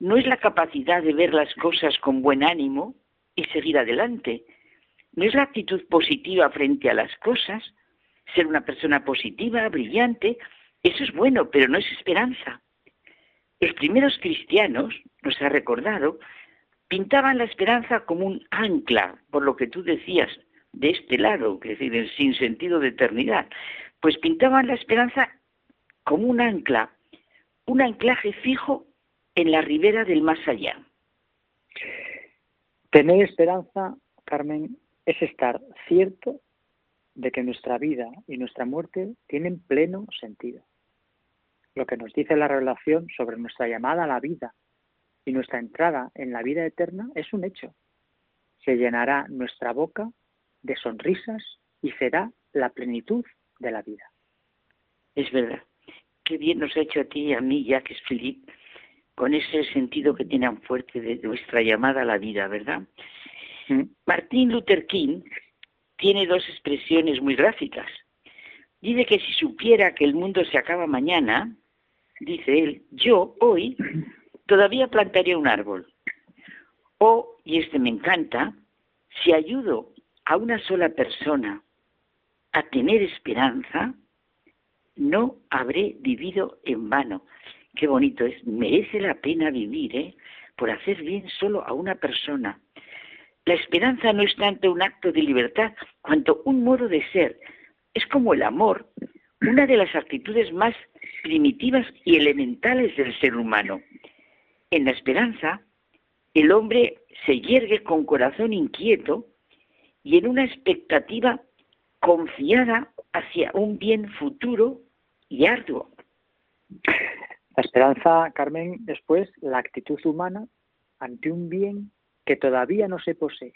no es la capacidad de ver las cosas con buen ánimo y seguir adelante, no es la actitud positiva frente a las cosas, ser una persona positiva, brillante, eso es bueno, pero no es esperanza. Los primeros cristianos, nos ha recordado, pintaban la esperanza como un ancla, por lo que tú decías, de este lado, es decir, sin sentido de eternidad, pues pintaban la esperanza como un ancla, un anclaje fijo en la ribera del más allá. Tener esperanza, Carmen, es estar cierto de que nuestra vida y nuestra muerte tienen pleno sentido. Lo que nos dice la revelación sobre nuestra llamada a la vida y nuestra entrada en la vida eterna es un hecho. Se llenará nuestra boca de sonrisas y será la plenitud de la vida. Es verdad. Qué bien nos ha hecho a ti y a mí, Jacques Philippe, con ese sentido que tiene tan fuerte de nuestra llamada a la vida, ¿verdad? Martín Luther King tiene dos expresiones muy gráficas. Dice que si supiera que el mundo se acaba mañana, dice él, yo hoy todavía plantaría un árbol. O, y este me encanta, si ayudo a una sola persona a tener esperanza, no habré vivido en vano. Qué bonito es, merece la pena vivir, ¿eh? Por hacer bien solo a una persona. La esperanza no es tanto un acto de libertad, cuanto un modo de ser. Es como el amor, una de las actitudes más primitivas y elementales del ser humano. En la esperanza, el hombre se yergue con corazón inquieto y en una expectativa confiada hacia un bien futuro y arduo. La esperanza, Carmen, después la actitud humana ante un bien que todavía no se posee,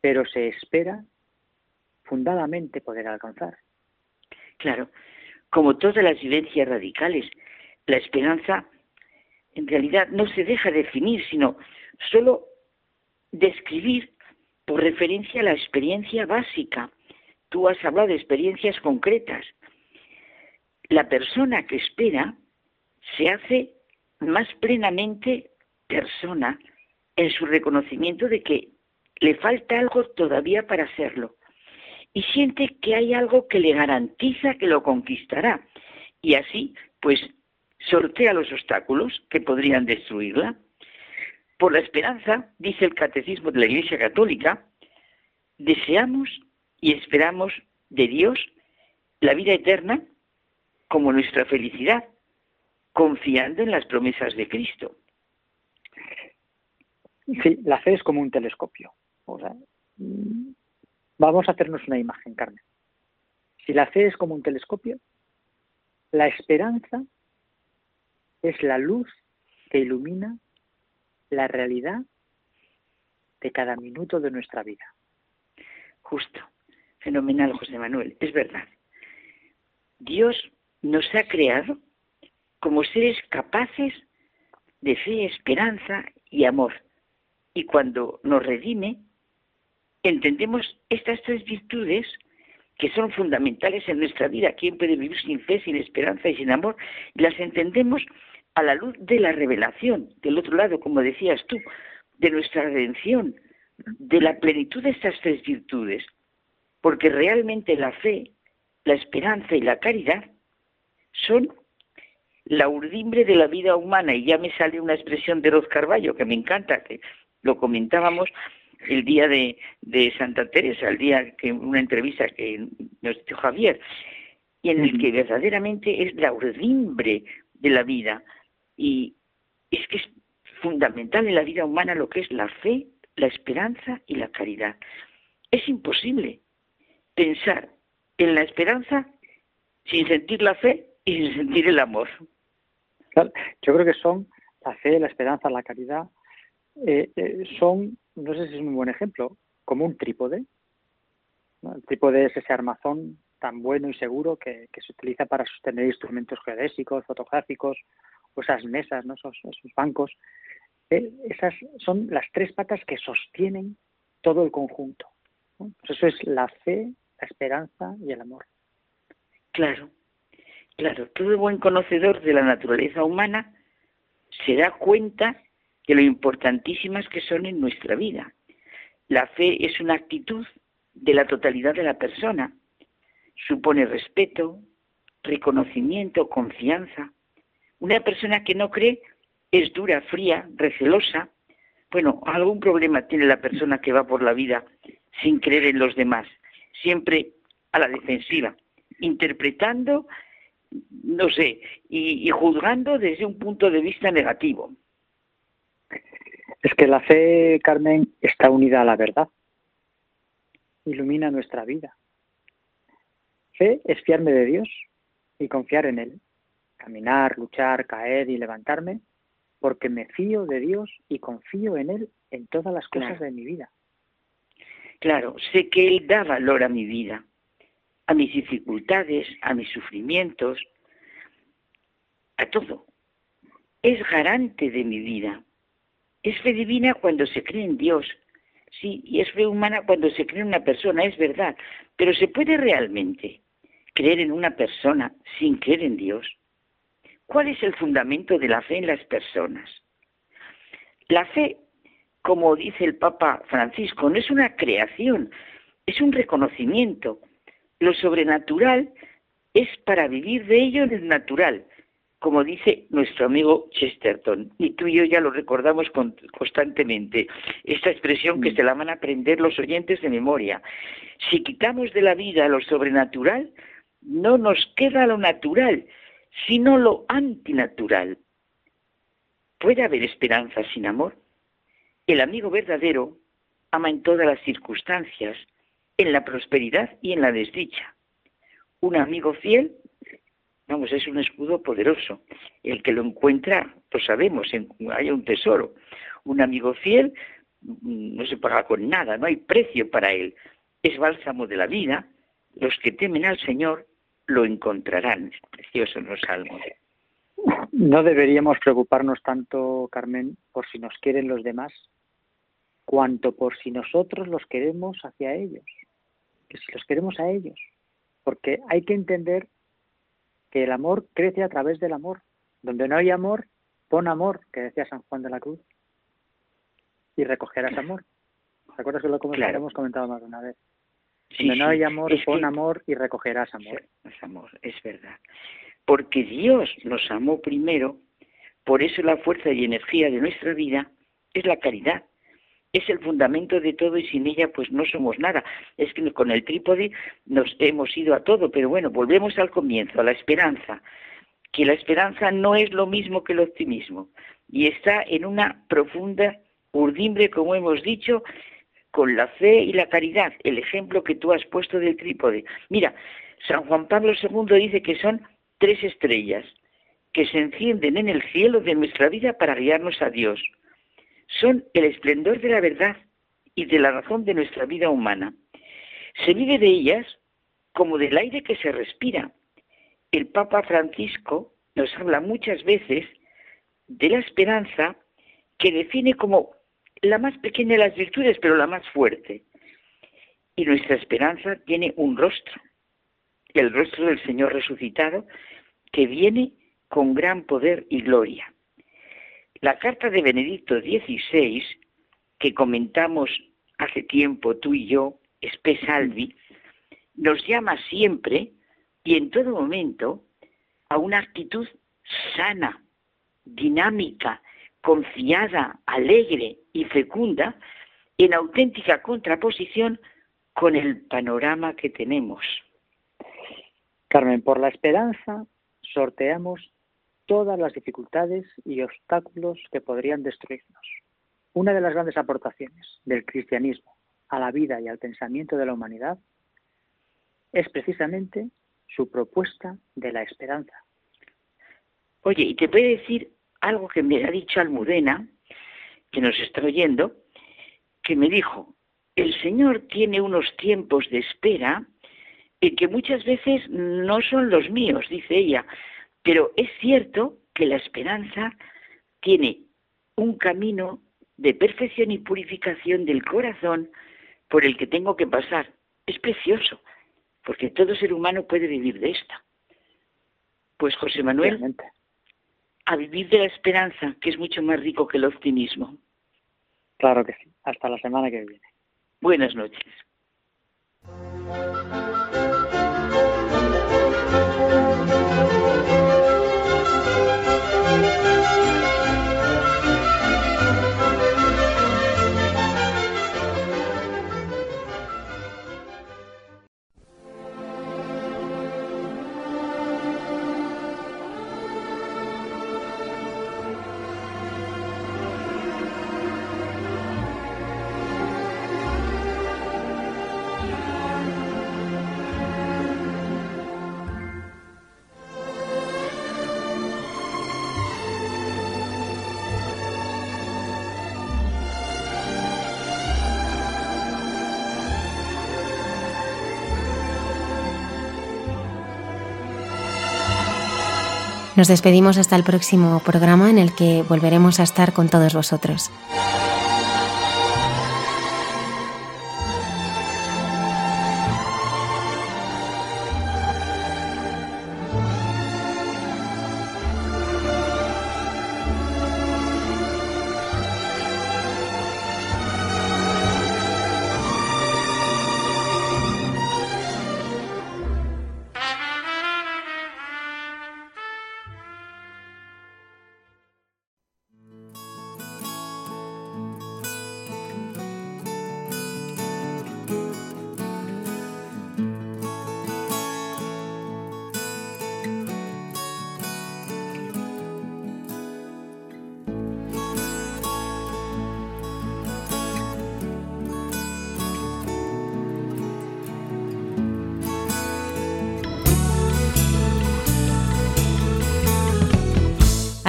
pero se espera fundadamente poder alcanzar. Claro, como todas las vivencias radicales, la esperanza en realidad no se deja definir, sino solo describir por referencia a la experiencia básica. Tú has hablado de experiencias concretas. La persona que espera se hace más plenamente persona en su reconocimiento de que le falta algo todavía para serlo y siente que hay algo que le garantiza que lo conquistará. Y así pues sortea los obstáculos que podrían destruirla. Por la esperanza, dice el Catecismo de la Iglesia Católica, deseamos y esperamos de Dios la vida eterna como nuestra felicidad, confiando en las promesas de Cristo. Sí, la fe es como un telescopio. O sea, vamos a hacernos una imagen, Carmen. Si la fe es como un telescopio, la esperanza es la luz que ilumina la realidad de cada minuto de nuestra vida. Justo. Fenomenal, José Manuel. Es verdad. Dios nos ha creado como seres capaces de fe, esperanza y amor. Y cuando nos redime, entendemos estas tres virtudes que son fundamentales en nuestra vida. ¿Quién puede vivir sin fe, sin esperanza y sin amor? Y las entendemos a la luz de la revelación, del otro lado, como decías tú, de nuestra redención, de la plenitud de estas tres virtudes. Porque realmente la fe, la esperanza y la caridad son la urdimbre de la vida humana. Y ya me sale una expresión de Roz Carballo que me encanta, que lo comentábamos el día de, Santa Teresa, el día que una entrevista que nos dio Javier, y en el que verdaderamente es la urdimbre de la vida. Y es que es fundamental en la vida humana lo que es la fe, la esperanza y la caridad. Es imposible pensar en la esperanza sin sentir la fe y sin sentir el amor. Yo creo que son la fe, la esperanza, la caridad, eh, eh, son, no sé si es un buen ejemplo, como un trípode. El trípode es ese armazón tan bueno y seguro que, se utiliza para sostener instrumentos geodésicos, fotográficos, o esas mesas, ¿no? esos, bancos. Eh, esas son las tres patas que sostienen todo el conjunto. Pues eso es la fe, la esperanza y el amor. Claro, claro. Todo buen conocedor de la naturaleza humana se da cuenta de lo importantísimas que son en nuestra vida. La fe es una actitud de la totalidad de la persona. Supone respeto, reconocimiento, confianza. Una persona que no cree es dura, fría, recelosa. Bueno, algún problema tiene la persona que va por la vida sin creer en los demás, siempre a la defensiva, interpretando, no sé, y, y juzgando desde un punto de vista negativo. Es que la fe, Carmen, está unida a la verdad. Ilumina nuestra vida. Fe es fiarme de Dios y confiar en Él. Caminar, luchar, caer y levantarme porque me fío de Dios y confío en Él en todas las cosas de mi vida. Claro, sé que Él da valor a mi vida, a mis dificultades, a mis sufrimientos, a todo. Es garante de mi vida. Es fe divina cuando se cree en Dios, sí, y es fe humana cuando se cree en una persona, es verdad, pero ¿se puede realmente creer en una persona sin creer en Dios? ¿Cuál es el fundamento de la fe en las personas? La fe, como dice el Papa Francisco, no es una creación, es un reconocimiento. Lo sobrenatural es para vivir de ello en el natural, como dice nuestro amigo Chesterton, y tú y yo ya lo recordamos constantemente, esta expresión que mm. se la van a aprender los oyentes de memoria. Si quitamos de la vida lo sobrenatural, no nos queda lo natural, sino lo antinatural. ¿Puede haber esperanza sin amor? El amigo verdadero ama en todas las circunstancias, en la prosperidad y en la desdicha. Un amigo fiel Vamos, es un escudo poderoso. El que lo encuentra, lo sabemos, hay un tesoro. Un amigo fiel mm, no se paga con nada, no hay precio para él. Es bálsamo de la vida. Los que temen al Señor lo encontrarán. Es precioso en los salmos. No deberíamos preocuparnos tanto, Carmen, por si nos quieren los demás, cuanto por si nosotros los queremos hacia ellos. Que si los queremos a ellos. Porque hay que entender que el amor crece a través del amor. Donde no hay amor, pon amor, que decía San Juan de la Cruz, y recogerás amor. ¿Te acuerdas que lo hemos comentado más de una vez? Donde no hay amor, pon amor y recogerás amor. Es amor, es verdad. Porque Dios nos amó primero, por eso la fuerza y energía de nuestra vida es la caridad es el fundamento de todo y sin ella pues no somos nada. Es que con el trípode nos hemos ido a todo, pero bueno, volvemos al comienzo, a la esperanza, que la esperanza no es lo mismo que el optimismo y está en una profunda urdimbre, como hemos dicho, con la fe y la caridad, el ejemplo que tú has puesto del trípode. Mira, San Juan Pablo II dice que son tres estrellas que se encienden en el cielo de nuestra vida para guiarnos a Dios. Son el esplendor de la verdad y de la razón de nuestra vida humana. Se vive de ellas como del aire que se respira. El Papa Francisco nos habla muchas veces de la esperanza que define como la más pequeña de las virtudes, pero la más fuerte. Y nuestra esperanza tiene un rostro, el rostro del Señor resucitado, que viene con gran poder y gloria. La carta de Benedicto XVI, que comentamos hace tiempo tú y yo, Salvi, nos llama siempre y en todo momento a una actitud sana, dinámica, confiada, alegre y fecunda, en auténtica contraposición con el panorama que tenemos. Carmen, por la esperanza sorteamos todas las dificultades y obstáculos que podrían destruirnos. Una de las grandes aportaciones del cristianismo a la vida y al pensamiento de la humanidad es precisamente su propuesta de la esperanza. Oye, y te voy a decir algo que me ha dicho Almudena, que nos está oyendo, que me dijo, el Señor tiene unos tiempos de espera que muchas veces no son los míos, dice ella, pero es cierto que la esperanza tiene un camino de perfección y purificación del corazón por el que tengo que pasar. Es precioso, porque todo ser humano puede vivir de esta. Pues José Manuel, a vivir de la esperanza, que es mucho más rico que el optimismo. Claro que sí. Hasta la semana que viene. Buenas noches. Nos despedimos hasta el próximo programa en el que volveremos a estar con todos vosotros.